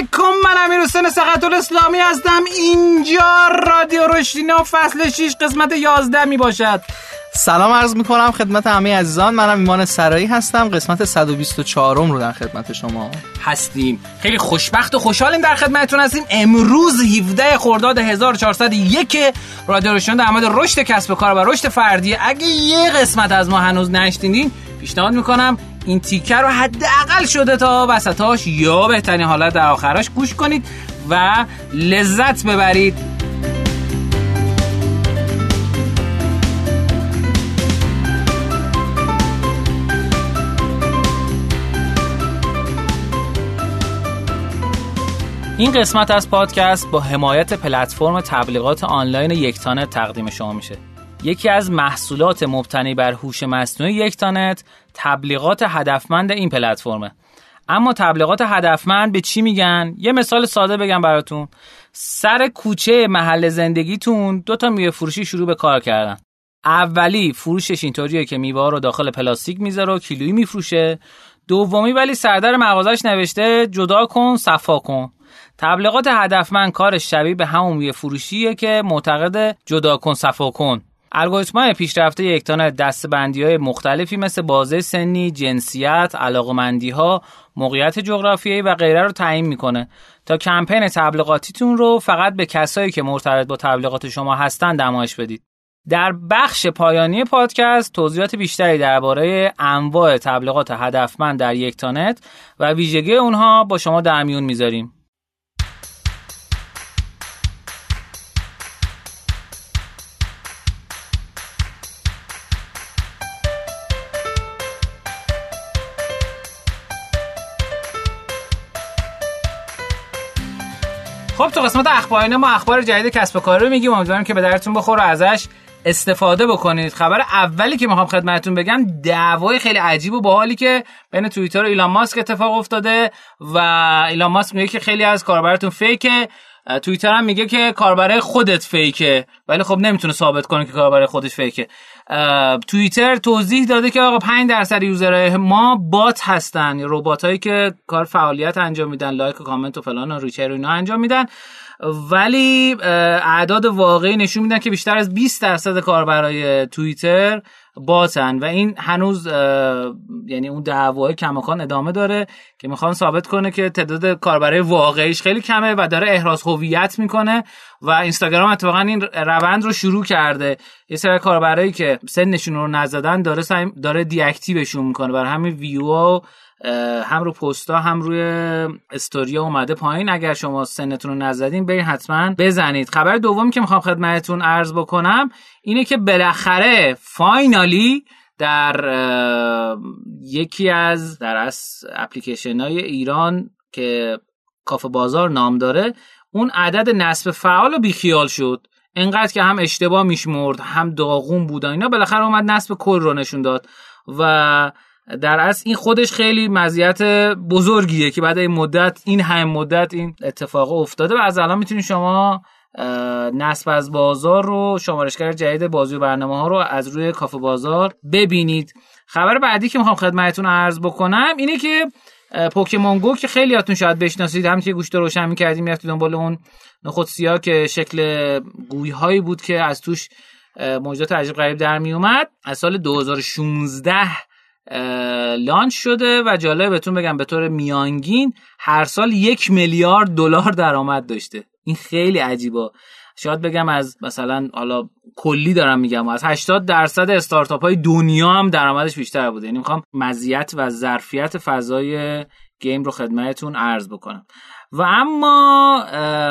علیکم من امیر حسین سقط اسلامی هستم. اینجا رادیو رشدینا فصل 6 قسمت 11 می باشد. سلام عرض می کنم خدمت همه عزیزان. منم ایمان سرایی هستم. قسمت 124 رو در خدمت شما هستیم. خیلی خوشبخت و خوشحالیم در خدمتتون هستیم. امروز 17 خرداد 1401 رادیو رشدینا در مورد رشد کسب و کار و رشد فردی. اگه یه قسمت از ما هنوز نشنیدین پیشنهاد می‌کنم این تیکه رو حداقل شده تا وسطاش یا بهترین حالت در آخرش گوش کنید و لذت ببرید. این قسمت از پادکست با حمایت پلتفرم تبلیغات آنلاین یکتانت تقدیم شما میشه. یکی از محصولات مبتنی بر هوش مصنوعی یکتانت تبلیغات هدفمند این پلتفرمه. اما تبلیغات هدفمند به چی میگن؟ یه مثال ساده بگم براتون. سر کوچه محل زندگیتون دو تا میوه فروشی شروع به کار کردن. اولی فروشش اینطوریه که میوه رو داخل پلاستیک می‌ذاره و کیلویی میفروشه. دومی ولی سردر مغازش نوشته جدا کن صفا کن. تبلیغات هدفمند کارش شبیه به همون میوه فروشیه که معتقد جدا کن صفا کن. الگوریتم‌های پیشرفته یکتان دستبندی های مختلفی مثل بازه سنی، جنسیت، علاقمندی ها، موقعیت جغرافیایی و غیره رو تعیین می‌کنه تا کمپین تبلیغاتیتون رو فقط به کسایی که مرتبط با تبلیغات شما هستن دمایش بدید. در بخش پایانی پادکست توضیحات بیشتری درباره انواع تبلیغات هدفمند در یکتانت و ویژگی اونها با شما در میون می‌ذاریم. خب تو قسمت اخبار ما اخبار جدید کسب و کار رو میگیم. امیدوارم که به دردتون بخوره ازش استفاده بکنید. خبر اولی که می‌خوام خدمتتون بگم دعوای خیلی عجیب و باحالی که بین توییتر و ایلان ماسک اتفاق افتاده و ایلان ماسک میگه که خیلی از کاربراتون fakeه. توییتر هم میگه که کاربر خودت fakeه. ولی خب نمی‌تونه ثابت کنه که کاربر خودش fakeه. توییتر توضیح داده که آقا 5 درصد user های ما bot هستن یا ربات هایی که کار فعالیت انجام میدن like و کامنت و فلان و ریچر اینا انجام میدن. ولی اعداد واقعی نشون میدن که بیشتر از 20 درصد کاربرای توییتر باتن. و این هنوز یعنی اون دعوای کماکان ادامه داره که می‌خوان ثابت کنه که تعداد کاربرای واقعیش خیلی کمه و داره احراز هویت می‌کنه و اینستاگرام اتفاقا این روند رو شروع کرده. یه سری کاربرایی که سنشون رو نزدن داره داره دیاکتیوشون می‌کنه. برای همین ویو هم رو پستا هم روی استوریا اومده پایین. اگر شما سنتون رو نزدین برین حتما بزنید. خبر دومی که می‌خوام خدمتتون عرض بکنم اینه که بالاخره فاینالی در یکی از در از اپلیکیشن های ایران که کافه بازار نام داره اون عدد نصب فعال و بیخیال شد. انقدر که هم اشتباه میشمرد هم داغون بود اینا بالاخره اومد نصب کل رو نشون داد. و در اصل این خودش خیلی مزیت بزرگیه که بعد این مدت این هم مدت این اتفاق افتاده و از الان می‌تونید شما نصب از بازار رو شمارشگر جدید بازی و برنامه ها رو از روی کافه بازار ببینید. خبر بعدی که می‌خوام خدمتتون عرض بکنم اینه که پوکیمون گو که خیلیاتون شاید بشناسید هم که گوشت روشن می‌کردیم می‌رفتید دنبال اون نخود سیاه که شکل گوی هایی بود که از توش موجودات عجیب غریب در می اومد از سال 2016 لانچ شده و جالب بهتون بگم به طور میانگین هر سال یک میلیارد دلار درآمد داشته. این خیلی عجیبه. شاید بگم از مثلا حالا کلی دارم میگم از 80 درصد استارتاپ های دنیا هم درآمدش بیشتر بوده. یعنی می‌خوام مزیت و ظرفیت فضای گیم رو خدمتتون عرض بکنم. و اما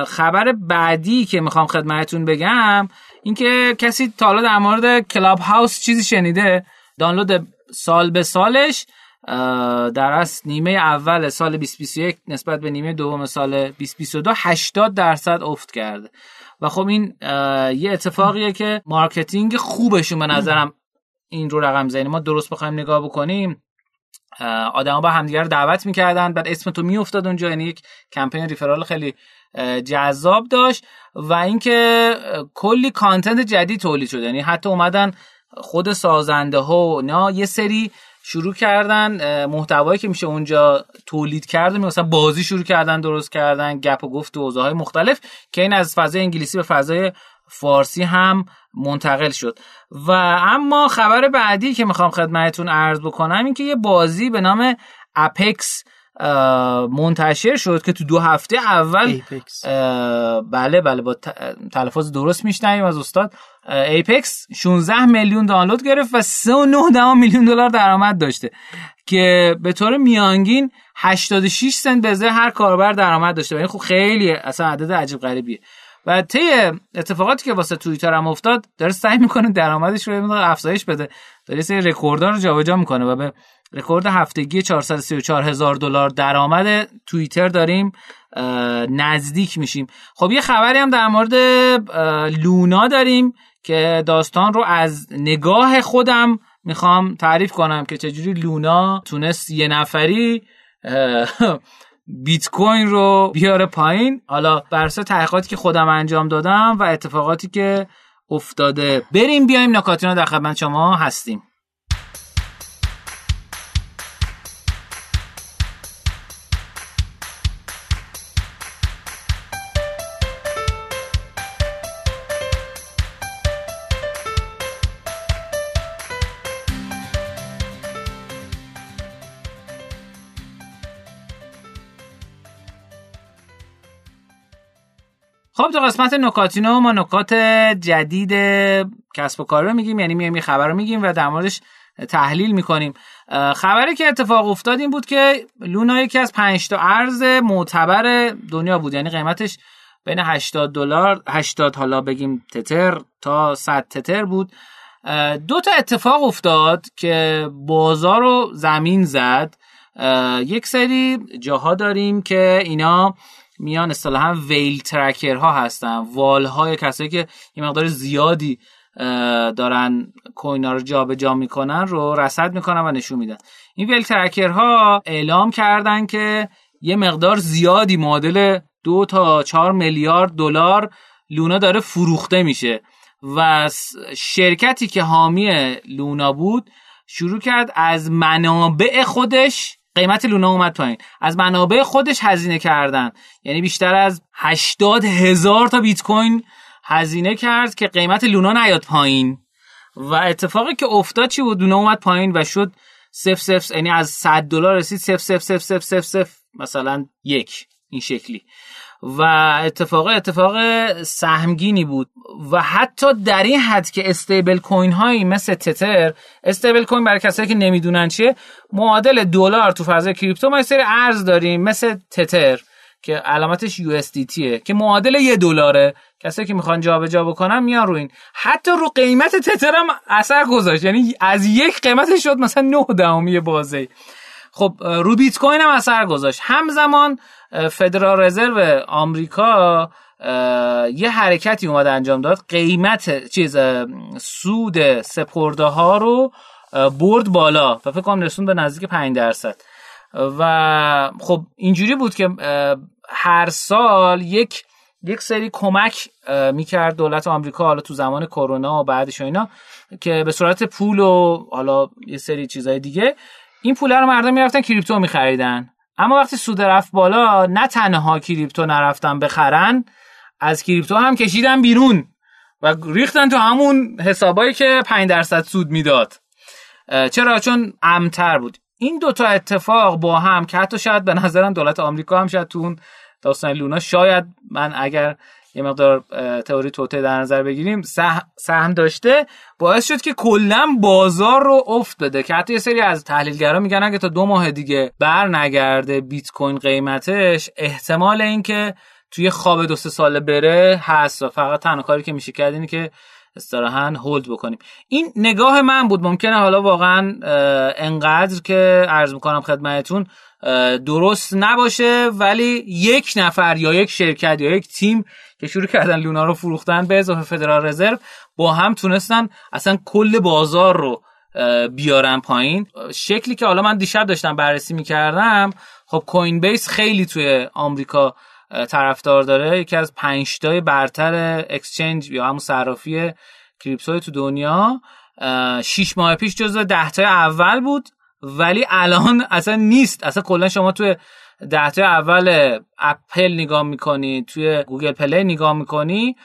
خبر بعدی که می‌خوام خدمتتون بگم اینکه کسی تا حالا در مورد کلاب هاوس چیزی شنیده؟ دانلود سال به سالش در از نیمه اول سال 2021 نسبت به نیمه دوم سال 2022 80 درصد افت کرده و خب این یه اتفاقیه که marketing خوبشون به نظرم این رو رقم زد یعنی ما درست بخوایم نگاه بکنیم. آدما با همدیگه رو دعوت می‌کردن بعد اسم تو میافتاد اونجا. یعنی یک کمپین ریفرال خیلی جذاب داشت. و اینکه کلی کانتنت جدید تولید شده یعنی حتی اومدن خود سازنده ها نه یه سری شروع کردن محتوایی که میشه اونجا تولید کرده مثلا بازی شروع کردن درست کردن گپ و گفت و اوضاعهای مختلف که این از فضای انگلیسی به فضای فارسی هم منتقل شد. و اما خبر بعدی که می‌خوام خدمتتون عرض بکنم این که یه بازی به نام اپکس منتشر شد که تو دو هفته اول بله بله با تلفظ درست میشنویم از استاد. ایپکس 16 میلیون دانلود گرفت و 3.9 میلیون دلار درآمد داشته که به طور میانگین 86 سنت به هر کاربر درآمد داشته. و این خب خیلی اصلا عدد عجیب غریبیه. و طی اتفاقاتی که واسه توییتر هم افتاد داره سعی می‌کنه درآمدش رو افزایش بده. داره سری رکوردها رو جابجا می‌کنه و به رکورد هفتگی 434 هزار دلار درآمد توییتر داریم نزدیک میشیم. خب یه خبری هم در مورد لونا داریم که داستان رو از نگاه خودم می‌خوام تعریف کنم که چجوری لونا تونست یه نفری بیت کوین رو بیاره پایین. حالا بر اساس تحقیقاتی که خودم انجام دادم و اتفاقاتی که افتاده. بریم بیایم نکاتینا در خدمت شما هستیم. خب تو قسمت نکاتینو ما نکات جدید کسب و کار رو میگیم یعنی میایم خبر رو میگیم و در موردش تحلیل می‌کنیم. خبری که اتفاق افتاد این بود که لونا یکی از 5 تا ارز معتبر دنیا بود. یعنی قیمتش بین 80 دلار 80 حالا بگیم تتر تا 100 تتر بود. دو تا اتفاق افتاد که بازار رو زمین زد. یک سری جاها داریم که اینا میان اصطلاحا ویل ترکر ها هستن. وال های کسایی که یه مقدار زیادی دارن کوینا رو جابجا جا می‌کنن رو رصد می‌کنن و نشون میدن. این ویل ترکر ها اعلام کردن که یه مقدار زیادی معادل دو تا چهار میلیارد دلار لونا داره فروخته میشه. و شرکتی که حامی لونا بود شروع کرد از منابع خودش قیمت لونا اومد پایین. از منابع خودش هزینه کردن. یعنی بیشتر از 80 هزار تا بیت کوین هزینه کرد که قیمت لونا نیاد پایین. و اتفاقی که افتاد چی بود؟ لونا اومد پایین و شد سف سف یعنی از 100 دلار رسید سف سف سف سف سف مثلا یک. این شکلی. و اتفاق اتفاق سهمگینی بود. و حتی در این حد که استیبل کوین هایی مثل تتر استیبل کوین برای کسایی که نمی‌دونن چیه معادل دلار تو فضای کریپتو ما سری ارز داریم مثل تتر که علامتش USDT که معادل یه دلاره. کسایی که می‌خوان جابجا بکنن میان رو این. حتی رو قیمت تتر هم اثر گذاشت. یعنی از یک قیمتش شد مثلا 9 دهمی بازه. خب رو بیت کوین هم اثر گذاشت. همزمان فدرال رزرو آمریکا یه حرکتی اومد انجام داد. قیمت چیز سود سپرده ها رو برد بالا و فکر کنم رسون به نزدیک 5 درصد. و خب اینجوری بود که هر سال یک یک سری کمک می‌کرد دولت آمریکا حالا تو زمان کرونا و بعدش و اینا که به صورت پول و حالا یه سری چیزای دیگه این پول رو مردم می‌رفتن کریپتو میخریدن. اما وقتی سود رفت بالا نه تنها کریپتو نرفتن بخرن از کریپتو هم کشیدن بیرون و ریختن تو همون حسابایی که 5 درصد سود می‌داد. چرا؟ چون امتر بود. این دوتا اتفاق با هم که حتی شاید به نظرم دولت آمریکا هم شاید تو اون داستان لونا شاید من اگر یه مقدار تئوری توته در نظر بگیریم. سهم داشته. باعث شد که کلا بازار رو افت بده که حتی یه سری از تحلیلگرا میگن اگه تا دو ماه دیگه بر نگرده بیت کوین قیمتش احتمال اینکه توی خواب دو سه ساله بره هست. و فقط تنها کاری که میشه کرد اینه که استراحا هولد بکنیم. این نگاه من بود. ممکنه حالا واقعا انقدر که عرض می‌کنم خدمتتون درست نباشه ولی یک نفر یا یک شرکت یا یک تیم که شروع کردن لونا رو فروختن به اضافه فدرال رزرو با هم تونستن اصلا کل بازار رو بیارن پایین. شکلی که حالا من دیشب داشتم بررسی می‌کردم خب Coinbase خیلی توی آمریکا طرفدار داره. یکی از پنج تای برتر exchange یا همون صرافی crypto تو دنیا. 6 ماه پیش جزو 10 تای اول بود ولی الان اصلا نیست. اصلا کلا شما توی ده تا اول اپل نگاه می‌کنی توی گوگل پلی نگاه می‌کنی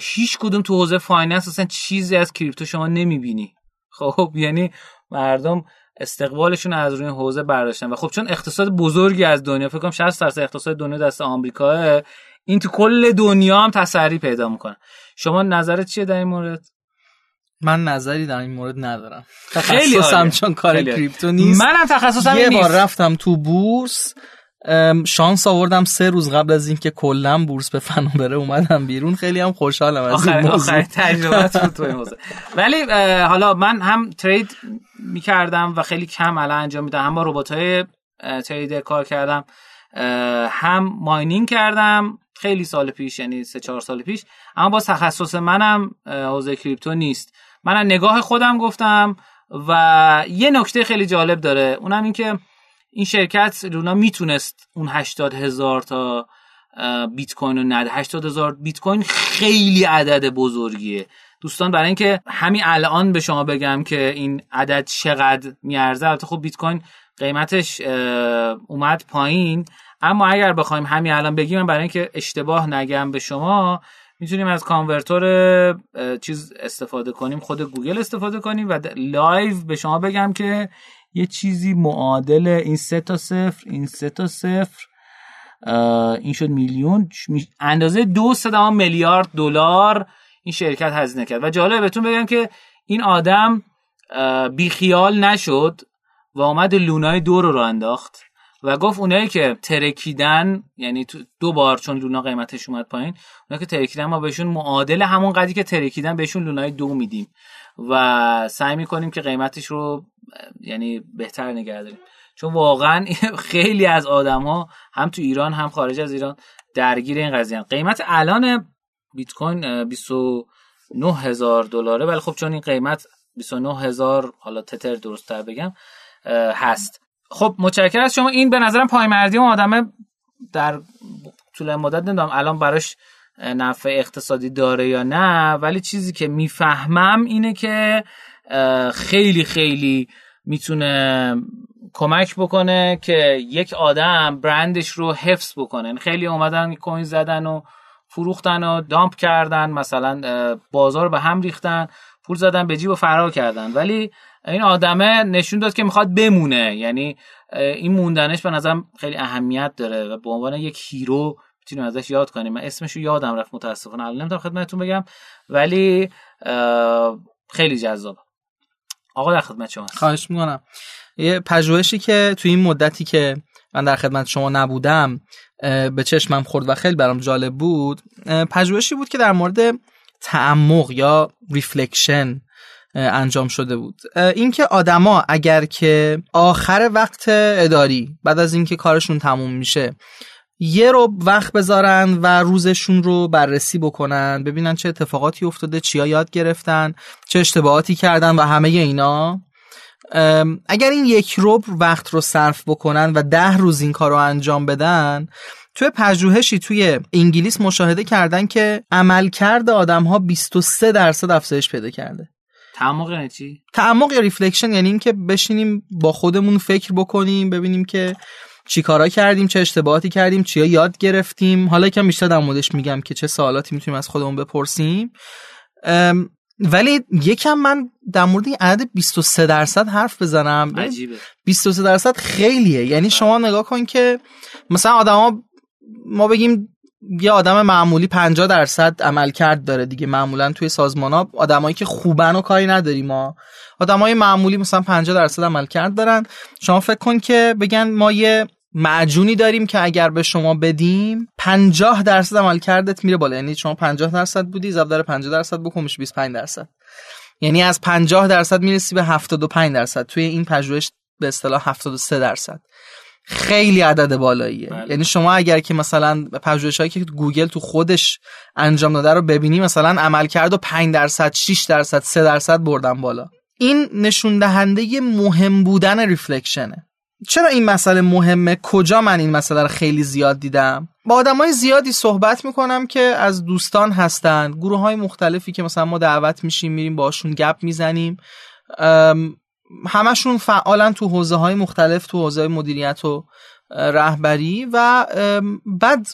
هیچ کدوم تو حوزه finance اصلا چیزی از crypto شما نمی‌بینی. خب یعنی مردم استقبالشون از روی حوزه برداشتن. و خب چون اقتصاد بزرگی از دنیا فکر کنم 60 درصد اقتصاد دنیا دست آمریکا این تو کل دنیا هم تسری پیدا می‌کنه. شما نظرت چیه در این مورد؟ من نظری در این مورد ندارم. خیلی تخصصم چون کار کریپتو نیست. منم تخصصم یه نیست بار رفتم تو بورس شانس آوردم سه روز قبل از اینکه کلا بورس به فنا بره اومدم بیرون. خیلی هم خوشحالم از این موضوع. ولی حالا من هم ترید می‌کردم و خیلی کم الان انجام میدم. هم با ربات های ترید کار کردم هم ماینینگ کردم. خیلی سال پیش یعنی سه چهار سال پیش. اما با تخصص منم حوزه کریپتو نیست. من نگاه خودم گفتم و یه نکته خیلی جالب داره. اونم این که این شرکت لونا می‌تونست اون 80 هزار تا بیت کوین رو نده. 80 هزار بیت کوین خیلی عدد بزرگیه. دوستان برای اینکه همین الان به شما بگم که این عدد چقدر میارزه. البته خب بیت کوین قیمتش اومد پایین. اما اگر بخوایم همین الان بگیم برای اینکه اشتباه نگم به شما می‌تونیم از convertor چیز استفاده کنیم خود گوگل استفاده کنیم و live به شما بگم که یه چیزی معادل این سه تا صفر این سه تا صفر این شد میلیون اندازه دو صدام میلیارد دلار این شرکت هزینه کرد. و جالبه بهتون بگم که این آدم بیخیال نشد و آمد لونای دو رو رو انداخت. و گفت اونایی که ترکیدن یعنی دو بار چون لونا قیمتش اومد پایین اونایی که ترکیدن ما بهشون معادل همون قدری که ترکیدن بهشون لونای دو میدیم. و سعی می‌کنیم که قیمتش رو یعنی بهتر نگه داریم. چون واقعا خیلی از آدم ها هم تو ایران هم خارج از ایران درگیر این قضیه قیمت الان بیت کوین 29 هزار دلاره. ولی خب چون این قیمت 29 هزار حالا تتر درست بگم هست. خب متشکرم از شما. این به نظرم پایمردی اون آدمه در طول مدت نمی‌دونم الان براش نفع اقتصادی داره یا نه ولی چیزی که می‌فهمم اینه که خیلی خیلی می‌تونه کمک بکنه که یک آدم برندش رو حفظ بکنه. یعنی خیلی اومدن کوین زدن و فروختن و دامپ کردن مثلا بازار به هم ریختن پول زدن به جیب و فرار کردن. ولی این آدمه نشون داد که می‌خواد بمونه. یعنی این موندنش به نظرم خیلی اهمیت داره و به عنوان یک هیرو می‌تونیم ازش یاد کنیم. من اسمشو یادم رفت متاسفانه. الان نمی‌تونم خدمتتون بگم ولی خیلی جذاب. آقا در خدمت شما خواهش می‌کنم. یه پژوهشی که توی این مدتی که من در خدمت شما نبودم به چشمم خورد و خیلی برام جالب بود پژوهشی بود که در مورد تعمق یا reflection انجام شده بود. اینکه آدما اگر که آخر وقت اداری بعد از اینکه کارشون تموم میشه یه ربع وقت بذارن و روزشون رو بررسی بکنن ببینن چه اتفاقاتی افتاده چیا یاد گرفتن چه اشتباهاتی کردن و همه اینا. اگر این یک ربع وقت رو صرف بکنن و ده روز این کار رو انجام بدن توی پژوهشی توی انگلیس مشاهده کردن که عملکرد آدم ها 23 درصد افزایش پیدا کرده. تعمق یعنی چی؟ تعمق یا reflection یعنی اینکه بشینیم با خودمون فکر بکنیم ببینیم که چی کارا کردیم چه اشتباهاتی کردیم چیا یاد گرفتیم. حالا یکم بیشتر در موردش میگم که چه سوالاتی می‌تونیم از خودمون بپرسیم. ولی یکم من در مورد این عدد 23 درصد حرف بزنم. عجیبه. 23 درصد خیلیه. یعنی شما نگاه کن که مثلا آدما ما بگیم یه آدم معمولی 50 درصد عملکرد داره دیگه. معمولا توی سازمان ها آدمایی که خوبن و کاری نداریم ما. آدمای معمولی مثلا 50 درصد عملکرد دارن. شما فکر کن که بگن ما یه معجونی داریم که اگر به شما بدیم 50 درصد عملکردت میره بالا. یعنی شما 50 درصد بودی ضرب در 50 درصد بکنش 25 درصد. یعنی از 50 درصد می‌رسی به 75 درصد. توی این پژوهش به اصطلاح 73 درصد. خیلی عدد بالاییه. بله. یعنی شما اگر که مثلا پژوهش هایی که گوگل تو خودش انجام داده رو ببینی مثلا عمل کرد و 5 درصد 6 درصد 3 درصد بردن بالا. این نشون دهنده مهم بودن ریفلکشنه. چرا این مسئله مهمه؟ کجا من این مسئله رو خیلی زیاد دیدم؟ با آدم های زیادی صحبت می‌کنم که از دوستان هستن. گروه های مختلفی که مثلا ما دعوت میشیم میریم باشون گپ می‌زنیم. همشون فعالن تو حوزه های مختلف تو حوزه مدیریت و رهبری و بعد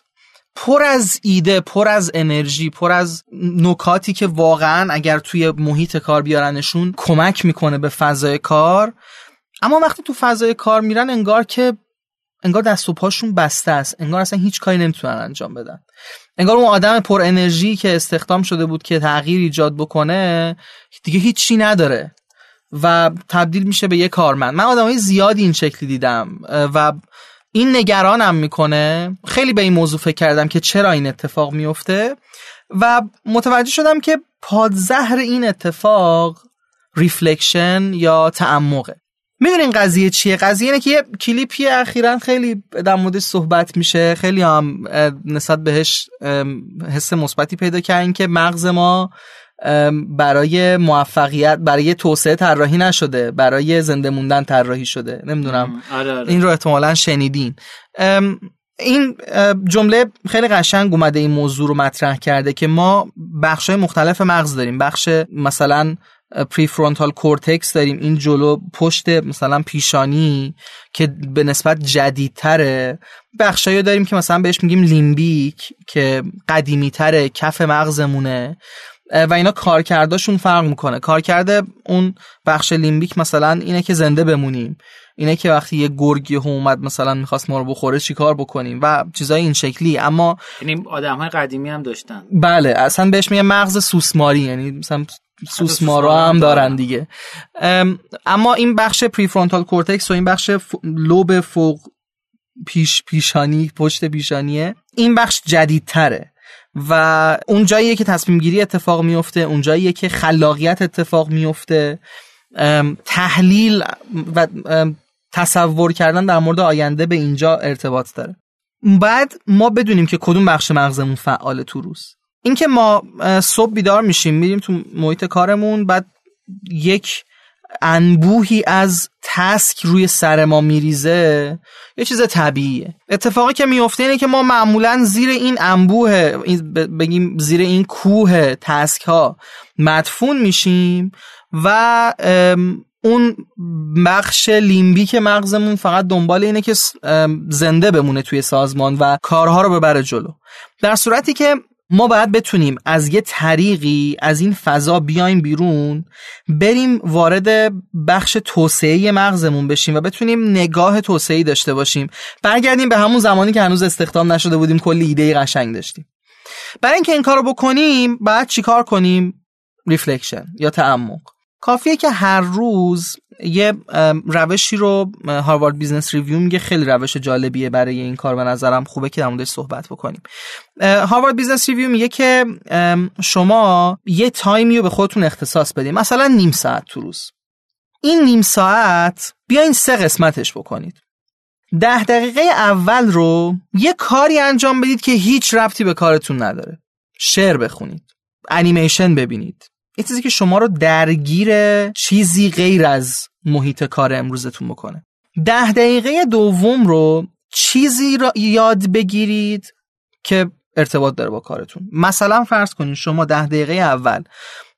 پر از ایده پر از انرژی پر از نکاتی که واقعا اگر توی محیط کار بیارنشون کمک می‌کنه به فضای کار. اما وقتی تو فضای کار میرن انگار که انگار دست و پاشون بسته است انگار اصلا هیچ کاری نمی‌تونن انجام بدن. انگار اون آدم پر انرژی که استخدام شده بود که تغییر ایجاد بکنه دیگه هیچی نداره. و تبدیل میشه به یه کارمند. من آدمای زیادی این شکلی دیدم و این نگرانم می‌کنه. خیلی به این موضوع فکر کردم که چرا این اتفاق میفته و متوجه شدم که پادزهر این اتفاق reflection یا تعمقه. می‌دونین قضیه چیه؟ قضیه اینه که یه کلیپی اخیرا خیلی در موردش صحبت میشه. خیلی هم نسبت بهش حس مثبتی پیدا کردن که مغز ما برای موفقیت برای توسعه طراحی نشده برای زنده موندن طراحی شده. نمی‌دونم. آره آره. این رو احتمالا شنیدین. این جمله خیلی قشنگ اومده این موضوع رو مطرح کرده که ما بخش مختلف مغز داریم. بخش مثلا پری فرونتال کورتکس داریم. این جلو پشت مثلا پیشانی که به نسبت جدیدتره. بخشایی داریم که مثلا بهش میگیم limbic که قدیمی تره کف مغزمونه. و اینا کارکرداشون فرق می‌کنه. کارکرد اون بخش limbic مثلا اینه که زنده بمونیم. اینه که وقتی یه گرگی اومد مثلا می‌خواست ما رو بخوره چیکار بکنیم؟ و چیزای این شکلی. اما یعنی آدم های قدیمی هم داشتن. بله اصلا بهش میگه مغز سوسماری. یعنی مثلا سوسمارا هم دارن. دیگه. اما این بخش prefrontal cortex و این بخش لوب فوق پیش پیشانی پشت پیشانیه این بخش جدیدتره. و اون جاییه که تصمیم گیری اتفاق میفته اون جاییه که خلاقیت اتفاق میفته. تحلیل و تصور کردن در مورد آینده به اینجا ارتباط داره. بعد ما بدونیم که کدوم بخش مغزمون فعال تو روز. اینکه ما صبح بیدار میشیم میریم تو محیط کارمون بعد یک انبوهی از تسک روی سر ما میریزه یه چیز طبیعیه. اتفاقی که میفته اینه که ما معمولا زیر این انبوه بگیم زیر این کوه تسک ها مدفون میشیم و اون بخش لیمبیک مغزمون فقط دنبال اینه که زنده بمونه توی سازمان و کارها رو ببره جلو. در صورتی که ما باید بتونیم از یه طریقی از این فضا بیایم بیرون بریم وارد بخش توسعه مغزمون بشیم و بتونیم نگاه توسعه داشته باشیم. برگردیم به همون زمانی که هنوز استخدام نشده بودیم کلی ایده قشنگ داشتیم. برای اینکه این کارو بکنیم باید چیکار کنیم؟ reflection یا تعمق. کافیه که هر روز یه روشی رو Harvard Business Review میگه خیلی روش جالبیه برای این کار به نظرم. خوبه که درموردش صحبت بکنیم. Harvard Business Review میگه که شما یه time ی رو به خودتون اختصاص بدین. مثلا نیم ساعت تو روز. این نیم ساعت بیاین سه قسمتش بکنید. ده دقیقه اول رو یه کاری انجام بدید که هیچ ربطی به کارتون نداره. شعر بخونید. انیمیشن ببینید. یه چیزی که شما رو درگیر چیزی غیر از محیط کار امروزتون بکنه. ده دقیقه دوم رو چیزی را یاد بگیرید که ارتباط داره با کارتون. مثلا فرض کنید شما ده دقیقه اول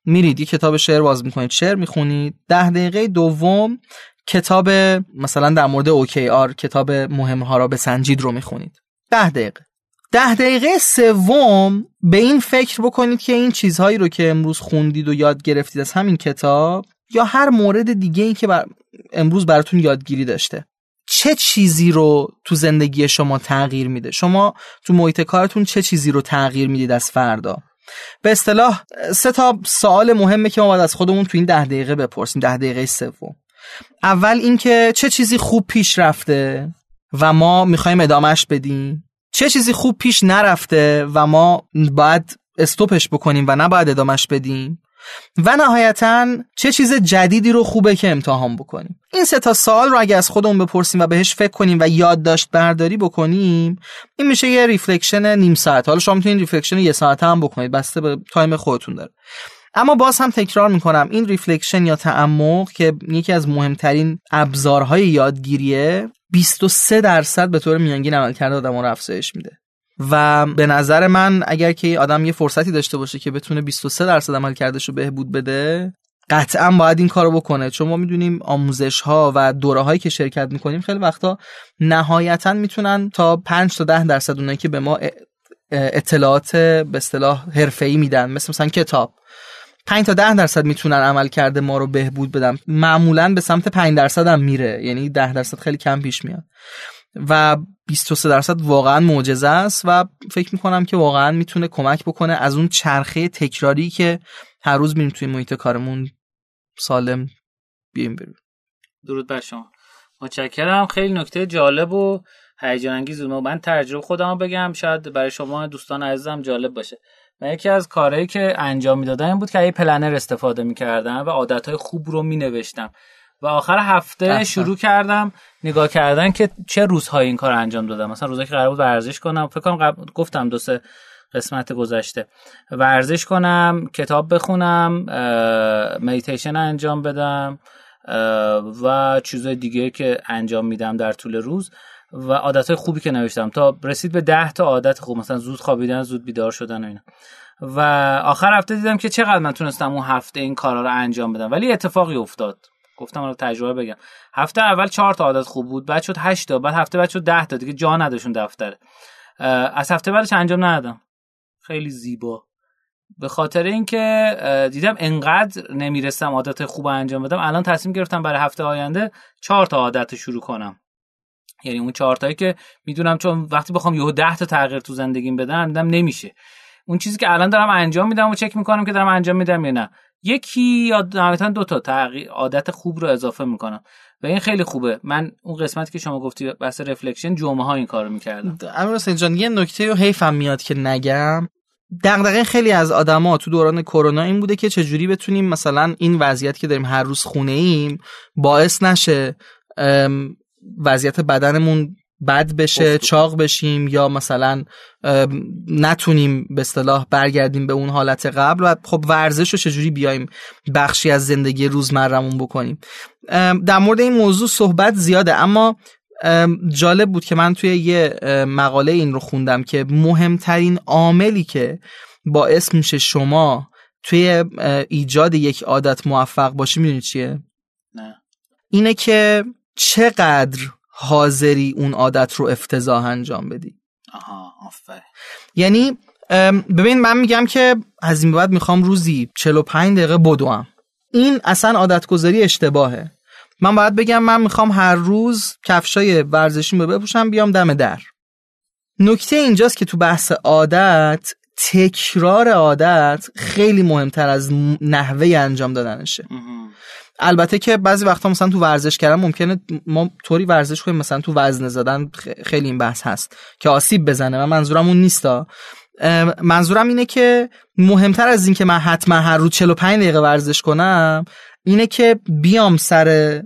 میرید یه کتاب شعر باز می‌کنید شعر می‌خونید. ده دقیقه دوم کتاب مثلا در مورد اوکی آر کتاب مهم ها را سنجید رو می‌خونید. ده دقیقه. ده دقیقه سوم به این فکر بکنید که این چیزهایی رو که امروز خوندید و یاد گرفتید از همین کتاب یا هر مورد دیگه ای که بر امروز براتون یادگیری داشته. چه چیزی رو تو زندگی شما تغییر میده؟ شما تو محیط کارتون چه چیزی رو تغییر می‌دید از فردا؟ به اصطلاح سه تا سوال مهمه که ما باید از خودمون تو این ده دقیقه بپرسیم ده دقیقه سوم. اول اینکه چه چیزی خوب پیش رفته و ما می‌خوایم ادامهش بدیم؟ چه چیزی خوب پیش نرفته و ما باید استوپش بکنیم و نباید ادامش بدیم؟ و نهایتا چه چیز جدیدی رو خوبه که امتحان بکنیم؟ این سه تا سوال رو اگه از خودمون بپرسیم و بهش فکر کنیم و یادداشت برداری بکنیم این میشه یه reflection نیم ساعت. حالا شما می‌تونید reflection یه ساعت هم بکنید. بسته به time خودتون داره. اما باز هم تکرار می‌کنم. این reflection یا تعمق که یکی از مهمترین ابزارهای یادگیریه 23 درصد به طور میانگین عملکرد آدم رو افزایش میده. و به نظر من اگر که آدم یه فرصتی داشته باشه که بتونه 23 درصد عمل کردش رو بهبود بده قطعا باید این کارو بکنه. چون ما می‌دونیم آموزش ها و دوره هایی که شرکت می‌کنیم خیلی وقتا نهایتا می‌تونن تا 5 تا 10 درصد اونایی که به ما اطلاعات به اصطلاح حرفه‌ای میدن مثل مثلا کتاب. 5 تا 10 درصد می‌تونن عمل کرده ما رو بهبود بدن. معمولا به سمت 5 درصد هم میره. یعنی 10 درصد خیلی کم پیش میاد. و 23 درصد واقعا معجزه است و فکر می‌کنم که واقعا می‌تونه کمک بکنه از اون چرخه تکراری که هر روز میریم توی محیط کارمون سالم بیایم بریم. درود بر شما. متشکرم. خیلی نکته جالب و هیجان انگیز من تجربه خودم بگم. شاید برای شما دوستان عزیزم جالب باشه. من یکی از کارهایی که انجام می‌دادم این بود که یه پلنر استفاده می‌کردم و عادتهای خوب رو مینوشتم. و آخر هفته شروع کردم نگاه کردن که چه روزهایی این کار انجام دادم. مثلا روزایی که قرار بود ورزش کنم فکر کنم گفتم دو سه قسمت گذشته. ورزش کنم کتاب بخونم مدیتیشن انجام بدم و چیزای دیگه که انجام میدم در طول روز. و عادت خوبی که نوشتم. تا رسید به ده تا عادت خوب مثلا زود خوابیدن زود بیدار شدن و اینا. و آخر هفته دیدم که چقدر من تونستم اون هفته این کارا رو انجام بدم. ولی اتفاقی افتاد. گفتم رو تجربه بگم. هفته اول چهار تا عادت خوب بود بعد شد 8 تا بعد هفته بعد شد 10 تا. دیگه جا نداشون دفتره. از هفته بعدش انجام ندادم. خیلی زیبا. به خاطر اینکه دیدم انقدر نمی‌رسم عادت خوب انجام بدم. الان تصمیم گرفتم برای هفته آینده چهار تا عادت شروع کنم. یعنی اون چهار تایی که می‌دونم چون وقتی بخوام یهو 10 تا تغییر تو زندگیم بدم دیدم نمیشه. اون چیزی که الان دارم انجام میدم و چک می‌کنم که دارم انجام میدم یا نه. یکی یا نهایتا دو تا تغییر عادت خوب رو اضافه می‌کنم. و این خیلی خوبه. من اون قسمتی که شما گفتی بحث رفلکشن جمعه ها این کارو می‌کردم. امیر حسین جان یه نکته رو حیفم میاد که نگم. دغدغه خیلی از آدما تو دوران کرونا این بوده که چجوری بتونیم مثلا این وضعیت که داریم هر روز خونه ایم باعث نشه وضعیت بدنمون بد بشه چاق بشیم یا مثلا نتونیم به اصطلاح برگردیم به اون حالت قبل و خب ورزش رو چجوری بیایم بخشی از زندگی روزمرمون بکنیم. در مورد این موضوع صحبت زیاده اما جالب بود که من توی یه مقاله این رو خوندم که مهمترین عاملی که باعث میشه شما توی ایجاد یک عادت موفق باشی می‌دونی چیه؟ نه. اینه که چقدر حاضری اون عادت رو افتضاح انجام بدی؟ آها آفر یعنی ببین من میگم که از این بعد می‌خوام روزی 45 دقیقه بدوم. این اصلا عادت گذاری اشتباهه. من باید بگم من می‌خوام هر روز کفشای ورزشی رو بپوشم بیام دم در. نکته اینجاست که تو بحث عادت تکرار عادت خیلی مهمتر از نحوه انجام دادنشه. البته که بعضی وقتا مثلا تو ورزش کردن ممکنه ما طوری ورزش کنیم مثلا تو وزنه زدن خیلی این بحث هست که آسیب بزنه و منظورم اون نیستا. منظورم اینه که مهمتر از این که من حتما هر روز 45 دقیقه ورزش کنم اینه که بیام سر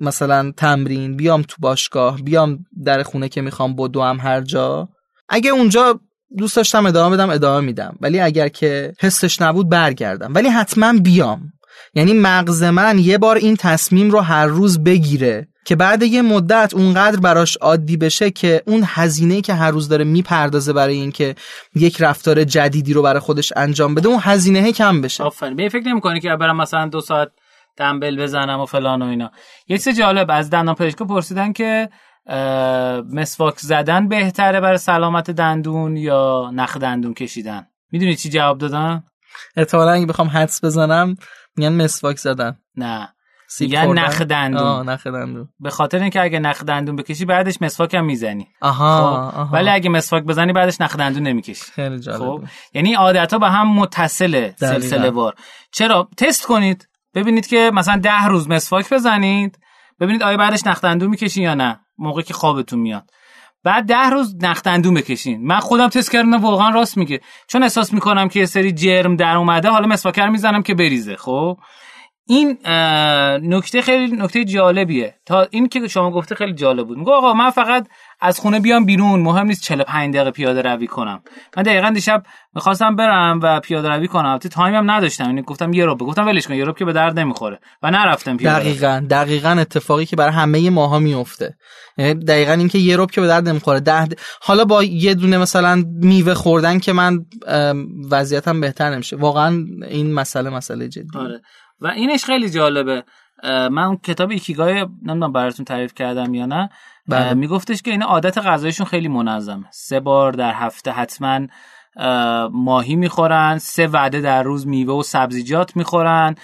مثلا تمرین بیام تو باشگاه بیام در خونه که می‌خوام بدوم هر جا. اگه اونجا دوست داشتم ادامه بدم ادامه میدم. ولی اگر که حسش نبود برگردم. ولی حتما بیام. یعنی مغز من یه بار این تصمیم رو هر روز بگیره که بعد یه مدت اونقدر براش عادی بشه که اون هزینه که هر روز داره می‌پردازه برای اینکه یک رفتار جدیدی رو برای خودش انجام بده اون هزینه کم بشه. آفرین. به فکر نمی‌کنی که برام مثلا دو ساعت دنبل بزنم و فلان و اینا. یک چیز جالب از دندان پزشکا پرسیدن که مسواک زدن بهتره برای سلامت دندون یا نخ دندون کشیدن؟ می‌دونی چی جواب دادن؟ احتمالاً اگه بخوام حدس بزنم میگن مسواک زدن. نه. میگن نخ دندون. نخ دندون. به خاطر اینکه اگه نخ دندون بکشی بعدش مسواک هم می‌زنی. آها, خب؟ ولی اگه مسواک بزنی بعدش نخ دندون نمی‌کشی. خیلی جالب خب؟ یعنی عادت ها به هم متصله سلسله وار. چرا؟ تست کنید. ببینید که مثلا ده روز مسواک بزنید. ببینید آیا بعدش نخ دندون می‌کشین یا نه. موقعی که خوابتون میاد. بعد ده روز نختندون بکشین. من خودم تست کردم واقعا راست میگه. چون احساس می‌کنم که یه سری جرم در اومده حالا مسواکر می‌زنم که بریزه خب؟ این نکته خیلی نکته جالبیه. تا این که شما گفته خیلی جالب بود. میگه آقا من فقط از خونه بیام بیرون. مهم نیست 45 دقیقه پیاده روی کنم. من دقیقا دیشب می‌خواستم برم و پیاده روی کنم. البته تایم هم نداشتم. یعنی گفتم یه رو گفتم ولش کن. یه که به درد نمی‌خوره. و نرفتم پیاده دقیقاً. دقیقاً اتفاقی که برای همه ماها میفته یعنی دقیقا اینکه یه روب که به درد نمی‌خوره. ده حالا با یه دونه مثلا میوه خوردن که من وضعیتم بهتر نمیشه. واقعا این مسئله مسئله جدی. آره. و اینش خیلی جالبه. من اون کتاب ایکیگای نمی‌دونم براتون تعریف کردم یا نه. بله. میگفتش که این عادت غذایشون خیلی منظمه. سه بار در هفته حتما ماهی می‌خورن سه وعده در روز میوه و سبزیجات می‌خورن.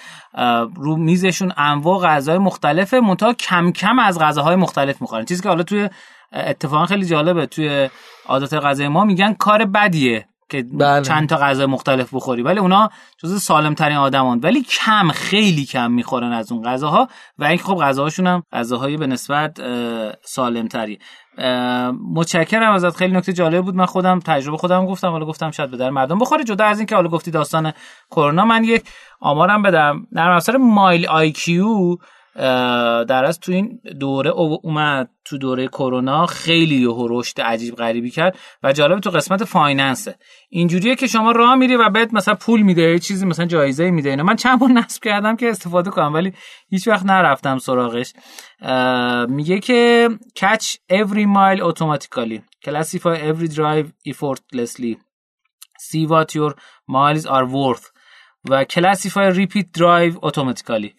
رو میزشون انواع غذای مختلفه منتها کم کم از غذاهای مختلف می‌خورن. چیزی که حالا توی اتفاقا خیلی جالبه توی عادت غذای ما میگن کار بدیه. که بله. چند تا غذا مختلف بخوری. ولی اونا جز سالم ترین آدمان ولی کم خیلی کم می‌خورن از اون غذاها. و اینکه خب غذاهاشون هم غذاهای به نسبت سالم تری متشکرم ازت. خیلی نکته جالب بود. من خودم تجربه خودم گفتم. حالا گفتم شاید به در مردم بخوره. جدا از اینکه حالا گفتی داستان کرونا. من یک آمارم بدم. در افزار مایل آی کیو. در از تو این دوره اومد تو دوره کرونا خیلی یهو رشد عجیب غریبی کرد و جالب تو قسمت فایننسه اینجوریه که شما راه میری و بهت مثلا پول میده چیزی مثلا جایزه میده اینا. من چند بار نصب کردم که استفاده کنم ولی هیچ وقت نرفتم سراغش. میگه که catch every mile automatically. Classify every drive effortlessly. See what your miles are worth. و classify repeat drive automatically.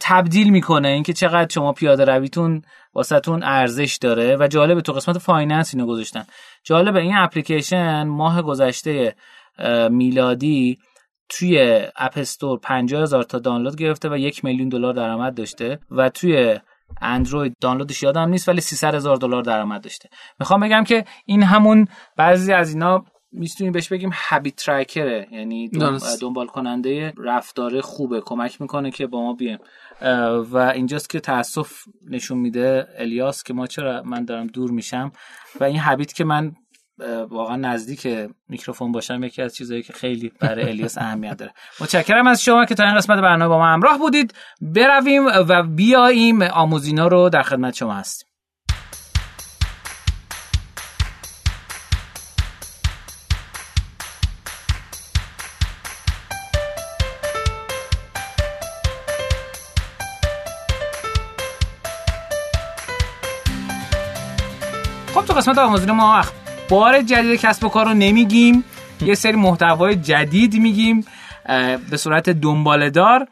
تبدیل می‌کنه اینکه چقدر شما پیاده رویتون واسهتون ارزش داره و جالبه تو قسمت finance اینو گذاشتن. جالبه این اپلیکیشن ماه گذشته میلادی توی اپ استور 50 هزار تا دانلود گرفته و یک میلیون دلار درآمد داشته و توی اندروید دانلودش یادم نیست ولی 300 هزار دلار درآمد داشته. می‌خوام بگم که این همون بعضی از اینا می‌تونیم بهش بگیم habit tracker ه یعنی دنبال کننده رفتار خوبه کمک می‌کنه که با ما بیایم. و اینجاست که تاسف نشون میده الیاس که ما چرا من دارم دور میشم و این هابیت که من واقعا نزدیک میکروفون باشم یکی از چیزهایی که خیلی برای الیاس اهمیت داره. متشکرم از شما که تا این قسمت برنامه با ما همراه بودید. برویم و بیاییم. آموزینا رو در خدمت شما هستیم. قسمت آموزین ما بار جدید کسب و کار رو نمیگیم. یه سری محتوای جدید میگیم به صورت دنباله دار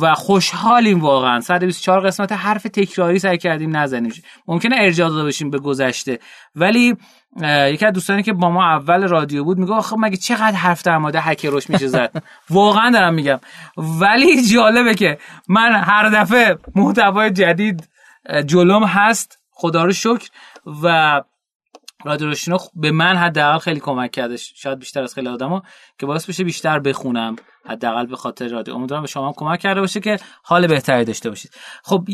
و خوشحالیم واقعا. 124 قسمت حرف تکراری سعی کردیم نزنیم. ممکنه ارجاع داده باشیم به گذشته. ولی یکی از دوستانی که با ما اول رادیو بود میگه آخه مگه چقدر حرف در مورد هکروش میشه زد؟ واقعا دارم میگم. ولی جالبه که من هر دفعه محتوای جدید جلوم هست. خدا رو شکر. و رادیو به من حداقل خیلی کمک کرده. شاید بیشتر از خیلی آدما که باعث بشه بیشتر بخونم. حداقل به خاطر رادیو. امیدوارم به شما هم کمک کرده باشه که حال بهتری داشته باشید. خب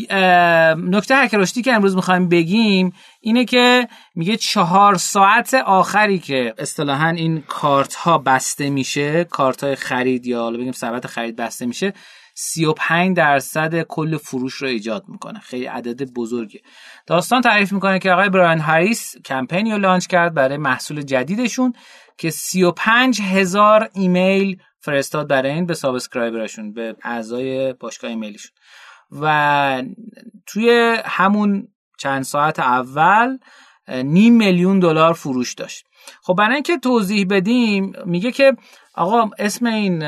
نکته هک رشدی که امروز می‌خوایم بگیم اینه که میگه چهار ساعت آخری که اصطلاحا این کارت ها بسته میشه کارت های خرید یا حالا بگیم ثبت خرید بسته میشه 35 درصد کل فروش رو ایجاد می‌کنه. خیلی عدد بزرگه. داستان تعریف می‌کنه که آقای برایان هریس کمپینی رو launch کرد برای محصول جدیدشون که 35 هزار ایمیل فرستاد برای این به subscriber شون به اعضای باشگاه ایمیلشون. و توی همون چند ساعت اول نیم میلیون دلار فروش داشت. خب برای اینکه توضیح بدیم میگه که آقا اسم این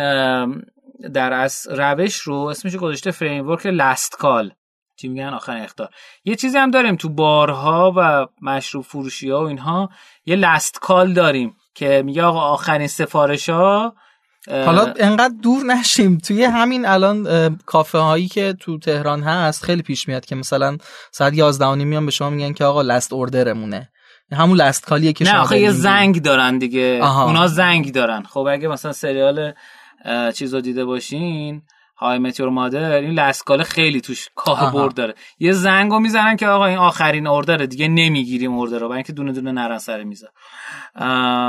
در از روش رو اسمش گذاشته فریم ورک لست کال چی میگن؟ آخرین اختار. یه چیزی هم داریم تو بارها و مشروب فروشی ها و اینها. یه لست کال داریم که میگه آقا آخرین سفارش ها حالا انقدر دور نشیم. توی همین الان کافه هایی که تو تهران هست خیلی پیش میاد که مثلا ساعت 11 میان به شما میگن که آقا لست اوردرمونه همون لست کالیه که نه آخه یه زنگ دارن دیگه. آها. اونا زنگ دارن. خب اگه مثلا سریال چیز رو دیده باشین. های متیور مادر این لسکاله خیلی توش کاربرد داره. یه زنگ رو می‌زنن که آقا این آخرین اوردره دیگه نمی‌گیریم اوردر رو. برای اینکه دونه دونه نرن سر میزه.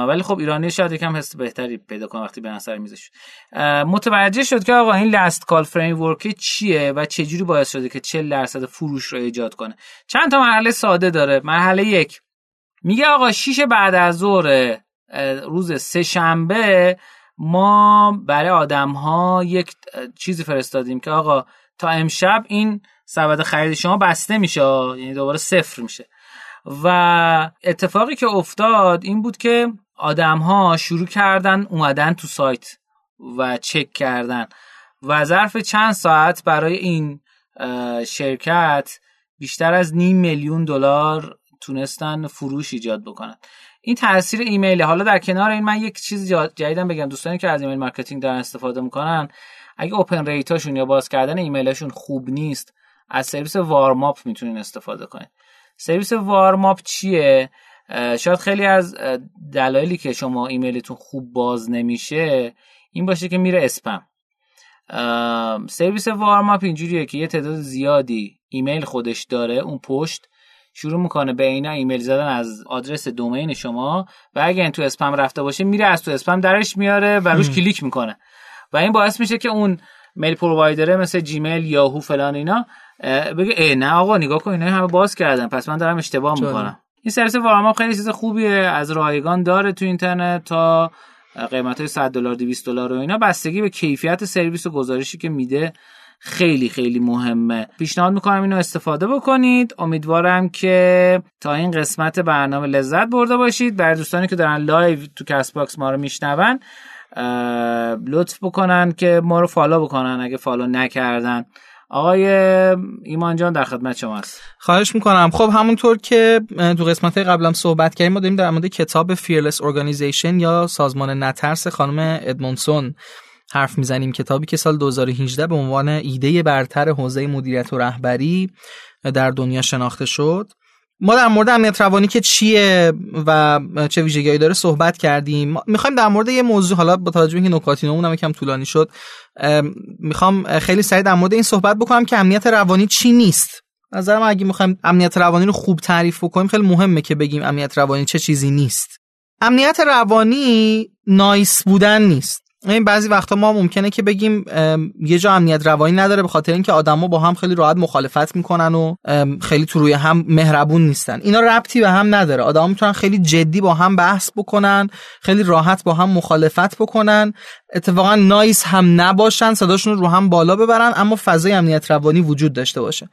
ولی خب ایرانی شاید یکم حس بهتری پیدا کنه وقتی به سر میزش. متوجه شد که آقا این لست کال فریم ورک چیه و چجوری باعث شده که 40 درصد فروش رو ایجاد کنه. چند تا مرحله ساده داره. مرحله یک. میگه آقا شیش بعد از ظهر روز سه شنبه ما برای آدم ها یک چیزی فرستادیم که آقا تا امشب این سبد خرید شما بسته میشه یعنی دوباره صفر میشه. و اتفاقی که افتاد این بود که آدم ها شروع کردن اومدن تو سایت و چک کردن. و ظرف چند ساعت برای این شرکت بیشتر از نیم میلیون دلار تونستن فروش ایجاد بکنن. این تاثیر ایمیل حالا در کنار این من یک چیز جدیدم بگم. دوستانی که از email marketing دارن استفاده می‌کنن اگه open rate اشون یا باز کردن ایمیلشون خوب نیست از سرویس warm up می‌تونین استفاده کنید سرویس warm up چیه؟ شاید خیلی از دلایلی که شما ایمیلتون خوب باز نمیشه این باشه که میره اسپم. سرویس warm up اینجوریه که یه تعداد زیادی ایمیل خودش داره اون پشت شروع می‌کنه به اینا ایمیل زدن از آدرس domain شما و اگه این تو اسپم رفته باشه میره از تو اسپم درش میاره و روش کلیک می‌کنه. و این باعث میشه که اون mail provider ه مثل جیمیل یاهو فلان اینا بگه ای نه آقا نگاه کن اینا همه باز کردن. پس من دارم اشتباه می‌کنم. این سرویس warm up خیلی چیز خوبیه. از رایگان داره تو اینترنت تا قیمت های 100 دلار 200 دلار و اینا. بستگی به کیفیت سرویس و گزارشی که میده خیلی خیلی مهمه. پیشنهاد می‌کنم اینو استفاده بکنید. امیدوارم که تا این قسمت برنامه لذت برده باشید. برای دوستانی که دارن live تو کست باکس ما رو میشنون لطف بکنن که ما رو follow بکنن اگه follow نکردن. آقای ایمان جان در خدمت شماست خواهش می‌کنم. خب همونطور که تو قسمت قبلم صحبت کردیم ما داریم در مورد کتاب Fearless Organization یا سازمان نترس خانم ادمونسون حرف می‌زنیم. کتابی که سال 2018 به عنوان ایده برتر حوزه مدیریت و رهبری در دنیا شناخته شد. ما در مورد امنیت روانی که چیه و چه ویژگیهایی داره صحبت کردیم. می‌خوایم در مورد یه موضوع حالا با توجه به اینکه نکاتینمون هم یکم طولانی شد می‌خوام خیلی سریع در مورد این صحبت بکنم که امنیت روانی چی نیست. نظرم اگه می‌خوایم امنیت روانی رو خوب تعریف بکنیم خیلی مهمه که بگیم امنیت روانی چه چیزی نیست. امنیت روانی نایس بودن نیست. این بعضی وقتا ما ممکنه که بگیم یه جا امنیت روانی نداره به خاطر اینکه آدما با هم خیلی راحت مخالفت می‌کنن و خیلی تو روی هم مهربون نیستن. اینا ربطی به هم نداره. آدما می‌تونن خیلی جدی با هم بحث بکنن خیلی راحت با هم مخالفت بکنن. اتفاقا نایس هم نباشن صداشون رو هم بالا ببرن اما فضای امنیت روانی وجود داشته باشه.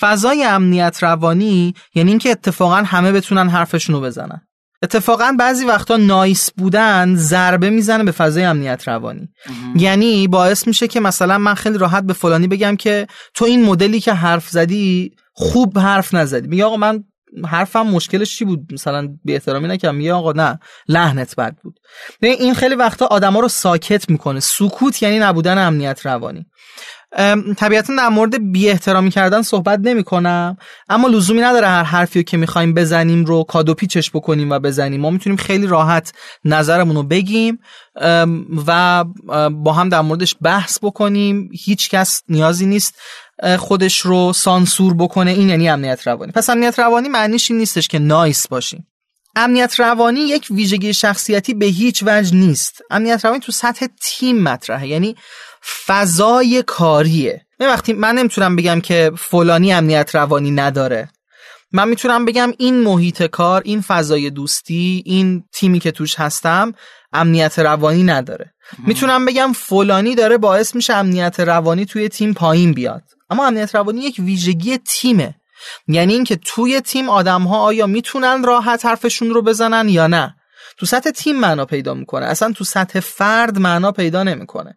فضای امنیت روانی یعنی اینکه اتفاقا همه بتونن حرفشون رو بزنن. اتفاقا بعضی وقتا نایس بودن ضربه می‌زنه به فضای امنیت روانی. یعنی باعث میشه که مثلا من خیلی راحت به فلانی بگم که تو این مدلی که حرف زدی خوب حرف نزدی. میگه آقا من حرفم مشکلش چی بود؟ مثلا بی احترامی نکردم. میگه آقا نه لحنت بد بود. این خیلی وقتا آدما رو ساکت می‌کنه. سکوت یعنی نبودن امنیت روانی. طبیعتا در مورد بی احترامی کردن صحبت نمی کنم اما لزومی نداره هر حرفی که می‌خوایم بزنیم رو کادو پیچش بکنیم و بزنیم. ما می‌تونیم خیلی راحت نظرمون رو بگیم و با هم در موردش بحث بکنیم. هیچ کس نیازی نیست خودش رو سانسور بکنه. این یعنی امنیت روانی. پس امنیت روانی معنیش این نیستش که نایس باشیم. امنیت روانی یک ویژگی شخصیتی به هیچ وجه نیست. امنیت روانی تو سطح تیم مطرحه. یعنی فضای کاریه. من وقتی من نمی‌تونم بگم که فلانی امنیت روانی نداره. من می‌تونم بگم این محیط کار این فضای دوستی این تیمی که توش هستم امنیت روانی نداره. می‌تونم بگم فلانی داره باعث میشه امنیت روانی توی تیم پایین بیاد. اما امنیت روانی یک ویژگی تیمه. یعنی اینکه توی تیم آدم ها آیا می‌تونن راحت حرفشون رو بزنن یا نه. تو سطح تیم معنا پیدا می‌کنه. اصلا تو سطح فرد معنا پیدا نمی‌کنه.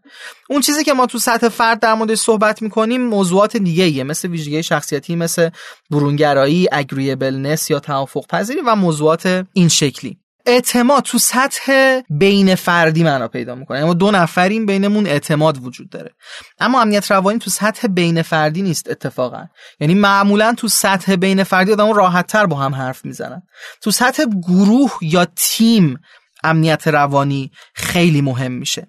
اون چیزی که ما تو سطح فرد در موردش صحبت می‌کنیم موضوعات دیگه ایه مثل ویژگی شخصیتی مثل برونگرایی اگریبلنس یا توافق پذیری و موضوعات این شکلی. اعتماد تو سطح بین فردی معنا پیدا می‌کنه. اما دو نفریم بینمون اعتماد وجود داره. اما امنیت روانی تو سطح بین فردی نیست اتفاقا. یعنی معمولا تو سطح بین فردی آدم راحت تر با هم حرف می‌زنن. تو سطح گروه یا تیم امنیت روانی خیلی مهم میشه.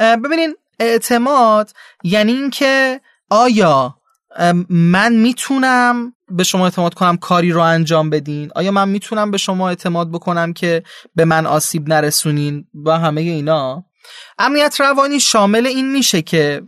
ببینین اعتماد یعنی اینکه آیا من می‌تونم به شما اعتماد کنم کاری رو انجام بدین؟ آیا من می‌تونم به شما اعتماد بکنم که به من آسیب نرسونین و همه اینا؟ امنیت روانی شامل این میشه که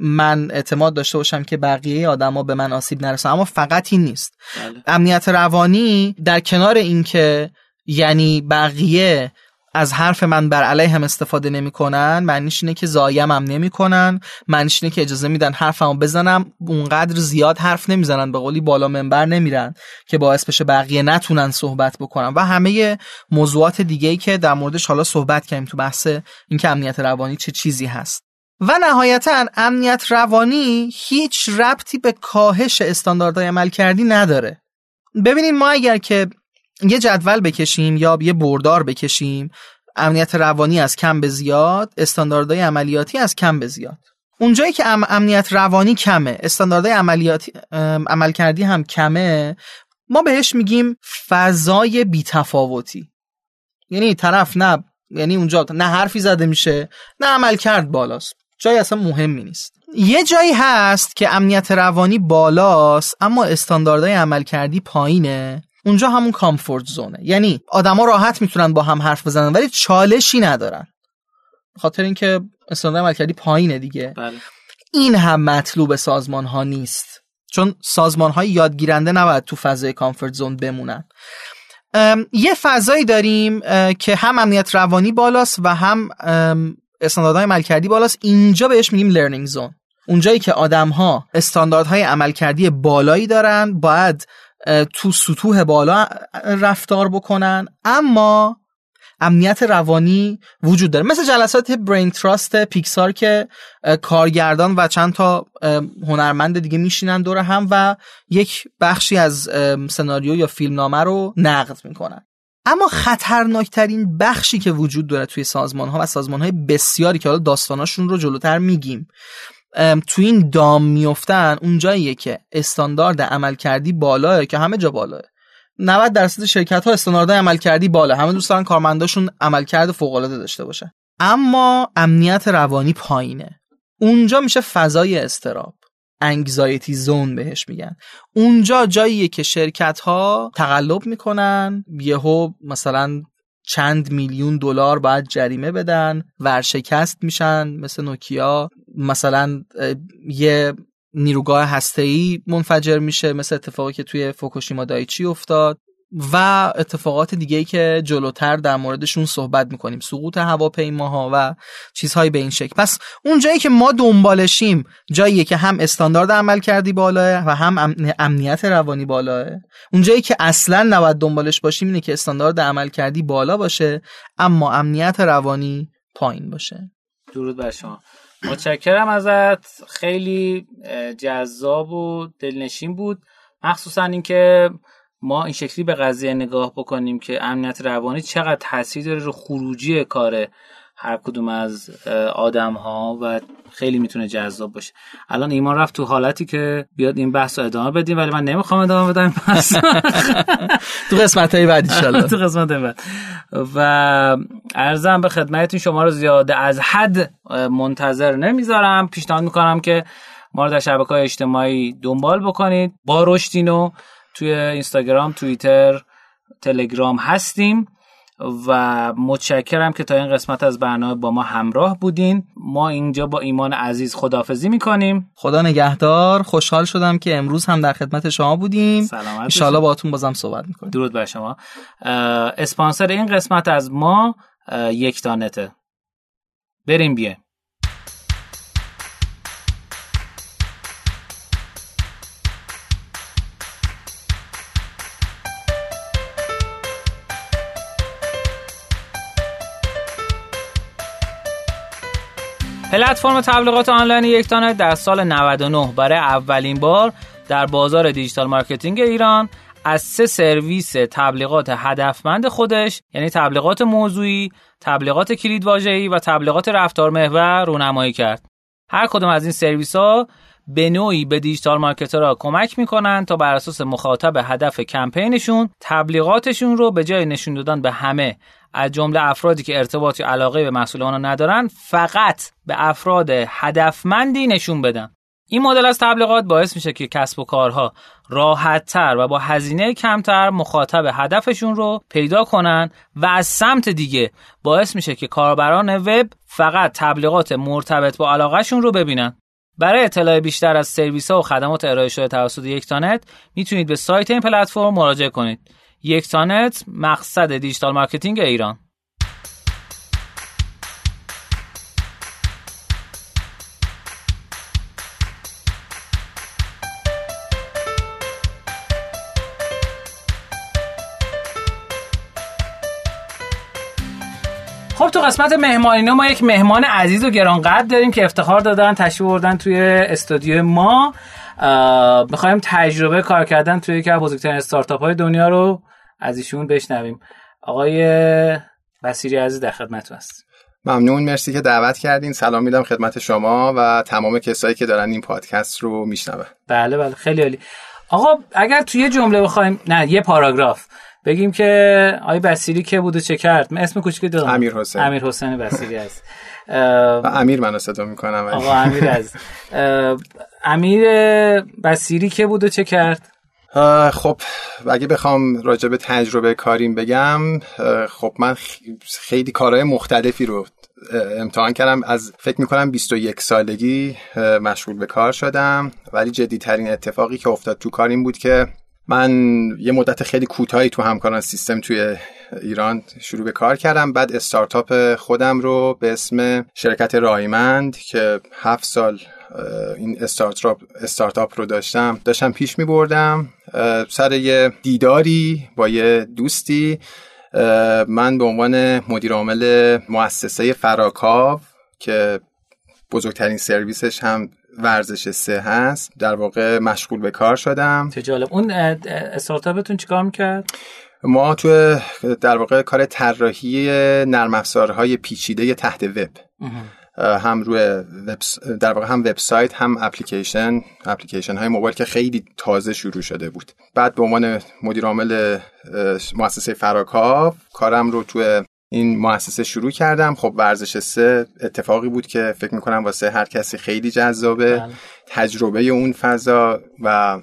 من اعتماد داشته باشم که بقیه آدما به من آسیب نرسونن اما فقط این نیست. بله. امنیت روانی در کنار اینکه یعنی بقیه از حرف من بر علیه هم استفاده نمی‌کنن معنیش اینه که زایم هم نمی‌کنن معنیش اینه که اجازه میدن حرفمو بزنم. اونقدر زیاد حرف نمی‌زنن به قولی بالا منبر نمیرن که باعث بشه بقیه نتونن صحبت بکنن. و همه موضوعات دیگه ای که در موردش حالا صحبت کردیم تو بحث اینکه امنیت روانی چه چیزی هست. و نهایتا امنیت روانی هیچ ربطی به کاهش استانداردهای عمل کردی نداره. ببینید ما اگر که یه جدول بکشیم یا یه بردار بکشیم. امنیت روانی از کم به زیاد استانداردهای عملیاتی از کم به زیاد. اونجایی که امنیت روانی کمه استانداردهای عملیاتی عمل کردی هم کمه ما بهش میگیم فضای بیتفاوتی. یعنی طرف نه یعنی اونجا نه حرفی زده میشه نه عمل کرد بالاست. جایی اصلا مهمی نیست. یه جایی هست که امنیت روانی بالاست اما استانداردهای عمل کردی پایینه. اونجا همون کامفورت زونه. یعنی آدما راحت می‌تونن با هم حرف بزنن ولی چالشی ندارن. خاطر اینکه استاندارد عمل کردی پایینه دیگه. بله. این هم مطلوب سازمان ها نیست. چون سازمان های یادگیرنده نباید تو فضای کامفورت زون بمونن. یه فضایی داریم که هم امنیت روانی بالاست و هم استانداردهای عملکردی بالاست. اینجا بهش میگیم لرنینگ زون اونجایی که آدم ها استانداردهای عملکردی بالایی دارن باید تو سطوح بالا رفتار بکنن. اما امنیت روانی وجود داره. مثل جلسات برین تراست پیکسار که کارگردان و چند تا هنرمند دیگه میشینن دور هم و یک بخشی از سناریو یا فیلمنامه رو نقد می‌کنن. اما خطرناکترین بخشی که وجود داره توی سازمان ها و سازمان های بسیاری که حالا داستاناشون رو جلوتر میگیم. تو این دام میفتن اونجاییه که استاندارد عمل کردی بالاه که همه جا بالاه. 90 درصد شرکت ها استاندارد عمل کردی بالا. همه دوست دارن کارمنداشون عملکرد فوق العاده داشته باشه. اما امنیت روانی پایینه. اونجا میشه فضای استراب. انگزایتی زون بهش میگن. اونجا جاییه که شرکت ها تقلب می‌کنن. یهو مثلا چند میلیون دلار باید جریمه بدن. ورشکست میشن مثل نوکیا. مثلا یه نیروگاه هسته‌ای منفجر میشه مثل اتفاقی که توی فوکوشیما دایچی افتاد و اتفاقات دیگه که جلوتر در موردشون صحبت می‌کنیم سقوط هواپیماها و چیزهایی به این شکل. پس اون جایی که ما دنبالشیم جاییه که هم استاندارد عمل کردی بالاه و هم امنیت روانی بالاه. اون جایی که اصلا نباید دنبالش باشیم اینه که استاندارد عمل کردی بالا باشه اما امنیت روانی پایین باشه. درود بر شما. متشکرم ازت. خیلی جذاب و دلنشین بود. مخصوصا اینکه ما این شکلی به قضیه نگاه بکنیم که امنیت روانی چقدر تاثیر داره رو خروجی کار هر کدوم از آدم ها و خیلی می‌تونه جذاب باشه. الان ایمان رفت تو حالتی که بیاد این بحث رو ادامه بدیم ولی من نمی‌خوام ادامه بدم بحث. تو قسمت های بعد تو قسمت بعد. و ارزم به خدمتتون شما رو زیاده از حد منتظر نمی‌ذارم. پیشنهاد می‌کنم که ما رو در شبکه های اجتماعی دنبال بکنید. با رشدینو توی اینستاگرام توییتر تلگرام هستیم. و متشکرم که تا این قسمت از برنامه با ما همراه بودین. ما اینجا با ایمان عزیز خدافزی می‌کنیم. خدا نگهدار. خوشحال شدم که امروز هم در خدمت شما بودیم. سلامت انشالله باهاتون بازم صحبت می‌کنیم. درود بر شما. اسپانسر این قسمت از ما یک تانته بریم بیه پلتفرم تبلیغات آنلاین یکتانت در سال 99 برای اولین بار در بازار دیجیتال مارکتینگ ایران از سه سرویس تبلیغات هدفمند خودش یعنی تبلیغات موضوعی، تبلیغات کلید و تبلیغات رفتار محور رونمایی کرد. هر کدام از این سرویس ها به نوعی به دیجیتال مارکترها کمک می‌کنن تا بر اساس مخاطب هدف کمپینشون تبلیغاتشون رو به جای نشون دادن به همه از جمله افرادی که ارتباطی علاقه به محصول آنها ندارن فقط به افراد هدفمندی نشون بدن. این مدل از تبلیغات باعث میشه که کسب و کارها راحت تر و با هزینه کمتر مخاطب هدفشون رو پیدا کنن و از سمت دیگه باعث میشه که کاربران وب فقط تبلیغات مرتبط با علاقهشون رو ببینن. برای اطلاع بیشتر از سرویس ها و خدمات ارائه شده توسط یکتانت می‌تونید به سایت این پلتفرم مراجعه کنید. یکتانت مقصد digital marketing ایران. خب تو قسمت مهمانی ما یک مهمان عزیز و گرانقدر داریم که افتخار دادن تشریف بردن توی استودیو ما. می‌خوایم تجربه کار کردن توی یکی از بزرگترین استارتاپ های دنیا رو از ایشون بشنویم. آقای بسیری عزیز در خدمت هست ممنون. مرسی که دعوت کردین. سلام میدم خدمت شما و تمام کسایی که دارن این پادکست رو میشنون. بله بله. خیلی عالی. آقا اگر توی جمله بخوایم نه یه پاراگراف. بگیم که آقای بسیری که بود و چه کرد؟ من اسم کوچیک دارم. امیر حسین. امیر حسین بسیری است و امیر منو صدا می‌کنم. آقا امیر از امیر بسیری که بود و چه کرد؟ خب اگه بخوام راجع به تجربه کاریم بگم خب من خیلی کارهای مختلفی رو امتحان کردم. از فکر می‌کنم 21 سالگی مشغول به کار شدم. ولی جدیترین اتفاقی که افتاد تو کاریم بود که من یه مدت خیلی کوتاهی تو همکاران سیستم توی ایران شروع به کار کردم. بعد استارتاپ خودم رو به اسم شرکت رایمند که هفت سال این استارتاپ استارتاپ رو داشتم. داشتم پیش می بردم سر یه دیداری با یه دوستی. من به عنوان مدیر عامل مؤسسه فراکاو که بزرگترین سرویسش هم ورزش سه هست در واقع مشغول به کار شدم. چه جالب. اون استارتاپتون چیکار می‌کرد؟ ما تو در واقع کار طراحی نرم افزارهای پیچیده تحت وب. هم روی در واقع هم وبسایت هم اپلیکیشن اپلیکیشن های موبایل که خیلی تازه شروع شده بود. بعد به عنوان مدیر عامل مؤسسه فراکاف کارم رو تو این مؤسسه شروع کردم. خب ورزش سه اتفاقی بود که فکر می‌کنم واسه هر کسی خیلی جذابه. بله. تجربه اون فضا و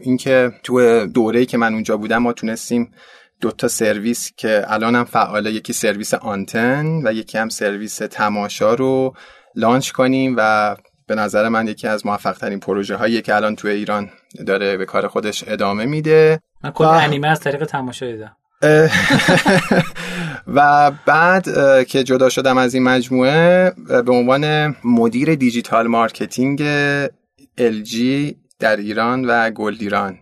اینکه تو دوره‌ای که من اونجا بودم ما تونستیم دو تا سرویس که الان هم فعاله یکی سرویس آنتن و یکی هم سرویس تماشا رو لانچ کنیم و به نظر من یکی از موفق ترین پروژه هایی که الان تو ایران داره به کار خودش ادامه میده. من کل انیمه از طریق تماشا دیدم. و بعد که جدا شدم از این مجموعه به عنوان مدیر digital marketing LG در ایران و گلدیران.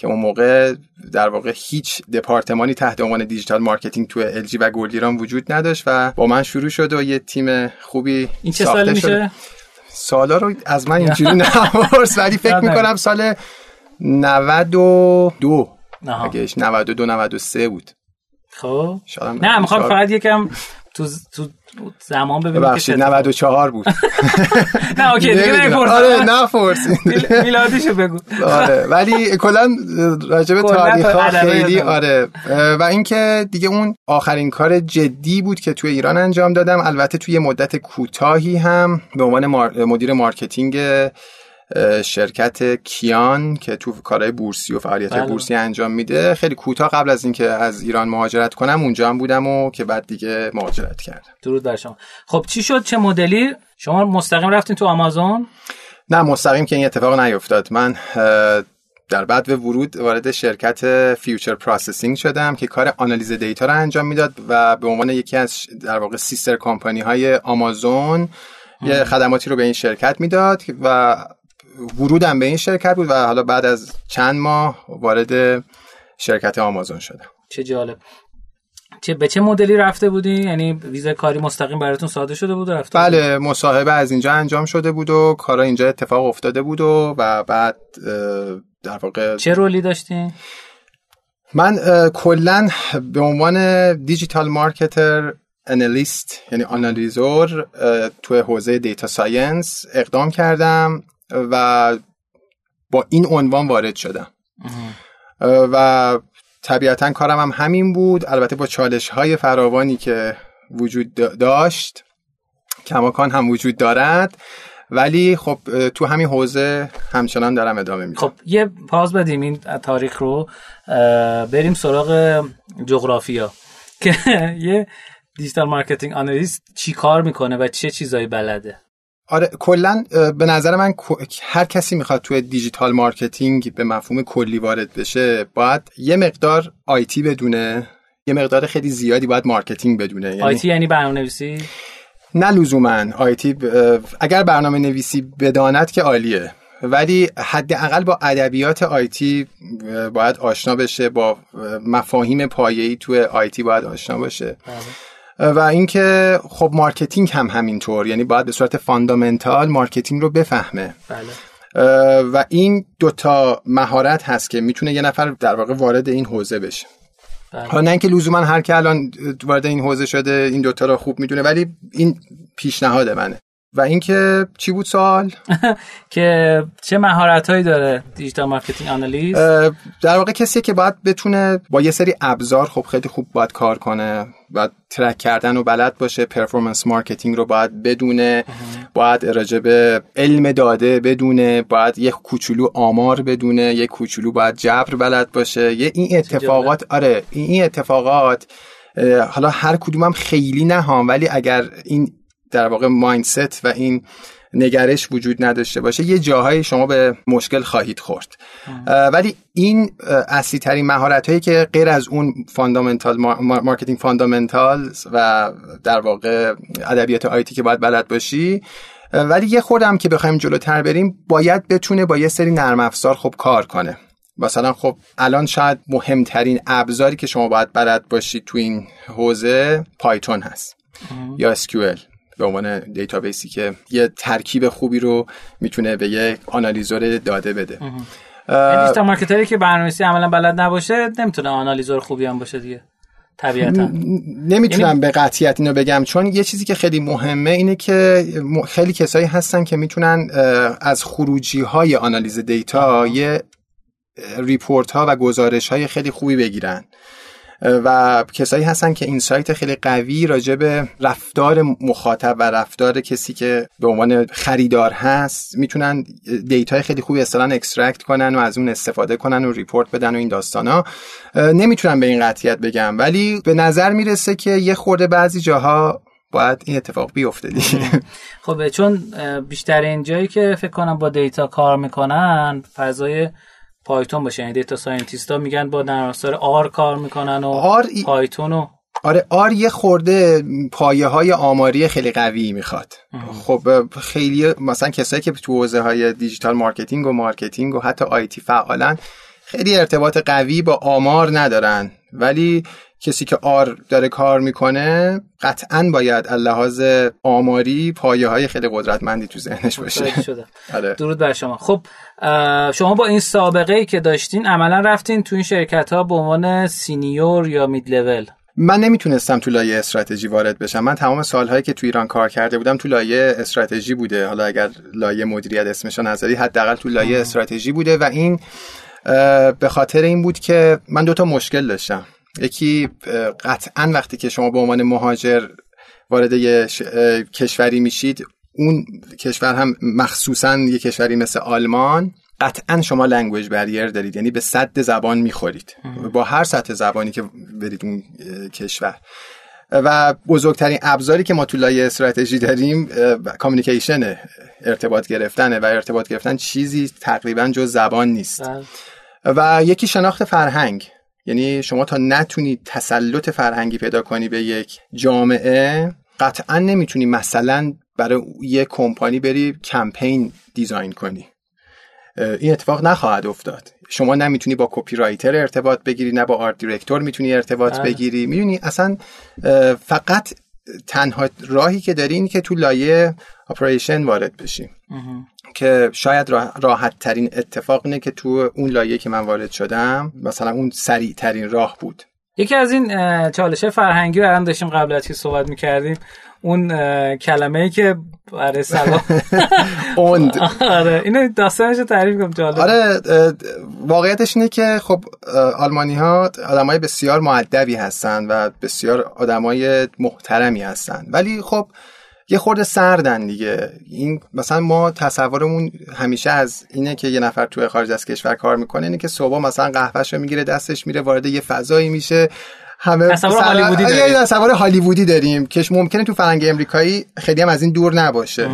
که اون موقع در واقع هیچ دپارتمانی تحت عنوان digital marketing تو LG و گلدیران وجود نداشت و با من شروع شد و یه تیم خوبی این چه سال میشه؟ سالا رو از من اینجوری نمارس ولی فکر می‌کنم سال 92 اگه 92 93 بود. خب. نه می‌خوام فقط یکم تو تو زمان ببینیم که 94 بود. نه okay دیگه نپرسید آره نپرسید میلادیشو بگو. آره ولی کلا راجب تاریخ ها خیلی آره. و اینکه دیگه اون آخرین کار جدی بود که توی ایران انجام دادم. البته توی مدت کوتاهی هم به عنوان مدیر marketing شرکت کیان که تو کارهای بورسی و فعالیت بله. بورسی انجام میده خیلی کوتاه قبل از اینکه از ایران مهاجرت کنم اونجا هم بودم و که بعد دیگه مهاجرت کردم. درود بر شما. خب چی شد؟ چه مدلی؟ شما مستقیم رفتین تو آمازون؟ نه مستقیم که این اتفاق نیفتاد. من در بدو ورود وارد شرکت فیوچر پروسسینگ شدم که کار آنالیز data رو انجام می‌داد و به عنوان یکی از در واقع sister company های آمازون یه خدماتی رو به این شرکت می‌داد و ورودم به این شرکت بود و حالا بعد از چند ماه وارد شرکت آمازون شدم. چه جالب. چه به چه مدلی رفته بودی؟ یعنی ویزا کاری مستقیم براتون صادر شده بود رفته بله مصاحبه از اینجا انجام شده بود و کارا اینجا اتفاق افتاده بود و, و بعد در واقع چه role ی داشتی؟ من کلا به عنوان digital marketer analyst یعنی آنالیزور تو حوزه data science اقدام کردم. و با این عنوان وارد شدم. و طبیعتا کارم هم همین بود. البته با چالش های فراوانی که وجود داشت کماکان هم وجود دارد. ولی خب تو همین حوزه همچنان دارم ادامه میدم. خب یه pause بدیم این تاریخ رو. بریم سراغ جغرافیا. که یه دیجیتال مارکتینگ آنالیست چی کار می‌کنه و چه چیزایی بلده؟ آره کلا به نظر من هر کسی می‌خواد توی دیجیتال مارکتینگ به مفهوم کلی وارد بشه باید یه مقدار IT بدونه. یه مقدار خیلی زیادی باید مارکتینگ بدونه. یعنی آیتی یعنی برنامه نویسی نه لزوما. IT اگر برنامه نویسی بداند که عالیه. ولی حداقل با ادبیات IT باید آشنا بشه با مفاهیم پایه‌ای توی IT باید آشنا باشه. بله. و اینکه خب مارکتینگ هم همینطور یعنی باید به صورت fundamental مارکتینگ رو بفهمه بله. و این دوتا مهارت هست که می‌تونه یه نفر در واقع وارد این حوزه بشه بله. حالا نه اینکه لزوما هر که الان وارد این حوزه شده این دوتا رو خوب می‌دونه ولی این پیشنهاد منه و اینکه چی بود سوال؟ که چه مهارت هایی داره دیجیتال مارکتینگ آنالیست؟ اه، در واقع کسی که باید بتونه با یه سری ابزار خب خیلی خوب باید کار کنه باید track کردن و بلد باشه performance marketing رو باید بدونه باید راجع به علم داده بدونه باید یه کوچولو آمار بدونه یه کوچولو باید جبر بلد باشه یه این اتفاقات آره این این اتفاقات حالا هر کدومم خیلی نه ها ولی اگر این در واقع mindset و این نگرش وجود نداشته باشه یه جاهایی شما به مشکل خواهید خورد. ولی این اصلی ترین مهارت هایی که غیر از اون fundamental marketing fundamental و در واقع ادبیات IT که باید بلد باشی ولی یه خوردم که بخوایم جلوتر بریم باید بتونه با یه سری نرم افزار خب کار کنه. مثلا خب الان شاید مهمترین ابزاری که شما باید بلد باشید تو این حوزه پایتون هست یا SQL به عنوان دیتابیسی که یه ترکیب خوبی رو می‌تونه به یه analyzer داده بده. یعنی digital marketer ی که برنامه‌نویسی عملا بلد نباشه نمی‌تونه analyzer خوبی هم باشه دیگه طبیعتا. نمی‌تونم یعنی- به قطعیت اینو بگم چون یه چیزی که خیلی مهمه اینه که خیلی کسایی هستن که می‌تونن از خروجی های آنالیز دیتا یه report ها و گزارش های خیلی خوبی بگیرن. و کسایی هستن که insight خیلی قوی راجع به رفتار مخاطب و رفتار کسی که به عنوان خریدار هست می‌تونن دیتا خیلی خوبی اصلا extract کنن و از اون استفاده کنن و report بدن و این داستانا. نمی‌تونم به این قطعیت بگم ولی به نظر می‌رسه که یه خورده بعضی جاها باید این اتفاق بیفته دیگه. خب چون بیشتر این جایی که فکر کنم با دیتا کار می‌کنن فضای پایتون باشه. یعنی data scientist ها میگن با نرم افزار R کار می‌کنن و R ای- پایتون و آره آر یه خورده پایه های آماری خیلی قوی می‌خواد. خب خیلی مثلا کسایی که تو حوزه های دیجیتال مارکتینگ و مارکتینگ و حتی IT فعالن خیلی ارتباط قوی با آمار ندارن. ولی کسی که R داره کار می‌کنه قطعا باید لحاظ آماری پایه های خیلی قدرتمندی تو ذهنش باشه. متوجه شدم. آره. درود بر شما. خب شما با این سابقه ای که داشتین عملا رفتین تو این شرکت ها به عنوان senior یا mid level؟ من نمی‌تونستم تو لایه استراتژی وارد بشم. من تمام سالهایی که تو ایران کار کرده بودم تو لایه استراتژی بوده. حالا اگر لایه مدیریت اسمشو نذاری حداقل تو لایه استراتژی بوده و این به خاطر این بود که من دوتا مشکل داشتم. یکی قطعا وقتی که شما به عنوان مهاجر وارد یه ش- کشوری میشید اون کشور هم مخصوصا یه کشوری مثل آلمان قطعا شما language barrier دارید یعنی به سد زبان می‌خورید. با هر سطح زبانی که برید اون کشور. و بزرگترین ابزاری که ما تو لایه استراتژی داریم communication ارتباط گرفتنه و ارتباط گرفتن چیزی تقریبا جز زبان نیست. بله. و یکی شناخت فرهنگ. یعنی شما تا نتونی تسلط فرهنگی پیدا کنی به یک جامعه قطعا نمی‌تونی مثلا برای یه کمپانی بری کمپین دیزاین کنی. این اتفاق نخواهد افتاد. شما نمی‌تونی با کپی رایتر ارتباط بگیری نه با آرت دیرکتور می‌تونی ارتباط بله. بگیری. می‌دونی اصلا فقط تنها راهی که داری اینه که تو لایه اپریشن وارد بشی. که شاید راحت ترین اتفاق اینه که تو اون لایه که من وارد شدم مثلا اون سریع ترین راه بود. یکی از این اه، چالش فرهنگی رو الان داشتیم قبل از که صحبت می‌کردیم. اون کلمه ای که برای سلام. اوند آره اینو داستانش رو تعریف کنم جالب. آره واقعیتش اینه که خب آلمانی ها آدمای بسیار معدبی هستن و بسیار آدمای محترمی هستن. ولی خب یه خورده سردن دیگه. این مثلا ما تصورمون همیشه از اینه که یه نفر توی خارج از کشور کار می‌کنه اینه که صبح مثلا قهوهش رو می‌گیره دستش میره وارد یه فضایی میشه. همه تصور سر- هالیوودی یه داریم. تصور هالیوودی داریم که ممکنه تو فرهنگ امریکایی خیلی هم از این دور نباشه.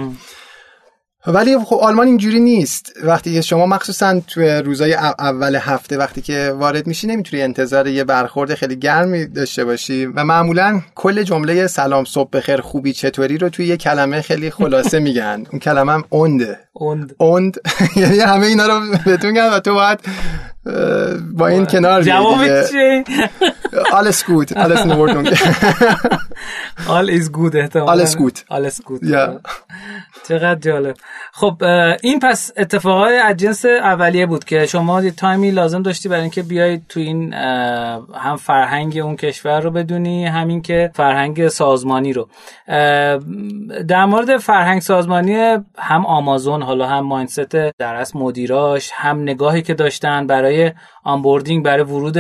ولی خب آلمان اینجوری نیست. وقتی که شما مخصوصا توی روزای او- اول هفته وقتی که وارد میشی نمی‌تونی انتظار یه برخورد خیلی گرمی داشته باشی و معمولا کل جمله سلام صبح بخیر خوبی چطوری رو توی یه کلمه خیلی خلاصه میگن. اون کلمه هم اونده. اوند. اوند. یعنی همه اینا رو بهتون و تو باید با این کنار جواب. چیه؟ Alles gut alles in Ordnung all is good احتمالاً. Alles gut. alles gut Ja. چقدر جالب. خب این پس اتفاقای از جنس اولیه بود که شما یه تایمی لازم داشتی برای اینکه بیای تو این هم فرهنگ اون کشور رو بدونی همین که فرهنگ سازمانی رو. در مورد فرهنگ سازمانی هم آمازون حالا هم مایندست در اصل مدیراش هم نگاهی که داشتن برای آنبوردینگ برای ورود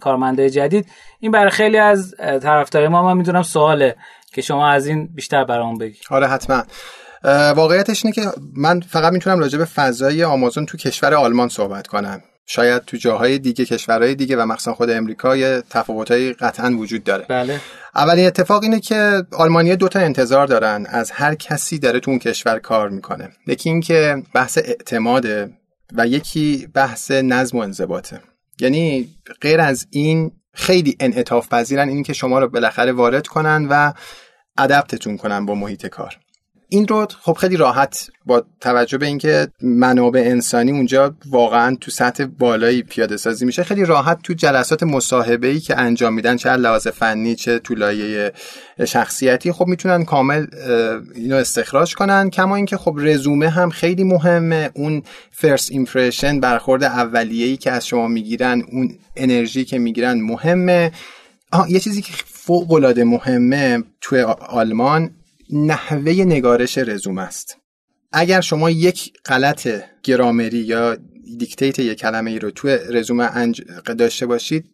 کارمنده جدید. این برای خیلی از طرفدارای ما من می‌دونم سواله که شما از این بیشتر برام بگی. آره حتما. واقعیتش اینه که من فقط می‌تونم راجع به فضای آمازون تو کشور آلمان صحبت کنم. شاید تو جاهای دیگه کشورهای دیگه و مخصوصا خود امریکا یه تفاوتایی قطعا وجود داره. بله. اولین اتفاق اینه که آلمانیا دو تا انتظار دارن از هر کسی داره تو اون کشور کار می‌کنه. یکی اینکه بحث اعتماده و یکی بحث نظم و انضباطه. یعنی غیر از این خیلی انعطاف پذیرن این که شما رو بالاخره وارد کنن و ادپتتون کنن با محیط کار. این رو خب خیلی راحت با توجه به اینکه منابع انسانی اونجا واقعا تو سطح بالایی پیاده سازی میشه خیلی راحت تو جلسات مصاحبه ای که انجام میدن چه لحاظ فنی چه تو لایه شخصیتی خب می‌تونن کامل اینو استخراج کنن. کما اینکه خب رزومه هم خیلی مهمه. اون first impression برخورد اولیه‌ای که از شما می‌گیرن اون انرژی که می‌گیرن مهمه. آه یه چیزی که فوق العاده مهمه توی آلمان نحوه نگارش رزومه است. اگر شما یک غلط گرامری یا دیکته یک کلمه ای رو توی رزومه انج... داشته باشید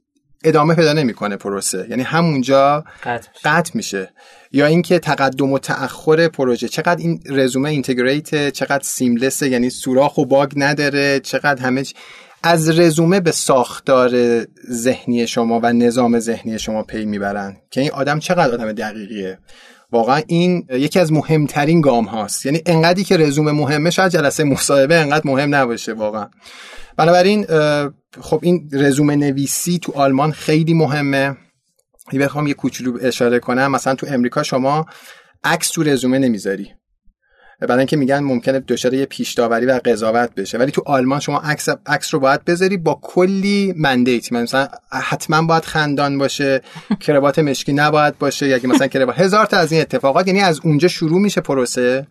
ادامه پیدا نمی‌کنه پروسه. یعنی همونجا قطع میشه. قطع میشه. یا اینکه تقدم و تأخر پروژه چقدر این رزومه اینتگریت چقدر سیملسه یعنی سوراخ و باگ نداره چقدر همه از رزومه به ساختار ذهنی شما و نظام ذهنی شما پی می‌برن. که این آدم چقدر آدم دقیقیه؟ واقعا این یکی از مهمترین گام هاست یعنی انقدری که رزومه مهمه شاید جلسه مصاحبه انقدر مهم نباشه واقعا. بنابراین خب این رزومه نویسی تو آلمان خیلی مهمه. بخوام یه کوچولو اشاره کنم. مثلا تو امریکا شما عکس تو رزومه نمی‌ذاری. بعد اینکه میگن ممکنه دچار یه پیش داوری و قضاوت بشه. ولی تو آلمان شما عکس عکس رو باید بذاری با کلی مندیت مثلا حتما باید خندان باشه کراوات مشکی نباید باشه یا مثلا کراوات هزار تا از این اتفاقات یعنی از اونجا شروع میشه پروسه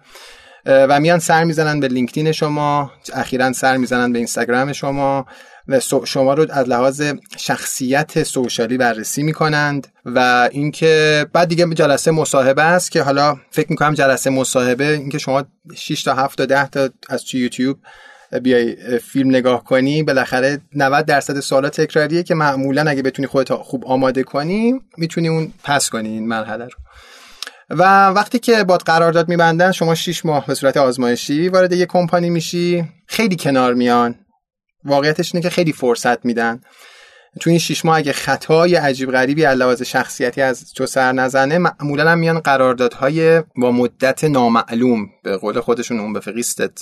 و میان سر می‌زنن به لینکدین شما اخیرا سر می‌زنن به اینستاگرام شما. و شما رو از لحاظ شخصیت سوشالی بررسی می‌کنند و اینکه بعد دیگه جلسه مصاحبه است که حالا فکر می‌کنم جلسه مصاحبه اینکه شما 6 تا 7 تا 10 تا از تو یوتیوب بیای فیلم نگاه کنی بالاخره 90 درصد سوالات تکراریه که معمولا اگه بتونی خودت خوب آماده کنی می‌تونی اون پس کنی این مرحله رو. و وقتی که باد قرارداد میبندن شما 6 ماه به صورت آزمایشی وارد یه کمپانی میشی خیلی کنار میان. واقعیتش اینه که خیلی فرصت میدن. تو این شیش ماه اگه خطای عجیب غریبی از شخصیتی از تو سر نزنه معمولا هم میان قراردادهای با مدت نامعلوم به قول خودشون اون به فقیستت.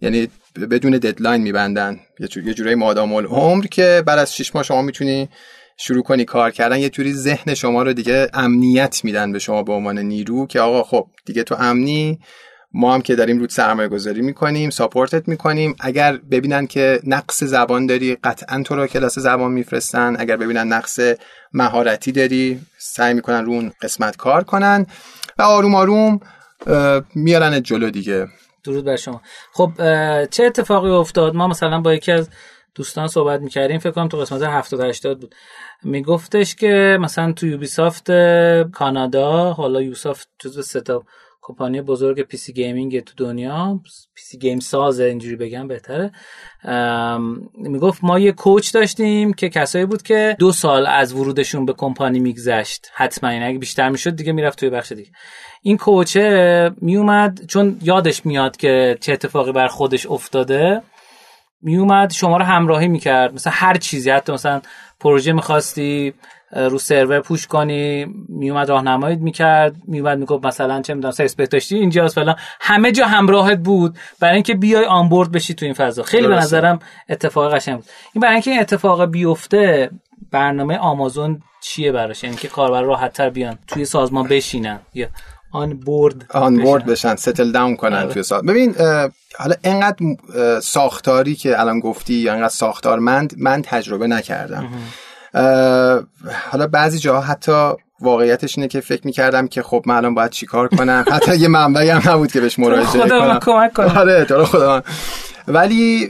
یعنی بدون ددلاین میبندن. یه جورایی مادام العمر که بعد از شیش ماه شما می‌تونی شروع کنی کار کردن یه جوری ذهن شما رو دیگه امنیت میدن به شما به عنوان نیرو که آقا خب دیگه تو امنی ما هم که داریم رود سرمایه گذاری می‌کنیم ساپورتت می‌کنیم. اگر ببینن که نقص زبان داری قطعا تو رو کلاس زبان میفرستن. اگر ببینن نقص مهارتی داری سعی می‌کنن رو اون قسمت کار کنن. و آروم آروم میارن جلو دیگه. درود بر شما. خب چه اتفاقی افتاد؟ ما مثلا با یکی از دوستان صحبت می‌کردیم. فکر کنم تو قسمت 70 80 بود. میگفتش که مثلا تو یوبیسافت کانادا حالا یوبیسافت جزو سه تا کمپانی بزرگ PC gaming تو دنیا PC game سازه اینجوری بگم بهتره. می‌گفت ما یه coach داشتیم که کسایی بود که دو سال از ورودشون به کمپانی میگذشت. حتما یعنی اگه بیشتر می‌شد دیگه می‌رفت توی بخش دیگه. این coach ه میومد چون یادش میاد که چه اتفاقی بر خودش افتاده. میومد شما رو همراهی می‌کرد. مثلا هر چیزی حتی مثلا پروژه می‌خواستی رو سرور پوش کنی میومد راهنماییت می‌کرد میومد می‌گفت مثلا چه می‌دونم سرس داشتی اینجاست فلان. همه جا همراهت بود. برای اینکه بیای آنبورد بشی تو این فضا. خیلی به درسته. نظرم اتفاق قشنگ بود. این برای اینکه این اتفاق بیفته برنامه آمازون چیه براش؟ یعنی که کاربر راحت تر بیان توی سازمان بشینن یا آن بورد آن بورد بشن ستل داون کنن آره. توی سال ببین اه، حالا انقدر اه، ساختاری که الان گفتی یا انقدر ساختارمند من تجربه نکردم. حالا بعضی جاها حتی واقعیتش اینه که فکر می‌کردم که خب من الان باید چیکار کنم. حتی یه منبعی هم نبود که بهش مراجعه خدا من کمک کنم آره خدا. من. ولی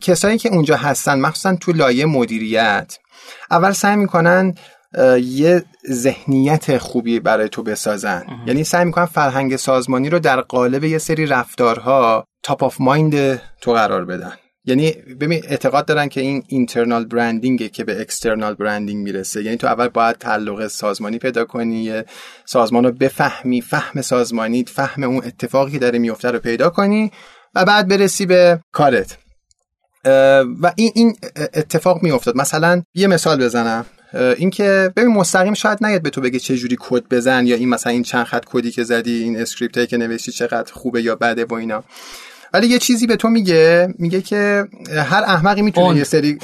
کسایی که اونجا هستن مخصوصا تو لایه مدیریت اول سعی می‌کنن یه ذهنیت خوبی برای تو بسازن. یعنی سعی می‌کنن فرهنگ سازمانی رو در قالب یه سری رفتارها top of mind تو قرار بدن. یعنی ببین اعتقاد دارن که این internal branding ه که به external branding می‌رسه. یعنی تو اول باید تعلق سازمانی پیدا کنی سازمان رو بفهمی فهم سازمانی فهم اون اتفاقی داره میفته رو پیدا کنی و بعد برسی به کارت. و این این اتفاق میافتاد. مثلا یه مثال بزنم. اینکه ببین مستقیم شاید نیاد به تو بگه چه جوری کد بزن یا این مثلا این چند خط کدی که زدی این اسکریپتی که نوشتی چقدر خوبه یا بده و اینا. ولی یه چیزی به تو میگه میگه که هر احمقی می‌تونه یه سری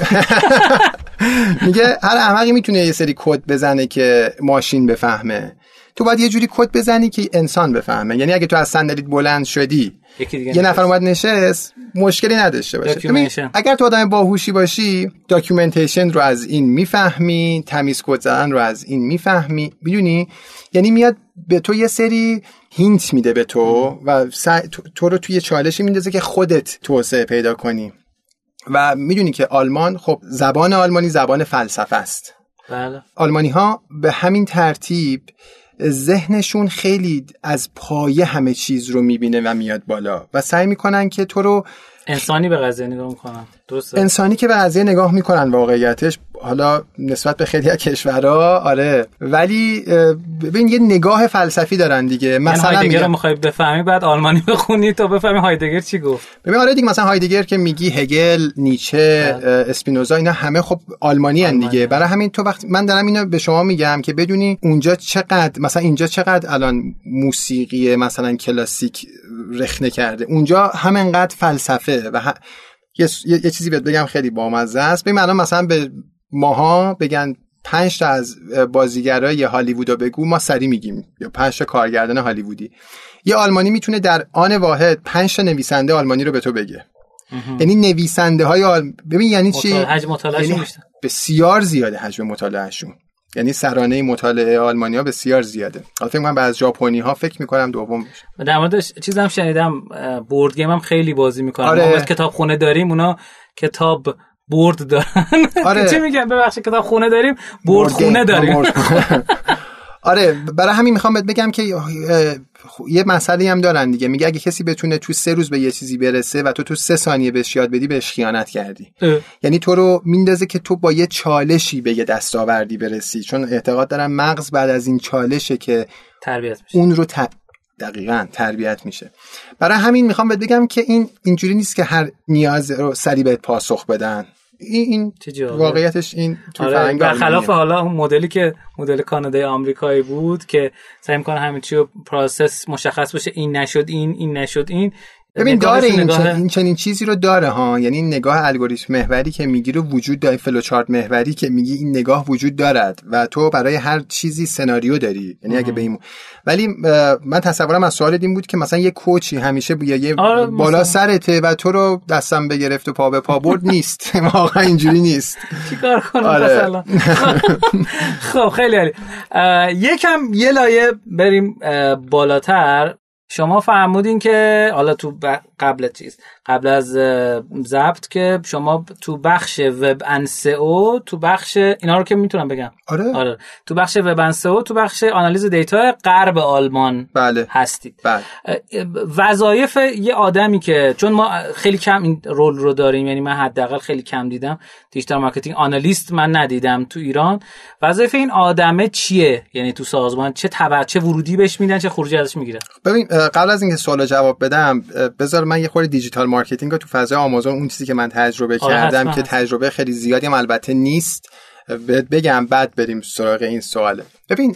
میگه هر احمقی می‌تونه یه سری کد بزنه که ماشین بفهمه. تو باید یه جوری کد بزنی که انسان بفهمه. یعنی اگه تو از صندلیت بلند شدی یه نفر اومد نشست مشکلی نداشته باشه. اگر تو آدم باهوشی باشی documentation رو از این می‌فهمی تمیز کد زدن رو از این می‌فهمی. می‌دونی؟ یعنی میاد به تو یه سری هینت میده به تو و تو رو توی چالشی میندازه که خودت توسعه پیدا کنی. و می‌دونی که آلمان خب زبان آلمانی زبان فلسفه است. بله. آلمانی ها به همین ترتیب ذهنشون خیلی از پایه همه چیز رو می‌بینه و میاد بالا و سعی می‌کنن که تو رو انسانی به قضیه نگاه می‌کنن. انسانی که به قضیه نگاه می‌کنن واقعیتش حالا نسبت به خیلی از کشورها آره. ولی ببین یه نگاه فلسفی دارن دیگه. یعنی مثلا هایدگر میگم... می‌خوای بفهمی بعد آلمانی بخونی تا بفهمی هایدگر چی گفت. ببین آره دیگه مثلا هایدگر که میگی هگل نیچه بله. اسپینوزا اینا همه خب آلمانی هن دیگه. برای همین تو وقت من دارم اینو به شما میگم که بدونی اونجا چقدر مثلا اینجا چقدر الان موسیقی مثلا کلاسیک رخنه کرده. اونجا همینقدر فلسفه و ه... یه, یه چیزی بهت بگم خیلی بامزه است. ببین الان مثلا به ماها بگن پنج تا از بازیگرای هالیوود رو بگو ما سری میگیم. یا پنج تا کارگردان هالیوودی. یه آلمانی می‌تونه در آن واحد پنج تا نویسنده آلمانی رو به تو بگه. یعنی نویسنده های آل... ببین یعنی چی؟ حجم یعنی بسیار زیاده حجم مطالعهشون. یعنی سرانه مطالعه آلمانیا بسیار زیاده. حالا فکر کنم بعض ژاپنی ها فکر می‌کنم دوم میشه. در مورد چیزم شنیدم بورد گیم هم خیلی بازی می‌کنن آره. ما کتاب خونه داریم اونا کتاب برد دارن. آره. چی میگم ببخشید کتاب خونه داریم برد خونه داریم. آره برای همین می‌خوام بهت بگم که یه مسئله هم دارن دیگه. میگه اگه کسی بتونه تو سه روز به یه چیزی برسه و تو تو سه ثانیه بهش یاد بدی بهش خیانت کردی. اه. یعنی تو رو میندازه که تو با یه چالشی به یه دستاوردی برسی. چون اعتقاد دارم مغز بعد از این چالشه که تربیت میشه. اون رو ت... دقیقا تربیت میشه. برای همین می‌خوام بهت بگم که این اینجوری نیست که هر نیاز رو سریع بهت پاسخ بدن. این, این واقعیتش این تو آره برخلاف حالا اون مدلی که مدل کانادای آمریکایی بود که سعی می‌کنه همه چی رو process مشخص باشه این نشد این این نشد این. ببین داره این, نگاه... این چنین چیزی رو داره ها. یعنی این نگاه الگوریتم محوری که میگی رو وجود داره فلوچارت محوری که میگی این نگاه وجود دارد و تو برای هر چیزی سناریو داری. یعنی اگه به این ولی من تصورم از سوال این بود که مثلا یه کوچی همیشه بیا یه آره بالا سرته و تو رو دستم بگرفت و پا به پا برد نیست. واقعا اینجوری نیست. چیکار کنم؟ آره. خب خیلی عالی. یکم یه لایه بریم بالاتر. شما فرمودین که حالا تو قبل چیز قبل از ضبط که شما تو بخش وب ان او تو بخش اینا رو که می‌تونم بگم. آره. آره. تو بخش وب ان او تو بخش آنالیز data غرب آلمان بله. هستید. بله. وظایف یه آدمی که چون ما خیلی کم این role رو داریم یعنی من حداقل خیلی کم دیدم digital marketing analyst من ندیدم تو ایران. وظایف این آدمه چیه؟ یعنی تو سازمان چه تبع چه ورودی بهش میدن چه خروجی ازش می‌گیرن؟ ببین قبل از اینکه سوال جواب بدم بذار من یه خورده digital marketing رو تو فضای آمازون اون چیزی که من تجربه آره کردم که تجربه خیلی زیادی هم البته نیست. بگم بعد بریم سراغ این سواله ببین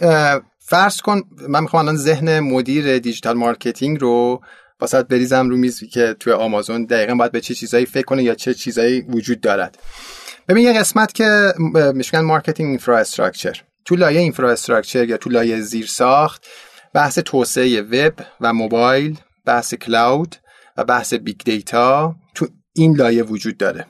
فرض کن من می‌خوام الان ذهن مدیر digital marketing رو واسه بریزم رو میز که توی آمازون دقیقا باید به چه چیزایی فکر کنه یا چه چیزایی وجود دارد. ببین یه قسمت که میشن marketing infrastructure تو لایه infrastructure یا تو لایه زیرساخت بحث توسعه وب و موبایل بحث cloud و بحث big data تو این لایه وجود داره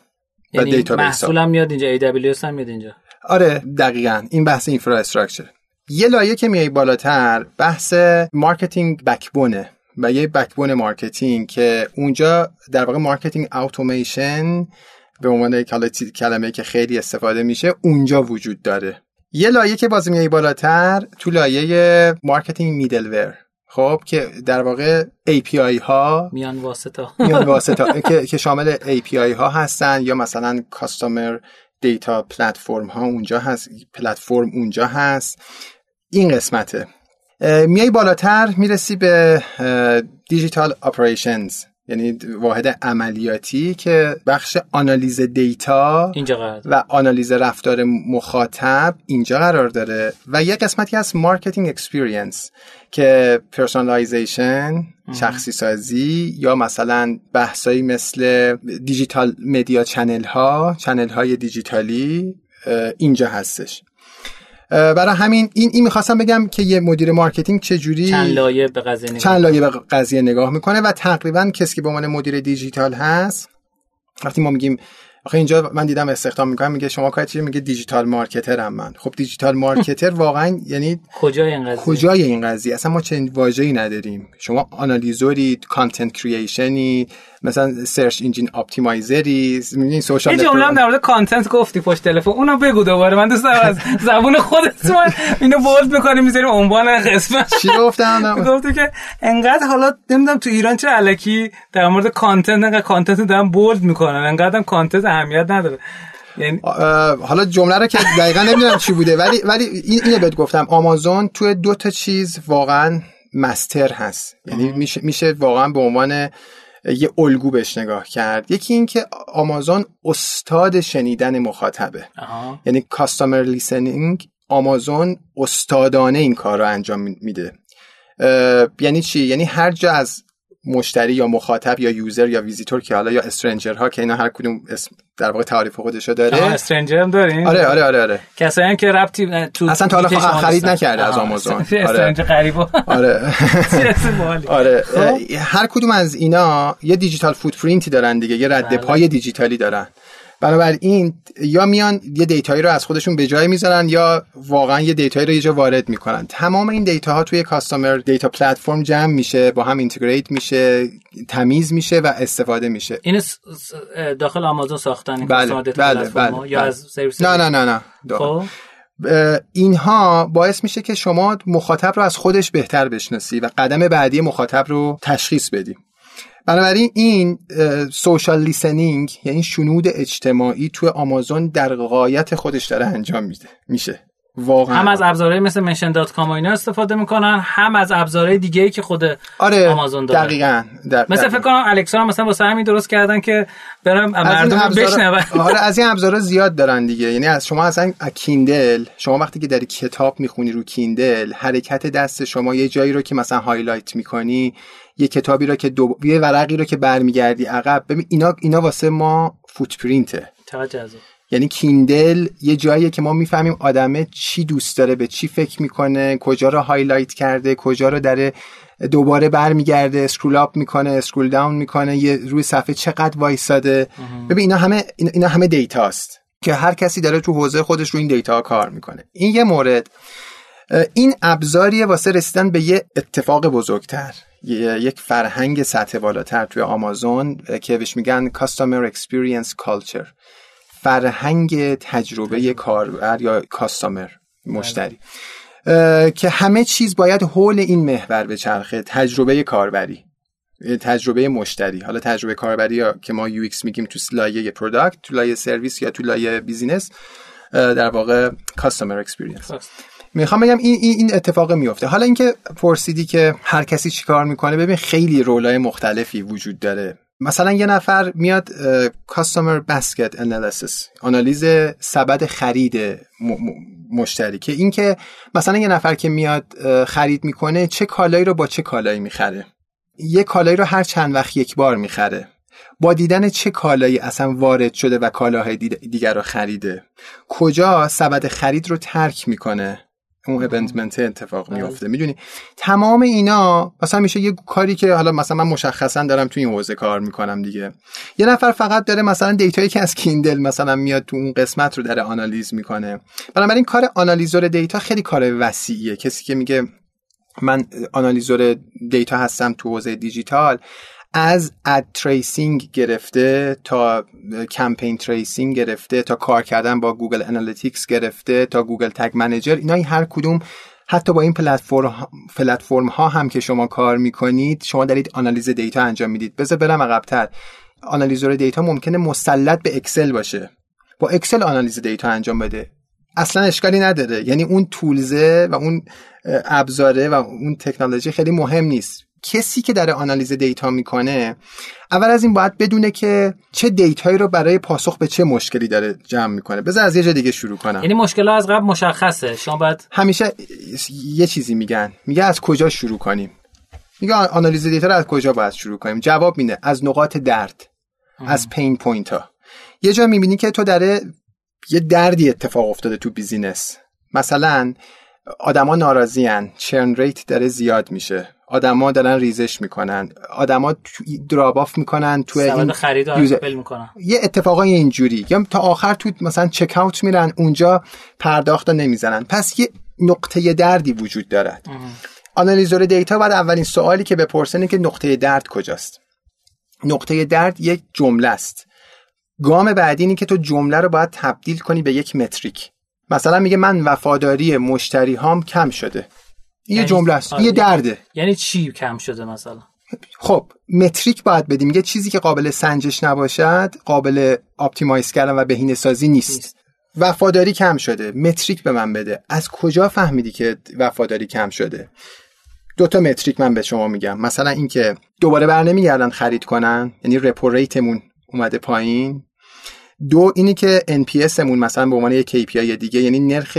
یعنی محصول هم میاد اینجا AWS هم میاد اینجا. آره دقیقا. این بحث infrastructure یه لایه که میای بالاتر بحث marketing backbone ه و یه backbone marketing که اونجا در واقع marketing automation به عنوان کلمه که خیلی استفاده میشه اونجا وجود داره. یه لایه که باز میای بالاتر تو لایه marketing middleware. خب که در واقع API ها میان واسطه. میان واسطه. که, که شامل API ها هستن یا مثلا customer data platform ها اونجا هست پلتفرم اونجا هست. این قسمته. میای بالاتر می‌رسی به digital operations یعنی واحد عملیاتی که بخش آنالیز data اینجا و آنالیز رفتار مخاطب اینجا قرار داره. و یه قسمتی از marketing experience که personalization شخصی سازی یا مثلا بحثایی مثل digital media channel ها channel های دیجیتالی اینجا هستش. برای همین این این می‌خواستم بگم که یه مدیر marketing چه جوری چند لایه به قضیه نگاه چند لایه به قضیه نگاه می‌کنه و تقریبا کسی که به عنوان مدیر دیجیتال هست وقتی ما میگیم آخه اینجا من دیدم استخدام می‌کنم میگه شما کاری چیه میگه digital marketer هم من. خب digital marketer واقعا یعنی کجای این قضیه؟ کجای این قضیه؟ اصلا ما چنین واژه‌ای نداریم. شما analyzer ی content creation ی مثلا search engine optimizer ی می‌دونین social یه جمله در مورد content گفتی پشت تلفن. اونو بگو دوباره. من دوست دارم از زبون خودت من اینو bold می‌کنیم می‌ذاریم عنوان قسمت. چی گفتم؟ گفتی که انقدر حالا نمی‌دونم تو ایران چه الکی در مورد content انقدر content دارن bold می‌کنن. انقدر content اهمیت نداره. یعنی حالا جمله رو که دقیقا نمی‌دونم چی بوده ولی ولی این اینو بهت گفتم. آمازون توی دو تا چیز واقعا master هست. یعنی میشه میشه واقعا به عنوان یه الگو بهش نگاه کرد. یکی این که آمازون استاد شنیدن مخاطبه. یعنی customer listening آمازون استادانه این کار رو انجام میده. یعنی چی؟ یعنی هر جا از مشتری یا مخاطب یا user یا ویزیتور که حالا یا stranger ها که اینا هر کدوم اسم در واقع تعریف خودشو داره. stranger هم دارین؟ آره آره آره آره. کسایی که ربطی تو اصلا تا حالا خرید نکرده از آمازون. stranger غریبا. آره. آره. هر کدوم از اینا یه digital footprint ی دارن دیگه یه رد پای دیجیتالی دارن. بنابراین یا میان یه data یی رو از خودشون به جای می‌ذارن یا واقعا یه data یی رو یه جا وارد می‌کنن. تمام این data ها توی customer data platform جمع میشه با هم integrate میشه تمیز میشه و استفاده میشه. این داخل آمازون ساختن این بله بله بله یا از سرویس نه نه نه نه خب. اینها باعث میشه که شما مخاطب رو از خودش بهتر بشناسی و قدم بعدی مخاطب رو تشخیص بدی. بنابراین این social listening یعنی شنود اجتماعی توی آمازون در غایت خودش داره انجام میده میشه. واقعا. هم از ابزارهای مثل Mention.com و اینا استفاده می‌کنن هم از ابزارهای دیگه ای که خود آره آمازون داره. دقیقاً دقیقاً. مثلا فکر کنم الکسا هم مثلا واسه همین درست کردن که برم مردم بشنون. آره از این ابزارا زیاد دارن دیگه. یعنی از شما اصلا کیندل شما وقتی که داری کتاب می‌خونی رو کیندل حرکت دست شما یه جایی رو که مثلا highlight می‌کنی یه کتابی رو که دو... یه ورقی رو که برمیگردی عقب. ببین اینا اینا واسه ما footprint ه یعنی کیندل یه جاییه که ما می‌فهمیم آدمه چی دوست داره به چی فکر می‌کنه کجا رو highlight کرده کجا رو داره دوباره برمیگرده scroll up می‌کنه scroll down می‌کنه یه روی صفحه چقدر وایساده. ببین اینا همه اینا همه data ست که هر کسی داره تو حوزه خودش رو این data کار می‌کنه. این یه مورد. این ابزاریه واسه رسیدن به یه اتفاق بزرگتر. یک فرهنگ سطح بالاتر توی آمازون که بهش میگن Customer Experience Culture. فرهنگ تجربه کاربر یا customer مشتری. که همه چیز باید حول این محور به چرخه تجربه کاربری تجربه مشتری. حالا تجربه کاربری یا که ما UX میگیم تو لایه product تو لایه سرویس یا تو لایه business در واقع customer experience می‌خوام بگم این این اتفاق میفته. حالا اینکه پرسیدی که هر کسی چیکار می‌کنه ببین خیلی role ای مختلفی وجود داره. مثلا یه نفر میاد customer basket analysis آنالیز سبد خرید مشتری که اینکه مثلا یه نفر که میاد خرید می‌کنه چه کالایی رو با چه کالایی می‌خره؟ یه کالایی رو هر چند وقت یک بار می‌خره. با دیدن چه کالایی اصلا وارد شده و کالاهای دیگر رو خریده؟ کجا سبد خرید رو ترک می‌کنه؟ اون ابندمنت اتفاق میفته می‌دونی؟ تمام اینا مثلا میشه یه کاری که حالا مثلا من مشخصا دارم تو این حوزه کار می‌کنم دیگه. یه نفر فقط داره مثلا data یی که از کیندل مثلا میاد تو اون قسمت رو داره آنالیز می‌کنه. بنابراین کار آنالیزور data خیلی کار وسیعیه. کسی که میگه من آنالیزور data هستم تو حوزه دیجیتال از ad tracing گرفته تا campaign tracing گرفته تا کار کردن با Google Analytics گرفته تا Google Tag Manager اینا این هر کدوم حتی با این پلتفرم ها هم که شما کار می‌کنید شما دارید آنالیز data انجام می‌دید. بذار برم عقبتر. آنالیزور data ممکنه مسلط به Excel باشه. با Excel آنالیز data انجام بده. اصلا اشکالی نداره. یعنی اون tools ه و اون ابزاره و اون تکنولوژی خیلی مهم نیست. کسی که در آنالیز data می‌کنه اول از این باید بدونه که چه data یی رو برای پاسخ به چه مشکلی داره جمع می‌کنه. بذار از یه جا دیگه شروع کنم. یعنی مشکل از قبل مشخصه. شما باید همیشه یه چیزی میگن. میگه از کجا شروع کنیم؟ میگه آنالیز data رو از کجا باید شروع کنیم؟ جواب میده از نقاط درد از pain point ها یه جا می‌بینی که تو داره یه دردی اتفاق افتاده تو business. مثلا آدما ناراضیان churn rate داره زیاد میشه. آدما دارن ریزش می‌کنن. آدما drop off می‌کنن تو این خرید user... می‌کنن. یه اتفاقای اینجوری. یا تا آخر تو مثلا checkout میرن اونجا پرداخت نمی‌زنن. پس یه نقطه دردی وجود دارد. آنالیزور data بعد اولین سوالی که بپرسن که نقطه درد کجاست. نقطه درد یک جمله است. گام بعدی اینه که تو جمله رو باید تبدیل کنی به یک metric. مثلا میگه من وفاداری مشتری هام کم شده. یه یعنی جمله است. یه درده. یعنی چی کم شده مثلا؟ خب metric باید بدیم. یه چیزی که قابل سنجش نباشد قابل optimize کردن و بهینه سازی نیست. نیست. وفاداری کم شده. metric به من بده. از کجا فهمیدی که وفاداری کم شده؟ دو تا metric من به شما میگم. مثلا اینکه دوباره بر نمیگردن خرید کنن یعنی repeat rate مون اومده پایین. دو اینی که NPS مون مثلا به عنوان یک KPI دیگه یعنی نرخ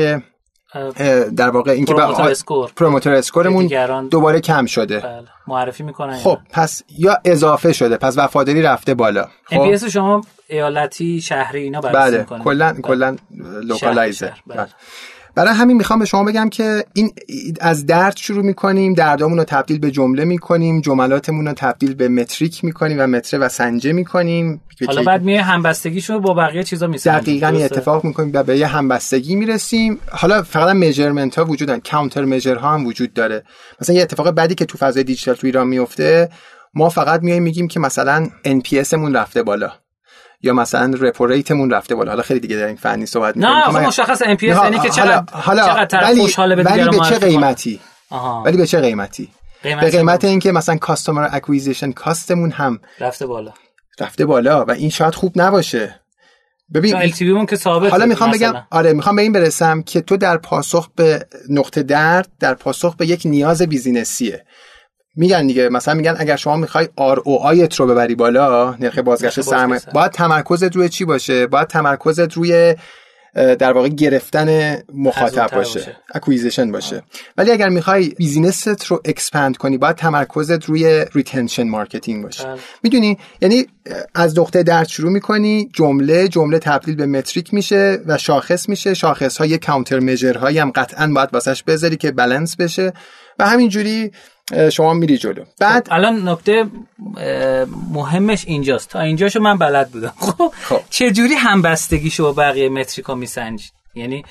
در واقع اینکه promoter score. promoter score مون دوباره کم شده. بله. معرفی می‌کنن خب پس یا اضافه شده پس وفاداری رفته بالا. خب. شما ایالتی شهری اینا بررسی بله. می‌کنه کلا کلا localizer بله. برای همین می‌خوام به شما بگم که این از درد شروع می‌کنیم دردامون رو تبدیل به جمله می‌کنیم جملاتمون رو تبدیل به metric می‌کنیم و متره و سنجه می‌کنیم. حالا بعد میه همبستگیشو با بقیه چیزا میسنجیم. دقیقاً اتفاق می‌کنیم و به یه همبستگی می‌رسیم. حالا فقط measurement ها وجود دارن counter measure ها هم وجود داره. مثلا یه اتفاق بعدی که تو فضای دیجیتال تو ایران میفته ما فقط میایم میگیم که مثلا NPS مون رفته بالا. یا مثلا repeat rate مون رفته بالا. حالا خیلی دیگه در این فنی صحبت می‌کنیم. نه آخه مشخص NPS یعنی که چقدر حالا چقدر ولی خوشحاله به ولی به چه قیمتی؟ ولی به چه قیمتی؟ به قیمت اینکه مثلا customer acquisition cost مون هم رفته بالا. رفته بالا و این شاید خوب نباشه. ببین LT که ثابت حالا می‌خوام بگم آره می‌خوام به این برسم که تو در پاسخ به نقطه درد در پاسخ به یک نیاز business یه. میگن دیگه مثلا میگن اگر شما می‌خوای ROI ت رو ببری بالا نرخ بازگشت سرمایه باید تمرکزت روی چی باشه؟ باید تمرکزت روی در واقع گرفتن مخاطب باشه acquisition باشه. ولی اگر می‌خوای business ت رو expand کنی باید تمرکزت روی retention marketing باشه. بله. می‌دونی؟ یعنی از نقطه درد شروع می‌کنی جمله جمله تبدیل به metric میشه و شاخص میشه. شاخص های counter measure هایی هم قطعا باید واسش بذاری که بالانس بشه. و همینجوری شما میری جلو. بعد خب، الان نکته مهمش اینجاست. تا اینجاشو من بلد بودم. خب, خب. چه جوری همبستگیشو با بقیه متریکا میسنج یعنی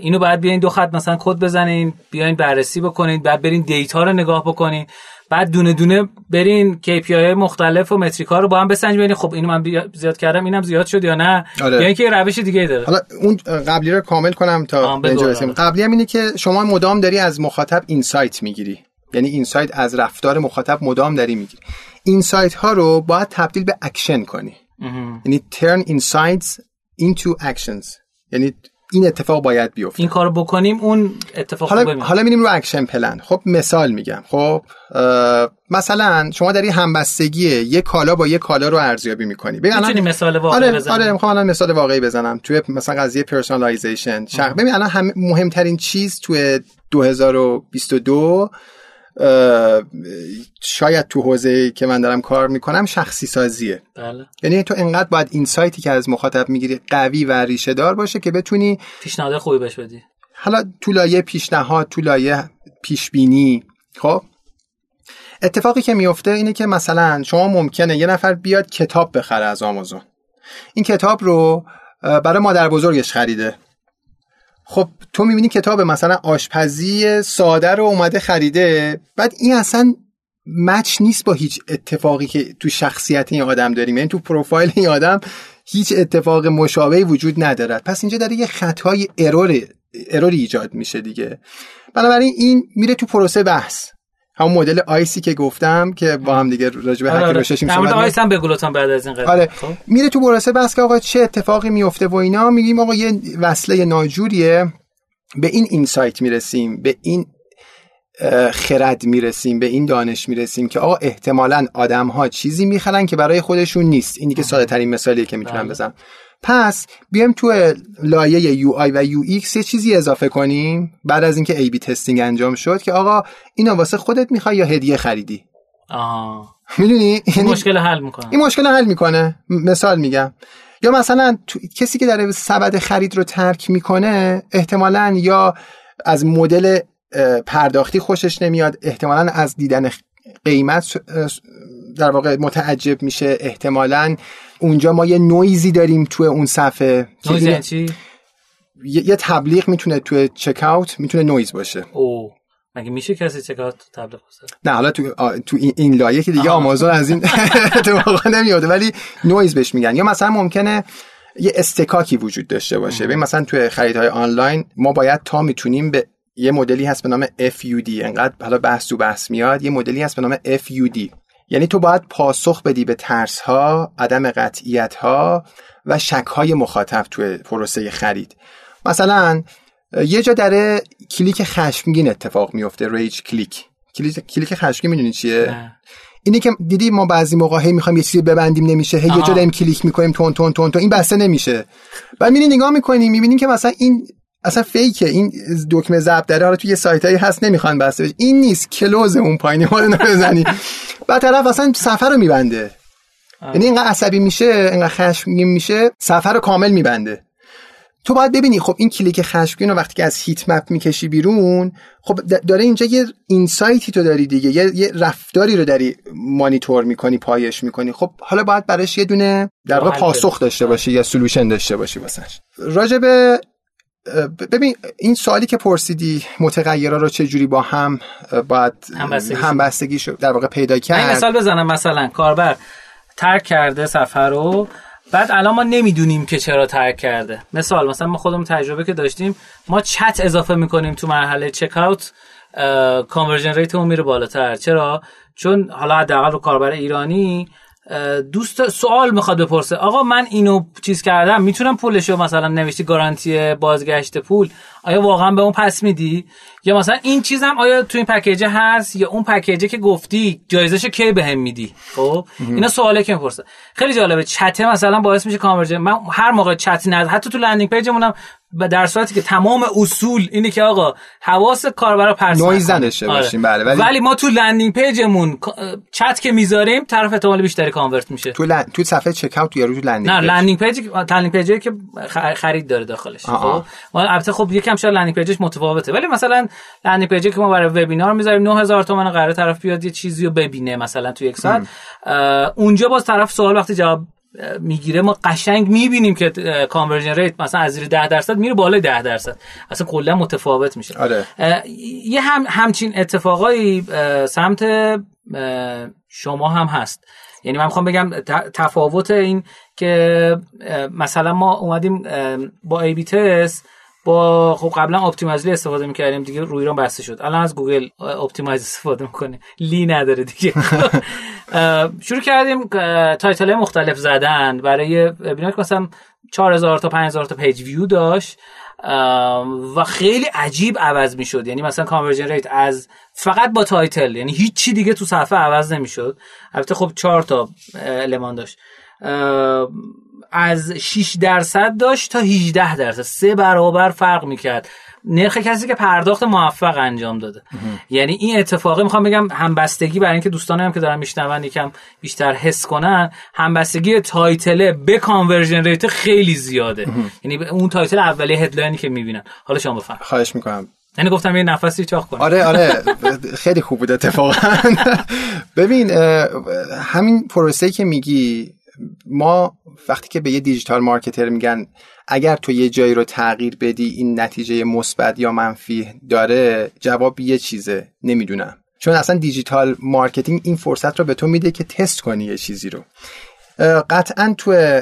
اینو بعد بیاین دو خط مثلا کد بزنین بیاین بررسی بکنین بعد برین دیتا رو نگاه بکنین. بعد دونه دونه برین KPI مختلف و متریکا رو با هم بسنج ببینید خب اینو من زیاد کردم اینم زیاد شد یا نه؟ آره. یعنی که روش دیگه داره. حالا اون قبلی رو کامل کنم تا اینجا قبلی هم اینه که شما مدام داری از مخاطب insight می‌گیری. یعنی insight از رفتار مخاطب مدام داری می‌گیری. insight ها رو باید تبدیل به اکشن کنی. یعنی turn insights into actions. یعنی این اتفاق باید بیفته. این کارو بکنیم اون اتفاق حالا حالا میریم رو action plan خب مثال میگم. خب مثلا شما در این همبستگی یه کالا با یه کالا رو ارزیابی می‌کنی. ببین الان مثال واقعی آره آره می‌خوام الان مثال واقعی بزنم. توی مثلا قضیه personalization شخص ببین الان هم مهمترین چیز توی 2022 شاید تو حوزه که من دارم کار می‌کنم شخصی سازیه. بله. یعنی تو انقدر باید اینسایتی که از مخاطب می‌گیری قوی و ریشه دار باشه که بتونی پیشنهاد خوبی بهش بدی. حالا تو لایه پیشنهاد تو لایه پیش بینی خب؟ اتفاقی که میفته اینه که مثلا شما ممکنه یه نفر بیاد کتاب بخره از آمازون. این کتاب رو برای مادر بزرگش خریده. خب تو می‌بینی کتاب مثلا آشپزی ساده رو اومده خریده بعد این اصلا match نیست با هیچ اتفاقی که تو شخصیت این آدم داریم. یعنی تو پروفایل این آدم هیچ اتفاق مشابهی وجود ندارد. پس اینجا داره یه خطای error error ی ایجاد میشه دیگه. بنابراین این میره تو پروسه بحث. همون مدل آیسی که گفتم که با هم دیگه راجع به آره هک آره. آیس هم بگو لطفا بعد از این قضیه آره. خب. میره تو پروسه بحث که آقا چه اتفاقی میفته و اینا میگیم آقا یه وصله ناجوریه به این insight می‌رسیم به این خرد می‌رسیم به این دانش می‌رسیم که آقا احتمالا آدم ها چیزی می‌خرن که برای خودشون نیست اینی که ساده ترین مثالیه که می‌تونم بله. بزنم پس بیایم تو لایه UI و UX یه چیزی اضافه کنیم بعد از اینکه A/B testing انجام شد که آقا اینو واسه خودت می‌خوای یا هدیه خریدی؟ آه. می‌دونی؟ این یعنی مشکل حل می‌کنه. این مشکل حل می‌کنه. مثال میگم. یا مثلا کسی که داره سبد خرید رو ترک می‌کنه احتمالا یا از مدل پرداختی خوشش نمیاد احتمالا از دیدن قیمت در واقع متعجب میشه احتمالا اونجا ما یه نویزی داریم تو اون صفحه. نویز چی؟ یه تبلیغ می‌تونه تو checkout می‌تونه نویز باشه. او. مگه میشه کسی checkout تبلیغ باشه نه حالا تو تو این لایه که دیگه آمازون از این اتفاقا نمیاده ولی نویز بهش میگن. یا مثلا ممکنه یه اصطکاکی وجود داشته باشه. ببین مثلا توی خریدهای آنلاین ما باید تا می‌تونیم به یه مدلی هست به نام FUD انقدر حالا بحث تو بحث میاد یه مدلی هست به نام FUD یعنی تو باید پاسخ بدی به ترس ها عدم قطعیت ها و شک های مخاطب توی پروسه خرید. مثلا یه جا داره کلیک خشمگین اتفاق میفته rage click کلیک, کلیک خشمگین می‌دونی چیه؟ اینی که دیدی ما بعضی موقع هی می‌خوایم یه چیزی ببندیم نمیشه هی یه جا داریم کلیک می‌کنیم تون تون تون تون این بسته نمیشه. بعد میری نگاه می‌کنیم می‌بینیم که مثلا این اصلا fake ه. این دکمه ضبط داره حالا توی یه سایت هایی هست نمی‌خوان بسته بشه. این نیست. close اون پایینی ما رو بزنی بعد طرف اصلا سفر رو میبنده. یعنی اینقدر عصبی میشه اینقدر خشمگین میشه سفر رو کامل میبنده. تو باید ببینی خب این کلیک خشمگین رو وقتی که از heat map می‌کشی بیرون خب داره اینجا یه insight ی تو داری دیگه. یه, یه رفتاری رو داری مانیتور می‌کنی پایش می‌کنی. خب حالا باید براش یه دونه در واقع پاسخ داشته باشی یا solution داشته باشی واسش. راجع ببین این سوالی که پرسیدی متغیرها رو چه جوری با هم باید همبستگی شد. در واقع پیدا کرد؟ مثال بزنم مثلا کاربر ترک کرده سفر رو بعد الان ما نمی‌دونیم که چرا ترک کرده. مثال مثلا ما خودمون تجربه که داشتیم ما چت اضافه می‌کنیم تو مرحله checkout conversion rate مون میره بالاتر. چرا؟ چون حالا حداقل رو کاربر ایرانی دوست سوال می‌خواد بپرسه. آقا من اینو چیز کردم می‌تونم پولشو مثلا نوشتی گارانتی بازگشت پول؟ آیا واقعا به اون پس میدی؟ یا مثلا این چیزم آیا تو این پکیجه هست؟ یا اون پکیجه که گفتی جایزش کی بهم میدی؟ خب اینا سواله که می‌پرسه. خیلی جالبه. چته مثلا باعث میشه کانورژن من هر موقع چت نز حتی تو لندینگ پیجمونم در صورتی که تمام اصول اینه که آقا حواس کاربر پرس نویز نداشته آره. بله ولی... ولی ما تو لندینگ پیجمون چت که می‌ذاریم طرف احتمال بیشتری کانورت میشه. تو لن... تو صفحه چک اوت یا رو لندینگ نه لندینگ پیج landing page ی که خرید داره داخلش. خب؟ البته خب یکم شاید landing page ش متفاوته. ولی مثلا landing page ی که ما برای webinar می‌ذاریم 9000 تومان قرار طرف بیاد یه چیزی رو ببینه مثلا تو یک ساعت. اونجا باز طرف سوال وقتی جواب می‌گیره ما قشنگ می‌بینیم که conversion rate مثلا از زیر 10 درصد میره بالای 10 درصد. اصلا کلا متفاوت میشه. آره. یه هم همچین اتفاقایی سمت شما هم هست. یعنی من می‌خوام بگم تفاوت این که مثلا ما اومدیم با A/B test با خب قبلا Optimizely استفاده می‌کردیم دیگه روی ایران بسته شد. الان از Google Optimize استفاده می‌کنه لی نداره دیگه. شروع کردیم title مختلف زدن. برای ببینید که مثلا 4000 تا 5000 تا پیج ویو داشت و خیلی عجیب عوض می‌شد. یعنی مثلا conversion rate از فقط با title یعنی هیچی دیگه تو صفحه عوض نمی‌شد. البته خب 4 تا element داشت. از 6 درصد داشت تا 18 درصد. سه برابر فرق می‌کرد. نرخ کسی که پرداخت موفق انجام داده. یعنی این اتفاقی می‌خوام بگم همبستگی برای اینکه دوستانم هم که دارن میشنون یکم بیشتر حس کنن همبستگی title ه به conversion rate خیلی زیاده. یعنی اون title اولیه headline ی که می‌بینن. حالا شما بفهم خواهش می‌کنم. یعنی گفتم یه نفسی چاق کنم. آره آره. خیلی خوب بود اتفاقا. ببین همین پروسه که میگی ما وقتی که به یه digital marketer میگن اگر تو یه جایی رو تغییر بدی این نتیجه مثبت یا منفی داره جواب یه چیزه. نمی‌دونم. چون اصلا digital marketing این فرصت رو به تو میده که تست کنی یه چیزی رو. قطعا تو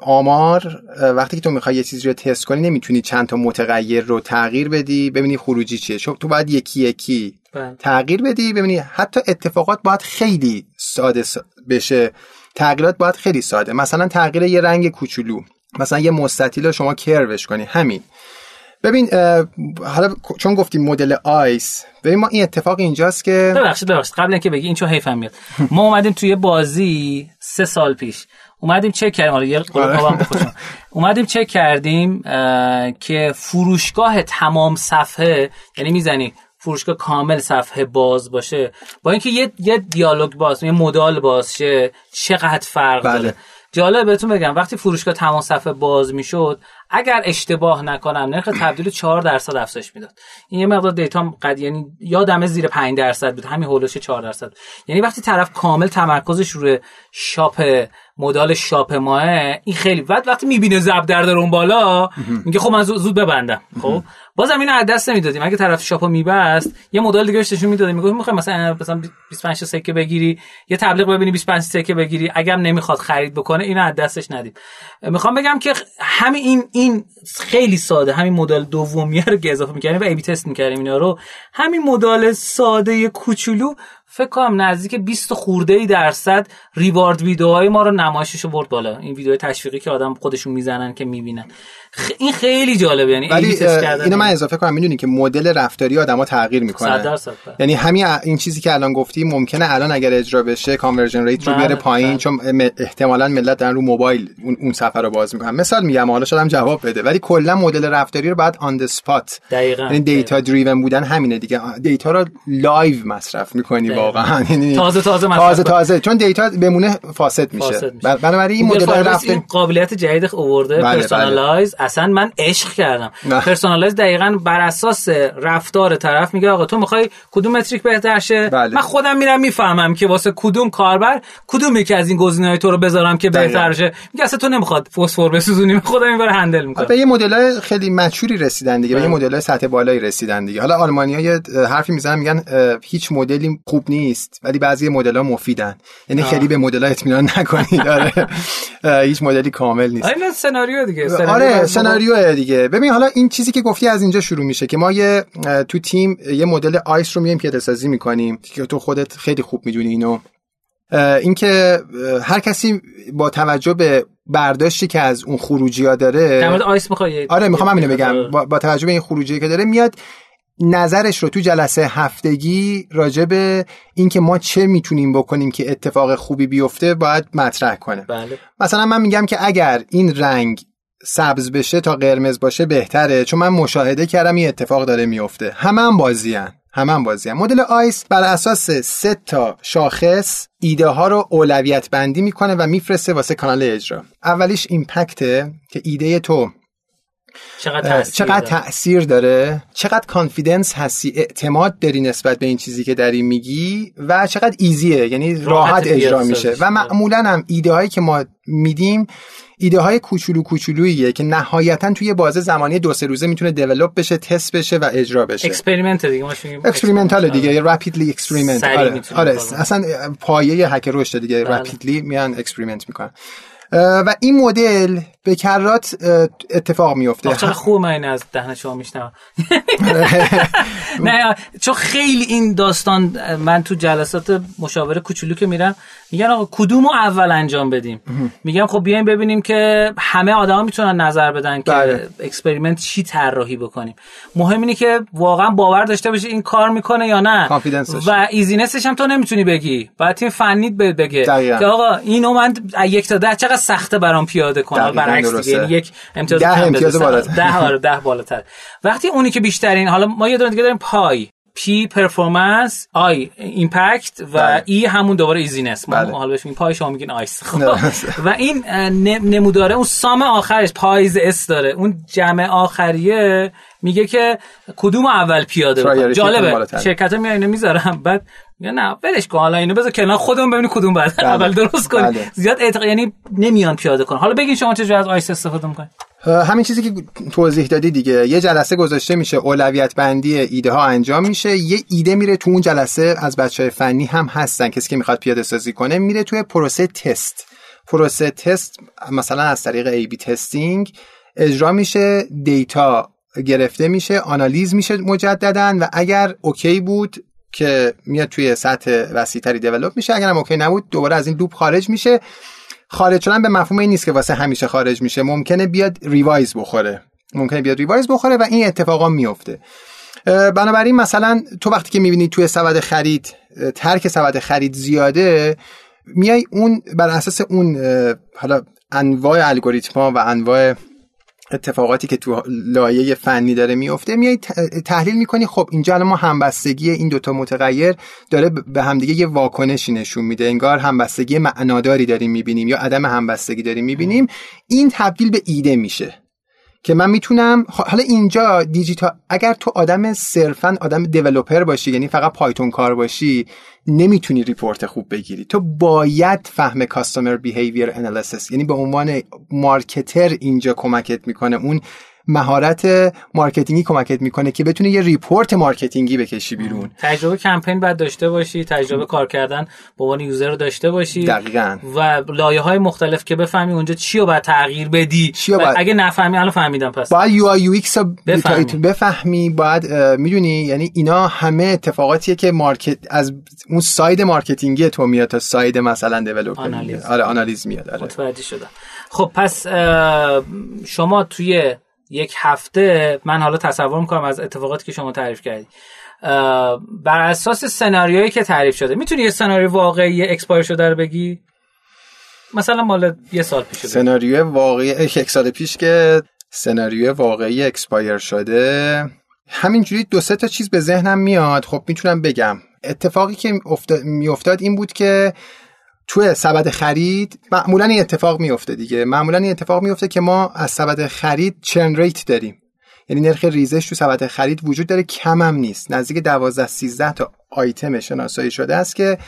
آمار وقتی که تو می‌خوای یه چیزی رو تست کنی نمی‌تونی چند تا متغیر رو تغییر بدی ببینی خروجی چیه. چون تو باید یکی یکی بله. تغییر بدی ببینی حتی اتفاقات باید خیلی ساده بشه. تغییرات باید خیلی ساده. مثلا تغییر یه رنگ کوچولو. مثلا یه مستطیل رو شما کروش کنی. همین. ببین حالا چون گفتیم مدل آیس ببین ما این اتفاق اینجاست که ببخشید ببخشید. قبل اینکه بگی این چون حیفم میاد. ما اومدیم توی بازی سه سال پیش. اومدیم چک کردیم. حالا یه اومدیم چک کردیم که فروشگاه تمام صفحه یعنی می‌زنی فروشگاه کامل صفحه باز باشه. با اینکه یه یه دیالوگ باز یه مدال باز شه چقدر فرق بله. داره. جالب بهتون بگم وقتی فروشگاه تمام صفحه باز می‌شد اگر اشتباه نکنم نرخ تبدیل 4 درصد افزایش می‌داد. این یه مقدار دیتا قد یعنی یادمه زیر 5 درصد بود. همین هولوش 4 درصد. یعنی وقتی طرف کامل تمرکزش روی شاپ مدال شاپ ماه این خیلی بعد وقتی می‌بینه زب در اون بالا میگه خب من زود ببندم. خب؟ بازم اینو از دست نمی‌دادیم. اگه طرف شاپو میبست یه مدل دیگه نشون می‌دادیم. میگه می‌خوای مثلا مثلا 25 سکه بگیری یه تبلیغ ببینی 25 سکه بگیری. اگرم نمی‌خواد خرید بکنه اینو از دستش ندیم. می‌خوام بگم که همین این این خیلی ساده. همین مدل دومیه رو که اضافه می‌کردیم و ای بی تست می‌کردیم اینا رو. همین مدل ساده کوچولو فکر کنم نزدیک 20 خورده ای درصد ریوارد ویدیوهای ما رو نمایشش برد بالا. این ویدیو تشویقی که آدم خودشون می‌زنن که می‌بینن. این خیلی جالبه. یعنی ولی اینو من اضافه کنم. می‌دونی که مدل رفتاری آدما تغییر می‌کنه. یعنی همین این چیزی که الان گفتی ممکنه الان اگر اجرا بشه conversion rate رو بیاره پایین چون احتمالا ملت دارن رو موبایل اون, اون سفر رو باز می‌کنن. مثال میگم حالا شدم جواب بده. ولی کلا مدل رفتاری رو بعد on spot یعنی data driven بودن همینه دیگه. data رو live مصرف می‌کنی واقعا. یعنی تازه تازه تازه تازه. چون data بمونه فاسد میشه. بنابراین این مدل رفتاری قابلیت جدید اوورده personalize. اصلا من عشق کردم. personalize دقیقا بر اساس رفتار طرف میگه آقا تو می‌خوای کدوم metric بهتر شه؟ بله. من خودم میرم می‌فهمم که واسه کدوم کاربر کدوم یکی از این گزینه‌های تو رو بذارم که بهتر شه؟ میگه اصلا تو نمی‌خواد فسفر بسوزونی. خودم این handle می‌کنم. به یه مدل خیلی mature ی رسیدن دیگه به یه بله. مدل سطح بالایی رسیدن دیگه. حالا آلمانی‌ها یه حرفی می‌زنن میگن هیچ مدلی خوب نیست ولی بعضی مدل‌ها مفیدن. یعنی خیلی به مدل‌ها اطمینان نکنید. داره هیچ مدلی کامل نیست. این سناریو دیگه. سناریو آره سناریو دیگه. ببین حالا این چیزی که گفتی از اینجا شروع میشه که ما یه تو تیم یه مدل آیس رو میایم پیاده سازی می‌کنیم که تو خودت خیلی خوب می‌دونی اینو. اینکه هر کسی با توجه به برداشتی که از اون خروجی ها داره آیس می‌خوای آره می‌خوام همینو بگم. با, با توجه به این خروجی که داره میاد نظرش رو تو جلسه هفتگی راجع به اینکه ما چه می‌تونیم بکنیم که اتفاق خوبی بیفته باید مطرح کنه. بله. مثلا من میگم که اگر این رنگ سبز بشه تا قرمز باشه بهتره چون من مشاهده کردم این اتفاق داره میفته همه هم بازیان همه هم مدل آیس بر اساس سه تا شاخص ایده ها رو اولویت بندی می‌کنه و میفرسته واسه کانال اجرا. اولیش ایمپکته که ایده تو چقدر تاثیر, چقدر تأثیر داره؟ چقدر confidence هستی؟ اعتماد داری نسبت به این چیزی که داری میگی و چقدر easy ه یعنی راحت, راحت اجرا میشه. و معمولا هم ایده هایی که ما میدیم ایده های کوچولو کوچولوییه که نهایتا توی بازه زمانی دو سه روزه می‌تونه develop بشه تست بشه و اجرا بشه. experiment دیگه ما experimental دیگه rapidly experiment آره, آره. اصلا پایه هک رشد دیگه rapidly بله. میان experiment می‌کنن. و این مدل به کرات اتفاق میفته چرا خوب من از دهن شما میشنم نه چون خیلی این داستان من تو جلسات مشاوره کوچولو که میرم میگن آقا کدومو اول انجام بدیم میگم خب بیایم ببینیم که همه آدما می‌تونن نظر بدن که بله. experiment چی طراحی بکنیم مهم اینه که واقعا باور داشته باشی این کار می‌کنه یا نه. و easiness ش هم تو نمی‌تونی بگی باید تیم فنیت بهت بگه دقیقاً. که آقا اینو من یک تا ده چقدر سخته برام پیاده کنم برعکس. دیگه یعنی یک امتیاز ده امتیاز. بالاتر. ده آره ده بالاتر وقتی اونی که بیشترین حالا ما یه دونه دیگه داریم پای پی پرفورمنس آی ایمپکت و بله. ای همون دوباره ایزینس ما بله. حالا بهش میگیم پای شما میگین آیس خب. و این نموداره اون سام آخرش پایز اس داره اون جمع آخریه میگه که کدوم اول پیاده کدوم جالبه. شرکت ها میان اینو می‌ذارم بعد میگن نه ولش کن حالا اینو بذار کنار خودمون ببینیم کدوم بعد بله. اول درست کنیم. زیاد اعتقاد یعنی نمیان پیاده کن حالا بگین شما چجوری از ICE استفاده می‌کنید همین چیزی که توضیح دادی دیگه. یه جلسه گذاشته میشه اولویت بندی ایده ها انجام میشه. یه ایده میره تو اون جلسه از بچه های فنی هم هستن. کسی که می‌خواد پیاده سازی کنه میره توی پروسه تست. پروسه تست مثلا از طریق A/B testing اجرا میشه دیتا گرفته میشه آنالیز میشه مجددا و اگر OK بود که میاد توی سطح وسیعتری develop میشه. اگر هم OK نبود دوباره از این loop خارج میشه. خارج شدن به مفهوم این نیست که واسه همیشه خارج میشه. ممکنه بیاد revise بخوره. ممکنه بیاد revise بخوره و این اتفاقا میفته. بنابراین مثلا تو وقتی که می‌بینی توی سبد خرید ترک سبد خرید زیاده میای اون بر اساس اون حالا انواع الگوریتما و انواع اتفاقاتی که تو لایه فنی داره میفته میای تحلیل می‌کنی خب اینجا الان ما همبستگی این دوتا متغیر داره به همدیگه یه واکنشی نشون میده. انگار همبستگی معناداری داریم می‌بینیم یا عدم همبستگی داریم می‌بینیم. این تبدیل به ایده میشه. که من می‌تونم حالا اینجا دیجیتال اگر تو آدم صرفا آدم developer باشی یعنی فقط پایتون کار باشی نمی‌تونی report خوب بگیری. تو باید فهم customer behavior analysis یعنی به عنوان marketer اینجا کمکت می‌کنه. اون مهارت marketing ی کمکت می‌کنه که بتونی یه report marketing ی بکشی بیرون تجربه کمپین باید داشته باشی تجربه کار کردن به عنوان user رو داشته باشی دقیقاً. و لایه های مختلف که بفهمی اونجا چی رو باید تغییر بدی چی باید- اگه نفهمی الان فهمیدم پس باید UI UX بفهمی. بفهمی, باید می‌دونی یعنی اینا همه اتفاقاتیه که market از اون side marketing ی تو میاد تا side مثلا developer آنالیز. آره آنالیز میاد آره. متوجه شدم خب پس شما توی یک هفته من حالا تصور می‌کنم از اتفاقاتی که شما تعریف کردی. اه، بر اساس سناریویی که تعریف شده می‌تونی یه سناریو واقعی expire شده رو بگی؟ مثلا مال یه سال پیش بگی. سناریوی واقعی یک سال پیش که سناریوی واقعی expire شده همینجوری دو سه تا چیز به ذهنم میاد. خب می‌تونم بگم. اتفاقی که افتا- میافتاد این بود که توی سبد خرید معمولا این اتفاق میفته دیگه. معمولا این اتفاق میفته که ما از سبد خرید چرن ریت داریم. یعنی نرخ ریزش تو سبد خرید وجود داره کم هم نیست. نزدیک 12 13 تا آیتم شناسایی شده است که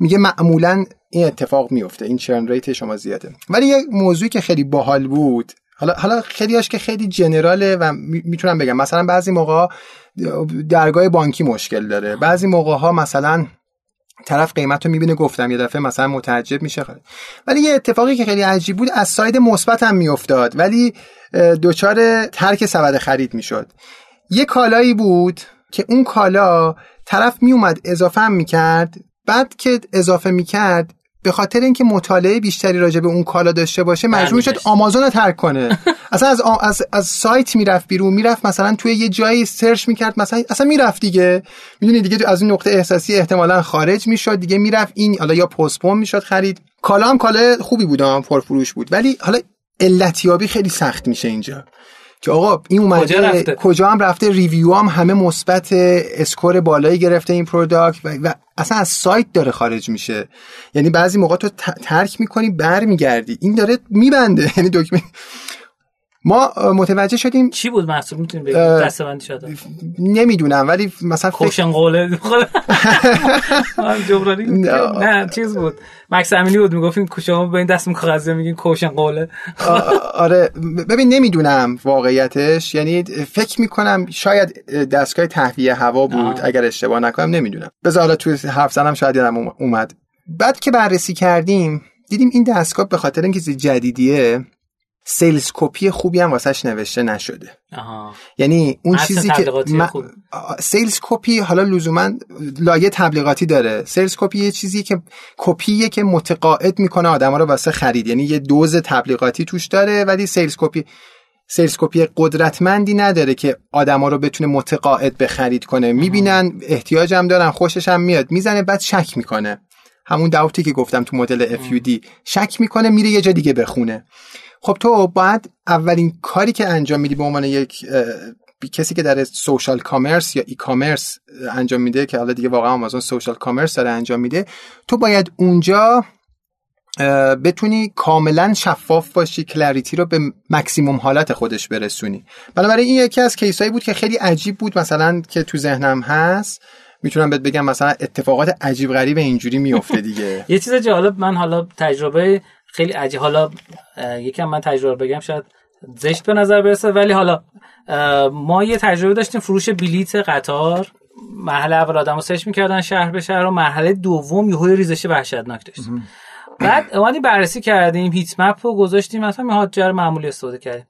میگه معمولا این اتفاق میفته این چرن ریت شما زیاده. ولی یه موضوعی که خیلی باحال بود حالا حالا خیلیاش که خیلی جنراله و می- می‌تونم بگم. مثلا بعضی موقع درگاه بانکی مشکل داره. بعضی موقع ها مثلا طرف قیمت رو می‌بینه گفتم یه دفعه مثلا متعجب میشه. ولی یه اتفاقی که خیلی عجیب بود از side مثبت هم میافتاد. ولی دچار ترک سبد خرید می‌شد. یه کالایی بود که اون کالا طرف میومد اضافه هم می‌کرد. بعد که اضافه می‌کرد به خاطر اینکه مطالعه بیشتری راجع به اون کالا داشته باشه مجبور شد. آمازون رو ترک کنه. اصلا از, آ- از, از سایت می‌رفت بیرون می‌رفت مثلا توی یه جایی search می‌کرد مثلا اصلا می‌رفت دیگه. می‌دونی دیگه از اون نقطه احساسی احتمالا خارج می‌شد دیگه. می‌رفت این حالا یا postpone می‌شد خرید. کالا هم کالا خوبی بود هم پرفروش بود. ولی حالا علتیابی خیلی سخت میشه اینجا. که آقا این اومده کجا رفته؟ کجا هم رفته review هم همه مثبت score بالایی گرفته این product و, و اصلا از سایت داره خارج میشه. یعنی بعضی موقع تو ترک می‌کنی برمیگردی. این داره میبنده. یعنی دکمه ما متوجه شدیم چی بود محصول؟ می‌تونی بگی؟ اه، دستبندی شده نمی‌دونم ولی مثلا کوشن قوله. جبرانی. نه. چیز بود. مکس امینی بود می‌گفتیم شما به این دست کاغذی میگین کوشن قوله. آره. ببین نمی‌دونم واقعیتش. یعنی فکر می‌کنم شاید دستگاه تهویه هوا بود. اگر اشتباه نکنم نمی‌دونم. بذار حالا توی حرف زنم شاید یادم اوم- اومد. بعد که بررسی کردیم دیدیم این دستگاه به خاطر اینکه چیز جدیدیه sales copy خوبی هم واسش نوشته نشده. آها. یعنی اون چیزی که. آ- sales copy حالا لزوما لایه تبلیغاتی داره. sales copy یه چیزی که کپیه که متقاعد می‌کنه آدما رو واسه خرید. یعنی یه دوز تبلیغاتی توش داره ولی sales copy sales copy قدرتمندی نداره که آدما رو بتونه متقاعد به خرید کنه. می‌بینن احتیاجم دارن خوشش هم میاد. می‌زنه بعد شک می‌کنه. همون داوتی که گفتم تو مدل FUD شک می‌کنه میره یه جا دیگه بخونه. خب تو باید اولین کاری که انجام میدی به عنوان یک کسی که در سوشال کامرس یا ای کامرس انجام میده که حالا دیگه واقعا آمازون سوشال کامرس داره انجام میده تو باید اونجا بتونی کاملا شفاف باشی کلریتی رو به مکسیموم حالت خودش برسونی. بنابراین این یکی از کیسایی بود که خیلی عجیب بود مثلا که تو ذهنم هست. می‌تونم بهت بگم مثلا اتفاقات عجیب غریب اینجوری میفته دیگه. یه چیز جالب من حالا تجربه خیلی عجیب. حالا یکم من تجربه بگم شاید زشت به نظر برسه ولی حالا ما یه تجربه داشتیم فروش بلیت قطار. مرحله اول آدمو سرچ می‌کردن شهر به شهر و مرحله دوم یهو یه ریزش وحشتناک داشت. بعد اومدیم بررسی کردیم هیت مپ رو گذاشتیم مثلا حاجر معمولی استفاده کردیم.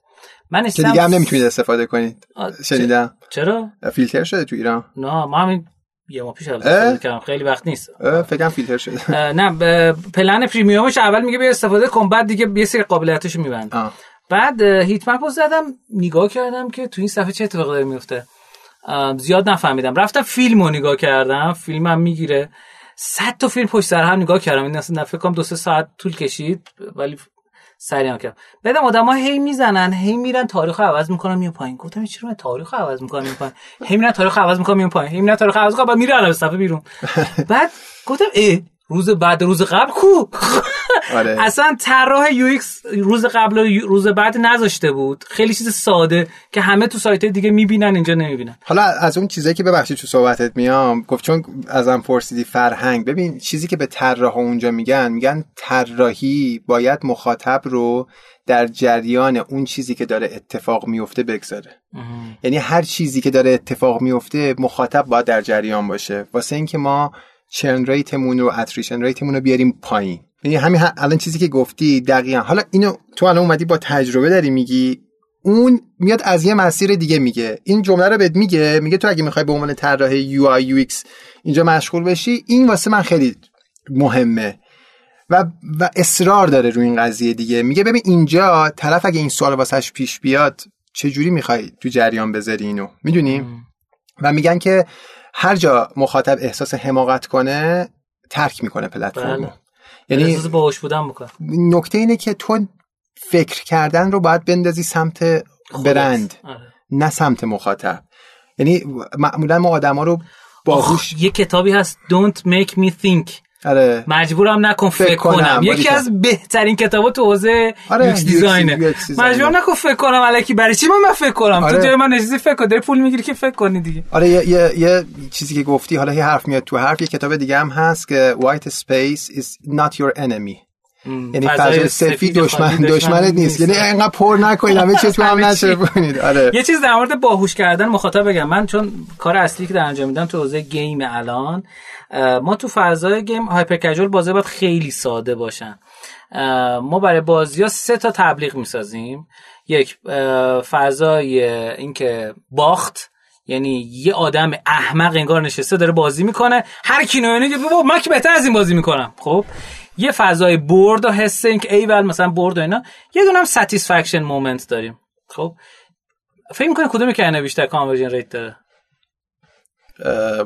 من که دیگه هم نمی‌تونید استفاده کنید. شنیدم. چرا؟ فیلتر شده تو ایران. نه ما همین یه ماه پیش؟ استفاده کردم. خیلی وقت نیست. فکرم فیلتر شده. نه پلن پریمیومش اول میگه بیا استفاده کن بعد دیگه یه سری قابلیتاشو میبنده آه. بعد هیت مپ رو زدم نگاه کردم که تو این صفحه چه اتفاقی داره میفته. زیاد نفهمیدم. رفتم فیلم رو نگاه کردم فیلمم می‌گیره. صد تا فیلم پشت سر هم نگاه کردم. این اصلا فکر کنم دو سه ساعت طول کشید ولی سریع کردم بعدم آدما هی می‌زنن هی میرن تاریخ عوض می‌کنن میون پایین. گفتم چرا من تاریخ عوض می‌کنم میون پایین. هی میرن تاریخ عوض می‌کنن میون پایین. هی میرن تاریخ عوض می‌کنن بعد میرن از صفحه بیرون. بعد گفتم ای روز بعد روز قبل؟ کو؟ آره. اصلا طراح UX روز قبل و روز بعد نذاشته بود. خیلی چیز ساده که همه تو سایت دیگه می‌بینن اینجا نمی‌بینن. حالا از اون چیزایی که ببخشید تو صحبتت میام گفت چون ازم پرسیدی فرهنگ ببین چیزی که به طراح اونجا میگن میگن طراحی باید مخاطب رو در جریان اون چیزی که داره اتفاق میفته بگذاره. یعنی هر چیزی که داره اتفاق میفته مخاطب باید در جریان باشه. واسه اینکه ما churn rate مون رو attrition rate مون رو بیاریم پایین. یعنی همین الان چیزی که گفتی دقیقا. حالا اینو تو الان اومدی با تجربه داری میگی اون میاد از یه مسیر دیگه میگه. این جمله رو بهت میگه میگه تو اگه می‌خوای به عنوان طراح UI UX اینجا مشغول بشی این واسه من خیلی مهمه. و, و اصرار داره روی این قضیه دیگه. میگه ببین اینجا طرف اگه این سوال واسش پیش بیاد چه جوری می‌خوای تو جریان بذاری اینو؟ می‌دونی؟ و میگن که هر جا مخاطب احساس حماقت کنه ترک می‌کنه پلتفرم بله. یعنی احساس باهوش بودن بکن نکته اینه که تو فکر کردن رو باید بندازی سمت برند آره. نه سمت مخاطب. یعنی معمولا ما آدما رو باهوش یه کتابی هست Don't make me think. آره. مجبورم نکن فکر, فکر کنم. کنم, یکی باریکلا. از بهترین کتابا تو حوزه آره، یوکس دیزاینه. مجبورم نکن فکر کنم الکی برای چی من, من فکر کنم؟ آره. تو جای من نشستی فکر کن داری پول می‌گیری که فکر کنی دیگه. آره یه, یه, یه چیزی که گفتی حالا یه حرف میاد تو حرف یه کتاب دیگه هم هست که white space is not your enemy. یعنی فضای سفید دشمن دشمنت نیست. یعنی اینقدر پر نکنید همه چیز هم چی. نچربونید آره. یه چیز در مورد باهوش کردن مخاطب بگم. من چون کار اصلی که در انجام میدم تو حوزه گیم الان ما تو فضای گیم هایپر کژوال بازی باید خیلی ساده باشن. ما برای بازی ها سه تا تبلیغ می‌سازیم. یک فضای اینکه باخت یعنی یه آدم احمق انگار نشسته داره بازی می‌کنه. هر کی می‌بینه بابا من که بهتر از این بازی می‌کنم. خب؟ یه فضای برد و حس اینکه ایول مثلا برد و اینا. یه دونه هم satisfaction moment داریم. خب؟ فکر می‌کنی کدومی که بیشتر conversion rate داره؟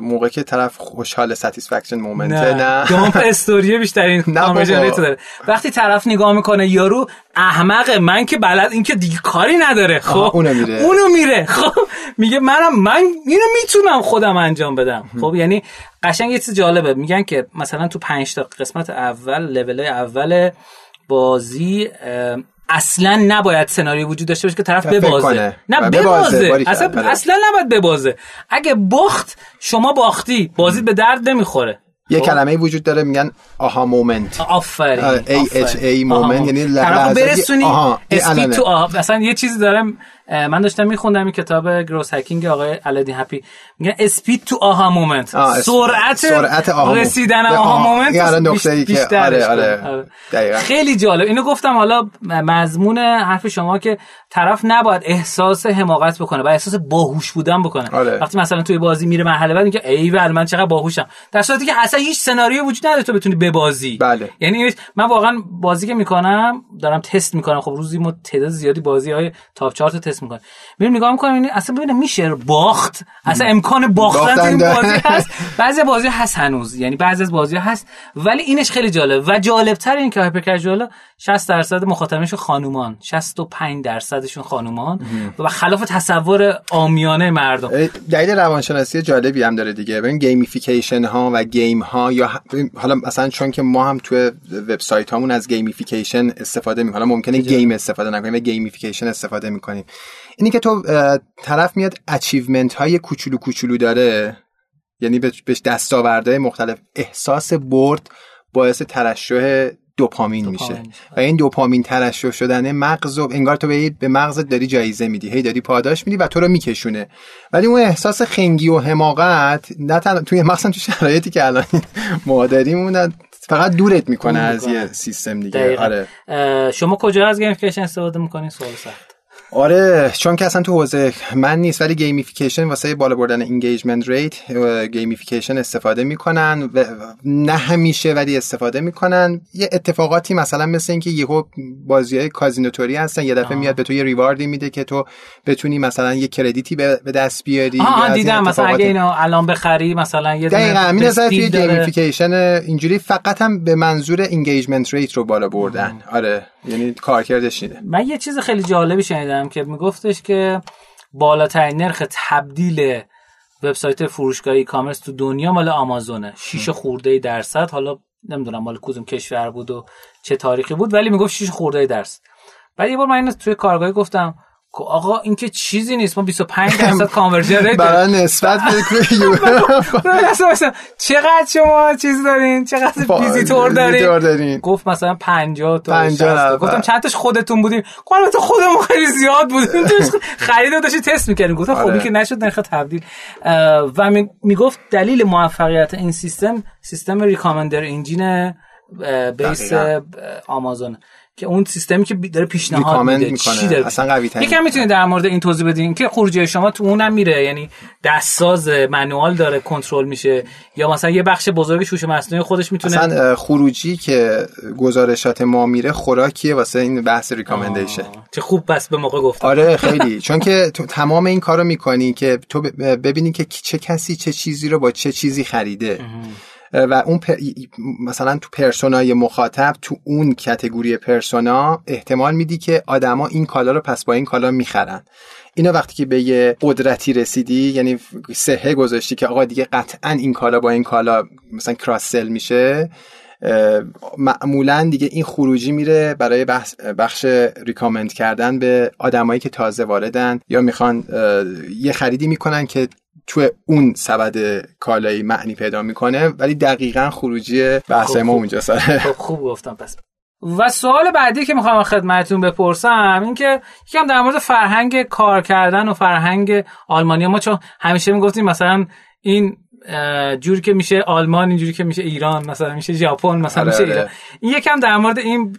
موقع که طرف خوشحال satisfaction moment ه نه. dumb استوری بیشترین نه conversion بابا. rate داره. وقتی طرف نگاه می‌کنه یارو احمق من که بلد این که دیگه کاری نداره. خب؟ اونو میره. اونو میره. خب؟ میگه منم من اینو می‌تونم خودم انجام بدم. خب؟ یعنی قشنگ یه چیز جالبه. میگن که مثلا تو پنج تا قسمت اول لول اول بازی اصلا نباید سناریو وجود داشته باشه که طرف ببازه کنه. نه ببازه. اصلا بله. اصلا نباید ببازه اگه باخت شما باختی بازی به درد نمی‌خوره یه خب؟ کلمه وجود داره میگن آها مومنت آفرین AHA آفرین. moment، آها. یعنی ل- طرفو لحظاتی- برسونی الانه. تو آها مثلا یه چیزی دارم من داشتم میخوندم این کتاب growth hacking آقای علادین هپی میگن speed to aha moment سرعت سرعت آها رسیدن aha moment که آره آره. آره. خیلی جالب. اینو گفتم حالا مضمون حرف شما که طرف نباید احساس حماقت بکنه و احساس باهوش بودن بکنه. آره. وقتی مثلا توی بازی میره مرحله بعد میگه ایول من چقدر باهوشم. در صورتی که اصلا هیچ سناریو وجود نداره تو بتونی ببازی. بله. یعنی من واقعا بازی که می‌کنم دارم تست می‌کنم. خب روزی ما تعداد زیادی بازی های تاپ چارت تست می‌کنم میرم نگاه می‌کنم یعنی اصلا ببینم میشه باخت. اصلا امکان باختن این بازی هست. بعضی بازی هست هنوز. یعنی بعضی از بازی هست. ولی اینش خیلی جالب. و جالبتر این که هایپر کژوال 60 درصد مخاطبینشون خانومان. 65 درصدشون خانومان. و خلاف تصور عامیانه مردم. دلیل روانشناسی جالبی هم داره دیگه. ببین gamification ها و game ها یا حالا مثلا چون که ما هم تو وبسایت هامون از gamification استفاده می‌کنیم حالا ممکنه game استفاده نکنیم و gamification استفاده می‌کنیم. اینی که تو طرف میاد achievement های کوچولو کوچولو داره یعنی بهش دستاوردهای مختلف احساس برد باعث ترشح دوپامین, میشه. و این دوپامین ترشح شدن مغز و انگار تو به مغزت داری جایزه میدی. هی داری پاداش میدی و تو رو میکشونه. ولی اون احساس خنگی و حماقت نه تن... توی مغزم تو شرایطی که الان ما داریم فقط دورت می‌کنه از یه سیستم دیگه. آره. شما کجا از gamification استفاده می‌کنین سوال سخت. آره چون که اصلا تو حوزه من نیست ولی gamification واسه بالا بردن engagement rate gamification استفاده می‌کنن و نه همیشه ولی استفاده می‌کنن. یه اتفاقاتی مثلا مثل اینکه یهو بازی های کازینو طوری هستن یه دفعه میاد به تو یه reward ی میده که تو بتونی مثلا یه credit ی به دست بیاری آه دیدم مثلا اگه اینو الان بخری مثلا یه دقیقاً همین نظر توی gamification اینجوری فقط هم به منظور engagement rate رو بالا بردن. آره. یعنی کارکردش اینه. من یه چیز خیلی جالبی شنیدم که میگفتش که بالاترین نرخ تبدیل وبسایت فروشگاه e-commerce تو دنیا مال آمازونه. 6 خورده درصد. حالا نمی‌دونم مال کدوم کشور بود و چه تاریخی بود ولی می‌گفت 6 خورده درصد. بعد یه بار من اینو توی کارگاهی گفتم آقا این که چیزی نیست. ما 25 درصد conversion rate. برای نسبت چقدر شما چیز دارین؟ چقدر ویزیتور دارین؟ گفت مثلا 50 تا 50 گفتم چند تاش خودتون بودین؟ البته خودمون خیلی زیاد بودیم. خرید داشتی تست می‌کردیم. گفتم خب که نشد نرخ تبدیل. و می‌گفت دلیل موفقیت این سیستم سیستم ریکامندر انجین بیس آمازون که اون سیستمی که داره پیشنهاد میده چی داره؟ اصلا قوی یکم می‌تونید در مورد این توضیح بدین که خروجی شما تو اونم میره یعنی دستساز منوال داره کنترل میشه یا مثلا یه بخش بزرگ شوش مصنوعی خودش می‌تونه اصلا خروجی که گزارشات ما میره خوراکیه واسه این بحث ریکامندیشن چه خوب بس به موقع گفتم. آره خیلی. چون که تو تمام این کارو می‌کنی که تو ببینی که چه کسی چه چیزی رو با چه چیزی خریده. و اون مثلا تو پرسونای مخاطب تو اون کتگوری پرسونا احتمال میدی که آدما این کالا رو پس با این کالا می‌خرن. اینو وقتی که به یه قدرتی رسیدی یعنی سهه گذاشتی که آقا دیگه قطعا این کالا با این کالا مثلا کراس سل میشه معمولا دیگه این خروجی میره برای بخش, بخش ریکامند کردن به آدمایی که تازه واردن یا می‌خوان یه خریدی می‌کنن که تو اون سبد کالایی معنی پیدا می‌کنه ولی دقیقا خروجی بحث ما اونجا سره خب خوب گفتم پس. و سوال بعدی که می‌خوام خدمتتون بپرسم این که یکم در مورد فرهنگ کار کردن و فرهنگ آلمانی ما چون همیشه می‌گفتیم مثلا این جوری که میشه آلمان اینجوری که میشه ایران مثلا میشه ژاپن مثلا آره، میشه آره. ایران. این یکم در مورد این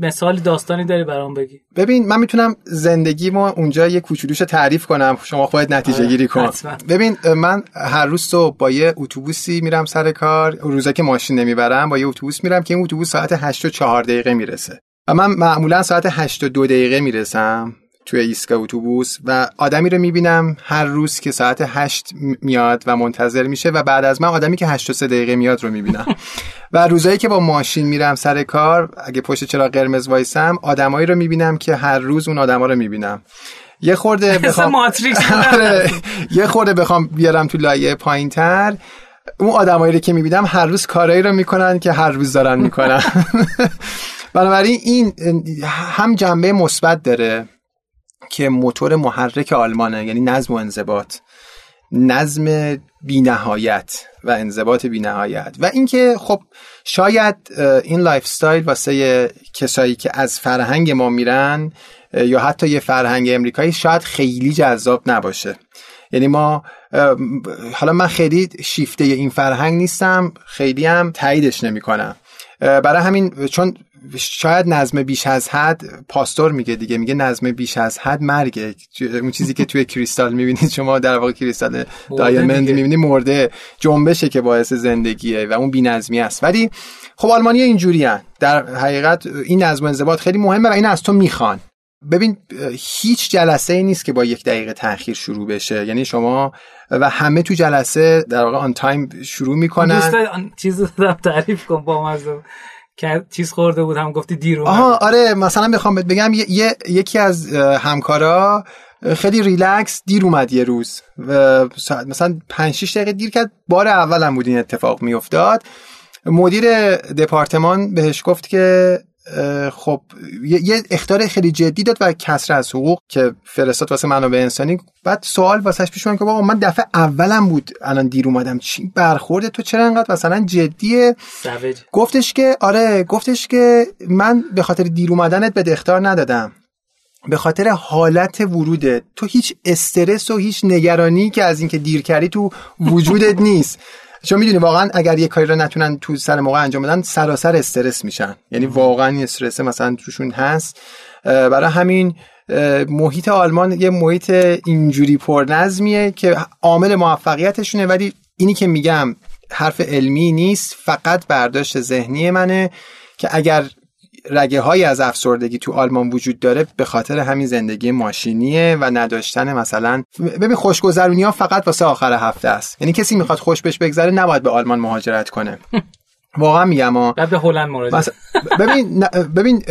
مثال داستانی داری برام بگی. ببین من می‌تونم زندگی ما اونجا یه کوچولوش تعریف کنم. شما خودت نتیجه گیری کن. ببین من هر روز صبح با یه اتوبوسی میرم سر کار. روزا که ماشین نمی‌برم با یه اتوبوس میرم که این اتوبوس ساعت 8 و 4 دقیقه می‌رسه. و من معمولا ساعت 8 و 2 دقیقه می‌رسم. توی ایستگاه اتوبوس و آدمی رو می‌بینم هر روز که ساعت هشت میاد و منتظر میشه و بعد از من آدمی که هشت و سه دقیقه میاد رو می‌بینم. و روزایی که با ماشین میرم سر کار اگه پشت چرا قرمز وایسم آدمایی رو می‌بینم که هر روز اون آدما رو می‌بینم. یه خورده بخوام آره. یه خورده بخوام بیارم تو لایه پایین تر اون آدمایی رو که می‌بینم هر روز کارایی رو می‌کنن که هر روز دارن می‌کنن. بنابراین این هم جنبه مثبت داره. که موتور محرک آلمانه یعنی نظم و انضباط. نظم بینهایت و انضباط بینهایت. و اینکه خب شاید این lifestyle واسه کسایی که از فرهنگ ما میرن یا حتی یه فرهنگ امریکایی شاید خیلی جذاب نباشه. یعنی ما حالا من خیلی شیفته این فرهنگ نیستم خیلی هم تاییدش نمی‌کنم. برای همین چون شاید نظم بیش از حد پاستور میگه دیگه میگه نظم بیش از حد مرگه. اون چیزی که توی کریستال می‌بینید شما در واقع کریستال دایمند می‌بینید مرده جنبشه که باعث زندگیه و اون بی‌نظمی است. ولی خب آلمانی اینجوری هن. در حقیقت این نظم و انضباط خیلی مهمه و این از تو می‌خوان. ببین هیچ جلسه ای نیست که با یک دقیقه تاخیر شروع بشه. یعنی شما و همه تو جلسه در واقع on time شروع می‌کنن. چیز تعریف کن با مزه که چیز خورده بود هم گفتی دیر آها آره مثلا بهت بگم یه،, یکی از همکارا خیلی ریلکس دیر اومد یه روز. و مثلا 5 6 دقیقه دیر کرد. بار اولم بود این اتفاق میافتاد. مدیر دپارتمان بهش گفت که خب یه اختار خیلی جدی داد و کسر از حقوق که فرستاد واسه منابع انسانی. بعد سوال واسش پیش که بابا من دفعه اولم بود الان دیر اومدم. چی برخورد تو چرا انقدر مثلا جدیه؟ گفتش که آره گفتش که من به خاطر دیر اومدنت به اختار ندادم. به خاطر حالت وروده تو هیچ استرس و هیچ نگرانی که از اینکه دیر کردی تو وجودت نیست. چون می‌دونی واقعا اگر یه کاری رو نتونن تو سر موقع انجام بدن سراسر استرس میشن. یعنی واقعا این استرس مثلا توشون هست. برای همین محیط آلمان یه محیط اینجوری پرنظمیه که عامل موفقیتشونه ولی اینی که میگم حرف علمی نیست فقط برداشت ذهنی منه که اگر رگه های از افسردگی تو آلمان وجود داره به خاطر همین زندگی ماشینیه و نداشتن مثلا ببین خوشگذرونی ها فقط واسه آخر هفته است. یعنی کسی می‌خواد خوش بهش بگذره نباید به آلمان مهاجرت کنه. واقعا میگم ها بعد به هلند مراجعه. ببین ببین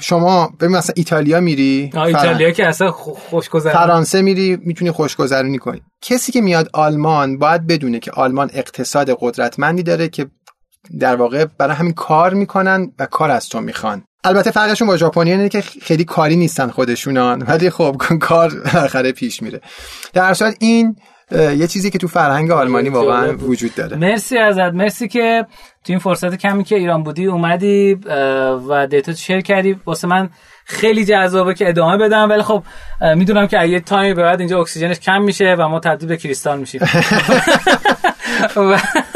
شما ببین مثلا ایتالیا میری ایتالیا که اصلا خوشگذرونی. فرانسه میری می‌تونی خوشگذرونی کنی. کسی که میاد آلمان باید بدونه که آلمان اقتصاد قدرتمندی داره که در واقع برای همین کار می‌کنن و کار از تو می‌خوان. البته فرقشون با ژاپنی اینه که خیلی کاری نیستن خودشونان ولی خب کار آخره پیش میره. در صورت این یه چیزی که تو فرهنگ آلمانی واقعا وجود داره. مرسی ازت. مرسی که تو این فرصت کمی که ایران بودی اومدی و دیتا شیر کردی. واسه من خیلی جذابه که ادامه بدم ولی خب می‌دونم که یه تایمی به بعد اینجا اکسیژنش کم میشه و ما تبدیل به کریستال میشیم.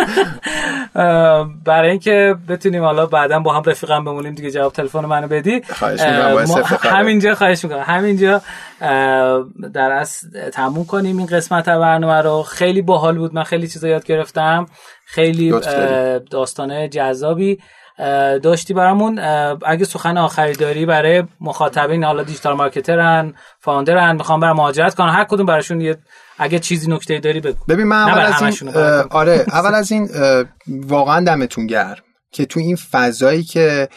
برای اینکه بتونیم حالا بعدا با هم رفیقم بمونیم دیگه جواب تلفن منو بدی. همینجا خواهش می‌کنم. همینجا در از تموم کنیم این قسمت برنامه رو. خیلی باحال بود من خیلی چیزا یاد گرفتم. خیلی داستانه جذابی داشتی برامون. اگه سخن آخری داری برای مخاطبین حالا دیجیتال مارکترن فاوندرن می‌خوام برای مهاجرت کنن هر کدوم براشون یه اگه چیزی نکته داری بگو. ببین من اول از این آره اول از این واقعا دمتون گرم که تو این فضایی که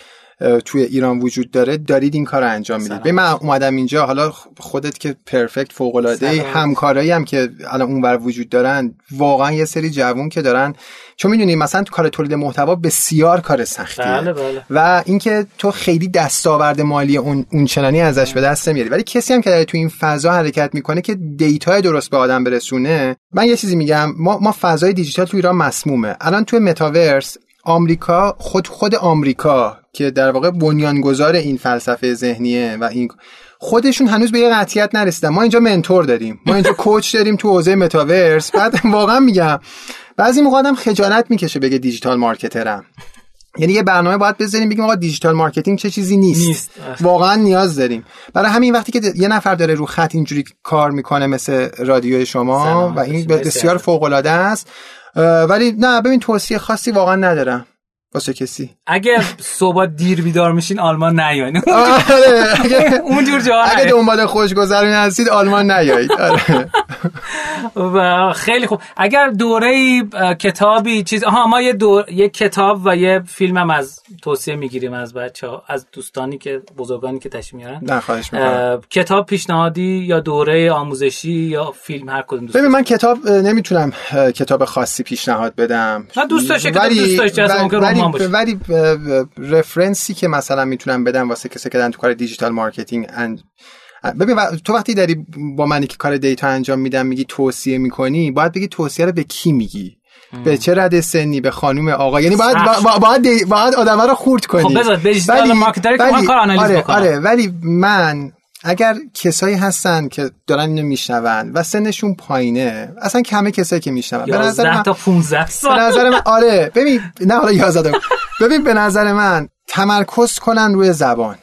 توی ایران وجود داره دارید این کار رو انجام می‌دید. به من اومدم اینجا حالا خودت که پرفکت فوق العاده همکارایی هم که الان اونور وجود دارن واقعا یه سری جوون که دارن چون می‌دونی مثلا تو کار تولید محتوا بسیار کار سختیه بله بله. و اینکه تو خیلی دستاورد مالی اون اون چنانی ازش به دست نمیاری. ولی کسی هم که داره تو این فضا حرکت می‌کنه که دیتا درست به آدم برسونه من یه چیزی میگم ما ما فضای دیجیتال تو ایران مسمومه. الان تو متاورس آمریکا خود خود آمریکا که در واقع بنیانگذار این فلسفه ذهنیه و این خودشون هنوز به یه قطعیت نرسیدن. ما اینجا mentor داریم. ما اینجا coach داریم تو حوزه متاورس. بعد واقعا میگم بعضی موقع آدم خجالت می‌کشه بگه digital marketer م. یعنی یه برنامه باید بذاریم بگیم آقا digital marketing چه چیزی نیست, نیست. واقعا نیاز داریم. برای همین وقتی که یه نفر داره رو خط اینجوری کار می‌کنه مثل رادیو شما و این بسیار فوق العاده است. ولی نه ببین توصیه خاصی واقعا ندارم. واسه کسی. اگه صبح دیر بیدار میشین آلمان نیاین. آره اونجور جا اگه دنبال خوشگذرونی هستید آلمان نیایید. آره. و خیلی خوب. اگر دوره کتابی چیز ها ما یه دور یه کتاب و یه فیلم هم از توصیه می‌گیریم از بچه ها از دوستانی که بزرگانی که تشریف میارن. نه خواهش می‌کنم. کتاب پیشنهادی یا دوره آموزشی یا فیلم هر کدوم دوست ببین من کتاب نمی‌تونم کتاب خاصی پیشنهاد بدم. نه دوست داشته کتاب دوست داشته ولی reference ی که مثلا می‌تونم بدم واسه کسی که تو کار digital marketing ببین تو وقتی داری با منی که کار data انجام میدم میگی توصیه می‌کنی باید بگی توصیه رو به کی میگی؟ به چه رده سنی؟ به خانم آقا؟ یعنی باید باید باید آدم رو خورد کنی. خب بذار digital marketing کار آنالیز آره, آره ولی من اگر کسایی هستن که دارن اینو میشنون و سنشون پایینه اصلا کمه کسایی که میشنون. به نظر من تا 15 سال. به نظر من آره ببین نه حالا 11 ببین به نظر من تمرکز کنن روی زبان.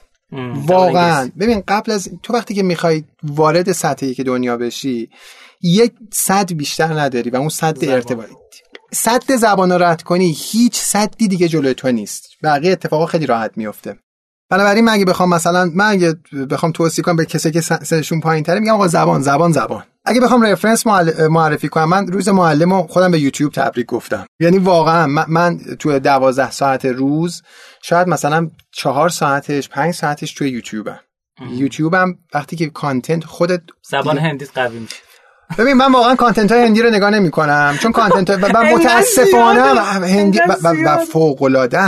واقعا. ببین قبل از تو وقتی که می‌خوای وارد سطحی که دنیا بشی یک صد بیشتر نداری و اون صد ارتباطی. صد زبان رد کنی هیچ صدی دیگه جلوی تو نیست. بقیه اتفاقا خیلی راحت میفته بنابراین من اگه بخوام مثلا من اگه بخوام توصیه کنم به کسی که سنشون پایین تره میگم آقا زبان زبان زبان. اگه بخوام reference معرفی کنم من روز معلم خودم به یوتیوب تبریک گفتم. یعنی واقعا من, تو دوازده ساعت روز شاید مثلا چهار ساعتش پنج ساعتش توی یوتیوبم. یوتیوبم وقتی که content خودت زبان هندی قوی میشه. ببین من واقعا content های هندی رو نگاه نمی کنم چون content های متاسفانه هندی و فوق العاده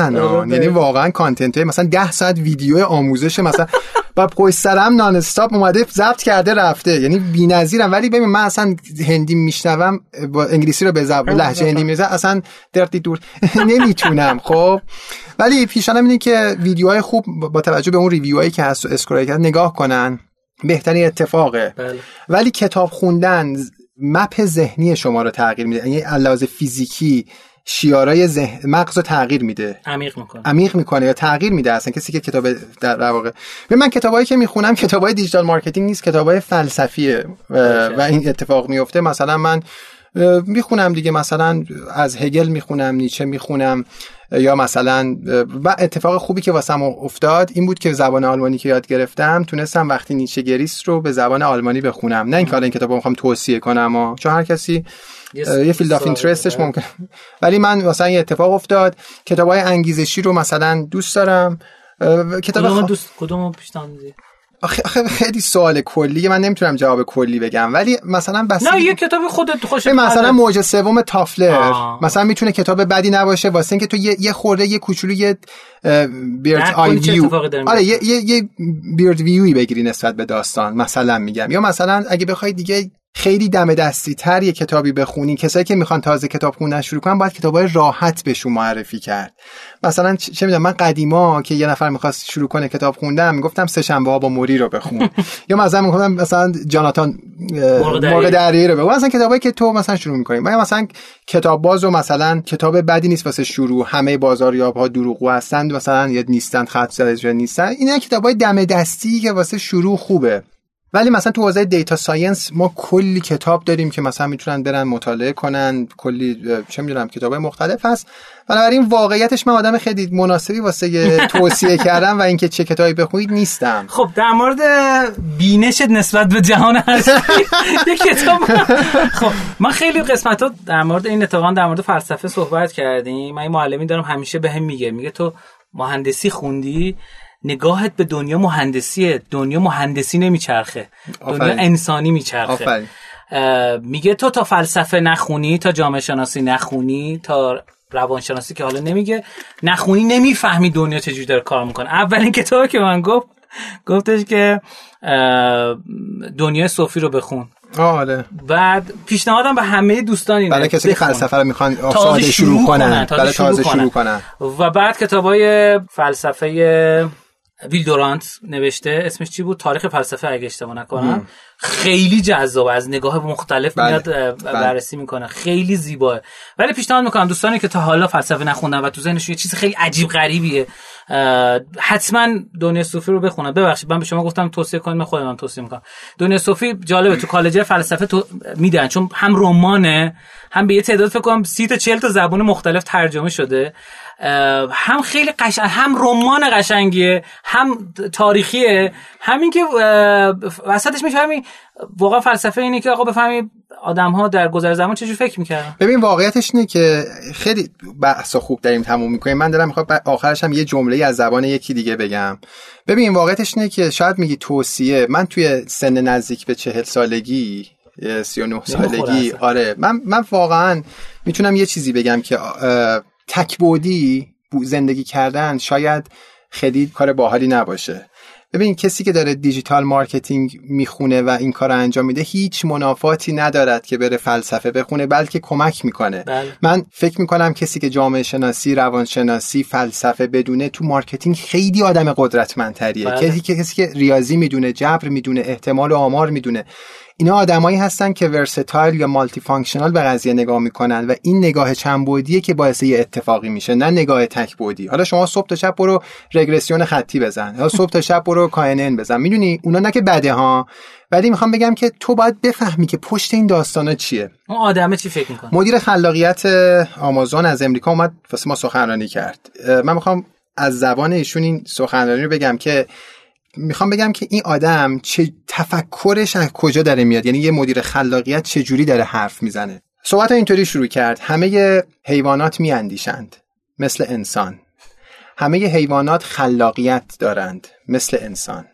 یعنی واقعا کانتنت های مثلا 10 ساعت ویدیو آموزش مثلا و پشت سرم نان استاپ اومده ضبط کرده رفته. یعنی بی‌نظیرم. ولی ببین من اصلا هندی میشنوم با انگلیسی رو به زبان لهجه هندی می‌زنم اصلا درتی دور نمی‌تونم خب؟ ولی پیشانم اینه که ویدیوهای خوب با توجه به اون ریویوهایی که هست و اسکرول کرد نگاه کنن. بهترین اتفاقه. بله. ولی کتاب خوندن map ذهنی شما رو تغییر میده. یعنی علاوه فیزیکی شیارای ذهن مغز رو تغییر میده. عمیق می‌کنه. عمیق می‌کنه یا تغییر میده. اصلا کسی که کتاب در واقع من کتابایی که می‌خونم کتابای digital marketing نیست کتابای فلسفیه. و این اتفاق میفته مثلا من می‌خونم دیگه. مثلا از هگل می‌خونم نیچه می‌خونم. یا مثلا و اتفاق خوبی که واسم افتاد این بود که زبان آلمانی که یاد گرفتم تونستم وقتی نیچه گریست رو به زبان آلمانی بخونم. نه اینکه حالا این کتاب می‌خوام توصیه کنم چون هر کسی یه field of interest ش ممکن ولی من مثلا یه اتفاق افتاد کتاب های انگیزشی رو مثلا دوست دارم کتاب کدوم دوست کدوم پیشنهاد آخه خیلی سوال کلی. من نمی‌تونم جواب کلی بگم ولی مثلا بس نه یه کتابی خودت خوشت مثلا موج سوم تافلر. مثلا می‌تونه کتاب بدی نباشه واسه اینکه تو یه, یه خورده یه کوچولو یه bird eye view. آره یه یه, یه bird view ی بگیری نسبت به داستان مثلا میگم. یا مثلا اگه بخوای دیگه خیلی دم دستی تر یه کتابی بخونی. کسایی که می‌خوان تازه کتاب خوندن شروع کنن باید کتابای راحت بهشون معرفی کرد. مثلا چه می‌دونم من قدیما که یه نفر می‌خواست شروع کنه کتاب خوندن می‌گفتم سه شنبه ها با موری رو بخون. یا مثلا می‌گفتم مثلا جاناتان مرغ دریایی. رو بخون. مثلا کتابایی که تو مثلا شروع می‌کنی. من مثلا کتاب باز و مثلا کتاب بدی نیست واسه شروع. همه بازاریاب ها دروغگو هستند. مثلا یا نیستند خط زده نیستن. اینا کتابای دم دستی که واسه شروع خوبه. ولی مثلا تو حوزه data science ما کلی کتاب داریم که مثلا می‌تونن برن مطالعه کنن کلی چه می‌دونم کتاب مختلف هست. بنابراین واقعیتش من آدم خیلی مناسبی واسه توصیه کردم و اینکه چه کتابی بخونید نیستم. خب در مورد بینشت نسبت به جهان هست یه کتاب. خب من خیلی قسمت ها در مورد این اتفاقا در مورد فلسفه صحبت کردیم. من این معلمی دارم همیشه بهم به میگه میگه تو مهندسی خوندی؟ نگاهت به دنیا مهندسیه. دنیا مهندسی نمیچرخه. دنیا انسانی میچرخه. میگه تو تا فلسفه نخونی تا جامعه شناسی نخونی تا روانشناسی که حالا نمیگه نخونی نمی‌فهمی دنیا چجوری داره کار می‌کنه. اولین کتابی که من گفت گفتش که دنیا صوفی رو بخون. آره. بعد پیشنهادم به همه دوستان اینه برای کسی که فلسفه رو می‌خوان ساده شروع کنن. برای تازه شروع کنن. و بعد کتابای فلسفه ویل دورانت نوشته اسمش چی بود؟ تاریخ فلسفه اگه اشتباه نکنم. خیلی جذاب از نگاه مختلف بله. میاد بله. بررسی می‌کنه. خیلی زیباه. ولی پیشنهاد می‌کنم دوستانی که تا حالا فلسفه نخوندن و تو ذهنشون یه چیز خیلی عجیب غریبیه حتما دنیا صوفی رو بخونن. ببخشید من به شما گفتم توصیه کنید من خودم توصیه می‌کنم. دنیا صوفی جالبه تو کالج فلسفه تو میدن چون هم رمانه هم به یه تعداد فکر کنم 30 تا 40 تا زبان مختلف ترجمه شده. هم خیلی قشنگ هم رمان قشنگیه هم تاریخیه. همین که وسطش می‌فهمی واقعا فلسفه اینه که آقا بفهمی آدم ها در گذر زمان چجور فکر می‌کردن. ببین واقعیتش اینه که خیلی بحث خوب داریم تموم می‌کنیم. من دارم می‌خوام آخرش هم یه جمله از زبان یکی دیگه بگم. ببین واقعیتش اینه که شاید میگی توصیه. من توی سن نزدیک به چهل سالگی 39 سالگی آره من من واقعا می‌تونم یه چیزی بگم که تکبودی زندگی کردن شاید خیلی کار باحالی نباشه ببین کسی که داره digital marketing می‌خونه و این کار رو انجام میده هیچ منافاتی ندارد که بره فلسفه بخونه بلکه کمک می‌کنه بله. من فکر می‌کنم کسی که جامعه شناسی روانشناسی فلسفه بدونه تو marketing خیلی آدم قدرتمندتریه بله. کسی که کسی که ریاضی می‌دونه جبر می‌دونه احتمال و آمار می‌دونه اینا آدمایی هستن که versatile یا multi functional به قضیه نگاه می‌کنن و این نگاه چند بعدیه که باعث یه اتفاقی میشه نه نگاه تک بعدی حالا شما صبح تا شب برو رگرسیون خطی بزن یا صبح تا شب برو کاینن بزن. می‌دونی؟ اونا نه که بده ها. ولی می‌خوام بگم که تو باید بفهمی که پشت این داستانا چیه. اون آدمه چی فکر می‌کنه؟ مدیر خلاقیت آمازون از امریکا اومد واسه ما سخنرانی کرد. من می‌خوام از زبان ایشون این سخنرانی رو بگم که می‌خوام بگم که این آدم چه تفکرش از کجا داره میاد؟ یعنی یه مدیر خلاقیت چه جوری داره حرف می‌زنه؟ صحبت اینطوری شروع کرد. همه حیوانات میاندیشند مثل انسان. همه حیوانات خلاقیت دارند مثل انسان.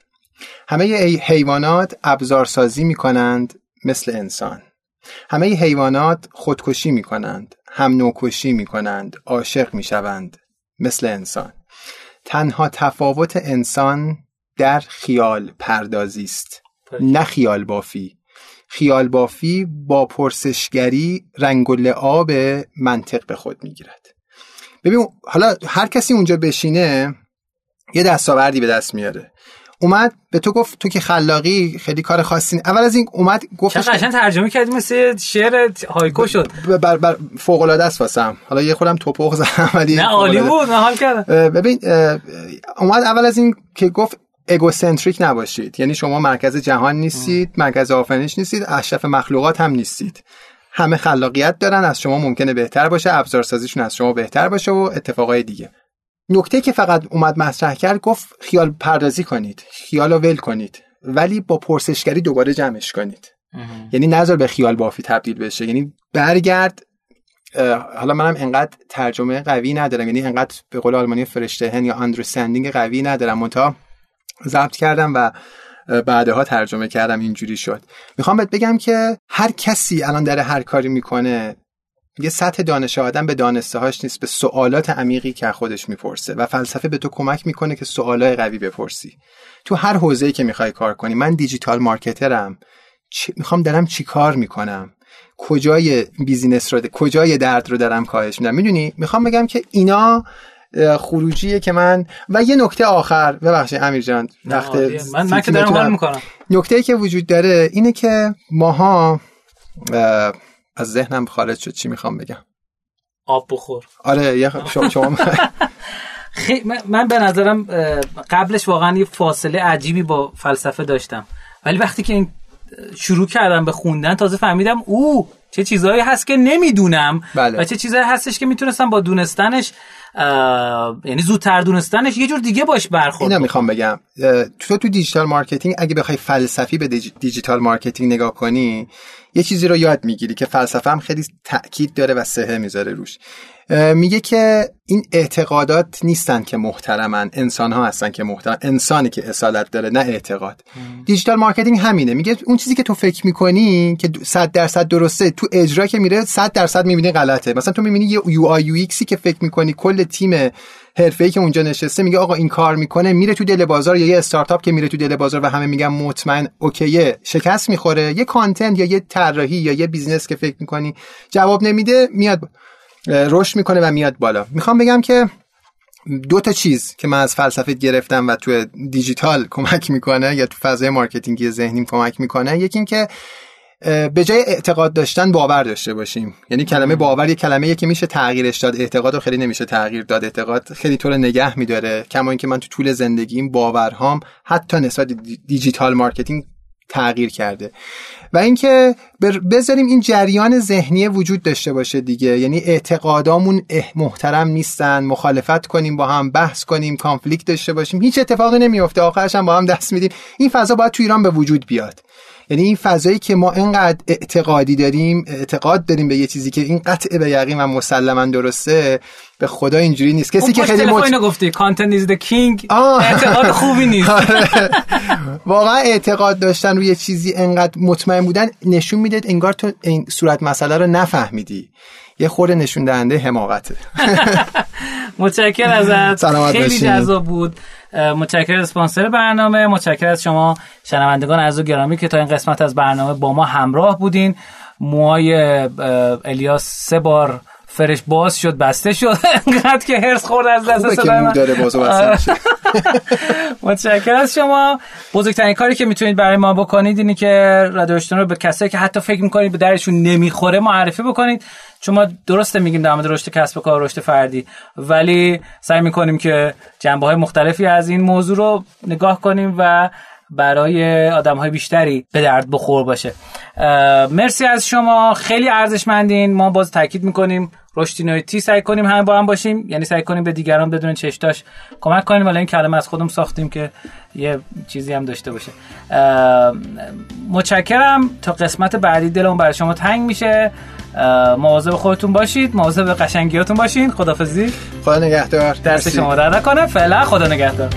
همه حیوانات ابزارسازی می‌کنند مثل انسان. همه حیوانات خودکشی می کنند هم نوکشی می کنند عاشق می شوند مثل انسان. تنها تفاوت انسان در خیال پردازی است نه خیال بافی. خیال بافی با پرسشگری رنگ و لعاب منطق به خود می گیرد ببین حالا هر کسی اونجا بشینه یه دستاوردی به دست میاره. اومد به تو گفت تو که خلاقی خیلی کار خاصی اول از این اومد چه گفتش قشنگ ترجمه کردی مثل شعر هایکو شد. بر بر فوق العاده است واسم. حالا یه خودم توپق زدم ولی نه عالی. بود من حال کردم ببین اومد اول از این که گفت اگوسنتریک نباشید. یعنی شما مرکز جهان نیستید مرکز آفرینش نیستید اشرف مخلوقات هم نیستید. همه خلاقیت دارن از شما ممکنه بهتر باشه ابزارسازیشون از شما بهتر باشه و اتفاقای دیگه. نکته که فقط اومد مطرح کرد گفت خیال پردازی کنید خیال رو ول کنید ولی با پرسشگری دوباره جمعش کنید. یعنی نظر به خیال بافی تبدیل بشه. یعنی برگرد حالا منم انقدر ترجمه قوی ندارم یعنی انقدر به قول آلمانی فرشتهن یا اندرستندینگ قوی ندارم. منتها ضبط کردم و بعدها ترجمه کردم اینجوری شد. می‌خوام بهت بگم که هر کسی الان داره هر کاری می‌کنه یه سطح دانش آدم به دانسته هاش نیست به سوالات عمیقی که خودش می‌پرسه و فلسفه به تو کمک می‌کنه که سوالای قوی بپرسی. تو هر حوزه‌ای که می‌خوای کار کنی من digital marketer م. می‌خوام دارم چی کار می‌کنم؟ کجای business رو کجای درد رو دارم کاهش میدم؟ می‌دونی؟ می‌خوام بگم که اینا خروجیه که من و یه نکته آخر ببخشید امیر جان وقت. من من که دارم حال می‌کنم. نکته که وجود داره اینه که ماها اه، از ذهنم خارج شد چی می‌خوام بگم؟ آب بخور. آره یه شما, شما خیلی من- به نظرم قبلش واقعا یه فاصله عجیبی با فلسفه داشتم. ولی وقتی که این شروع کردم به خوندن تازه فهمیدم او چه چیزهایی هست که نمی‌دونم بله. و چه چیزهایی هستش که می‌تونستم با دونستنش یعنی زودتر دونستنش یه جور دیگه باش برخورد اینو می‌خوام بگم. تو تو digital marketing اگه بخوای فلسفی به digi- digital marketing نگاه کنی یه چیزی رو یاد می‌گیری که فلسفه هم خیلی تاکید داره و صحه می‌ذاره روش. میگه که این اعتقادات نیستن که محترمن انسان ها هستن که محترم انسانی که اصالت داره نه اعتقاد. digital marketing همینه. میگه اون چیزی که تو فکر می‌کنی که 100 درصد درسته تو اجرا که میره 100 درصد می‌بینی غلطه. مثلا تو می‌بینی یه UI UX ی که فکر می‌کنی کل تیم حرفه‌ای که اونجا نشسته میگه آقا این کار می‌کنه میره تو دل بازار یا یه استارتاپ که میره تو دل بازار و همه میگن مطمئن OK ه شکست می‌خوره یه content یا یه طراحی یا یه business که فکر می‌کنی جواب نمیده میاد رشد می‌کنه و میاد بالا. می‌خوام بگم که دو تا چیز که من از فلسفه گرفتم و تو دیجیتال کمک می‌کنه یا تو فضای marketing ی ذهنیم کمک می‌کنه یکی این که اه، به جای اعتقاد داشتن باور داشته باشیم. یعنی کلمه باور یه کلمه که میشه تغییرش داد. اعتقاد رو خیلی نمیشه تغییر داد. اعتقاد خیلی تو رو نگه میداره. کما اینکه من تو طول زندگیم باورهام حتی نسبت di- digital marketing تغییر کرده. و اینکه بذاریم این جریان ذهنی وجود داشته باشه دیگه. یعنی اعتقادامون محترم نیستن مخالفت کنیم با هم بحث کنیم کانفلیکت داشته باشیم. هیچ اتفاقی نمیفته. آخرش هم با هم دست میدیم. این فضا باید تو ایران به وجود بیاد. یعنی این فضایی که ما اینقدر اعتقادی داریم اعتقاد داریم به یه چیزی که این قطع به یقین و مسلما درسته به خدا اینجوری نیست کسی که خیلی. اینو گفتی کانتنت از the king آه. اعتقاد خوبی نیست آره. واقعا اعتقاد داشتن روی چیزی انقدر مطمئن بودن نشون میده انگار تو این صورت مسئله رو نفهمیدی یه خورده نشون دهنده حماقته متشکر ازت خیلی. جذاب بود متشکرم اسپانسر برنامه. متشکرم از شما شنوندگان از گرامی که تا این قسمت از برنامه با ما همراه بودین. موهای الیاس سه بار فرش باز شد بسته شد. انقدر که هرس خورد از دست صدای من. داره باز بسته متشکرم از شما. بزرگترین کاری که می‌تونید برای ما بکنید اینی که رادیو رو به کسایی که حتی فکر می‌کنید به درشون نمی‌خوره معرفی بکنید. چون ما درسته میگیم در مورد رشد کسب و کار رشد فردی ولی سعی می‌کنیم که جنبه های مختلفی از این موضوع رو نگاه کنیم و برای آدم های بیشتری به درد بخور باشه. مرسی از شما. خیلی ارزشمندین. ما باز تاکید می‌کنیم رشدینویتی سعی کنیم همه با هم باشیم. یعنی سعی کنیم به دیگران بدون چشتاش کمک کنیم. ولی این کلمه از خودم ساختیم که یه چیزی هم داشته باشه. متشکرم. تا قسمت بعدی دلمون برای شما تنگ میشه. مواظب خودتون باشید. مواظب قشنگیاتون باشین. خدافظی خدا نگهدار. درس شما در نکنه فعلا خدا نگهدار.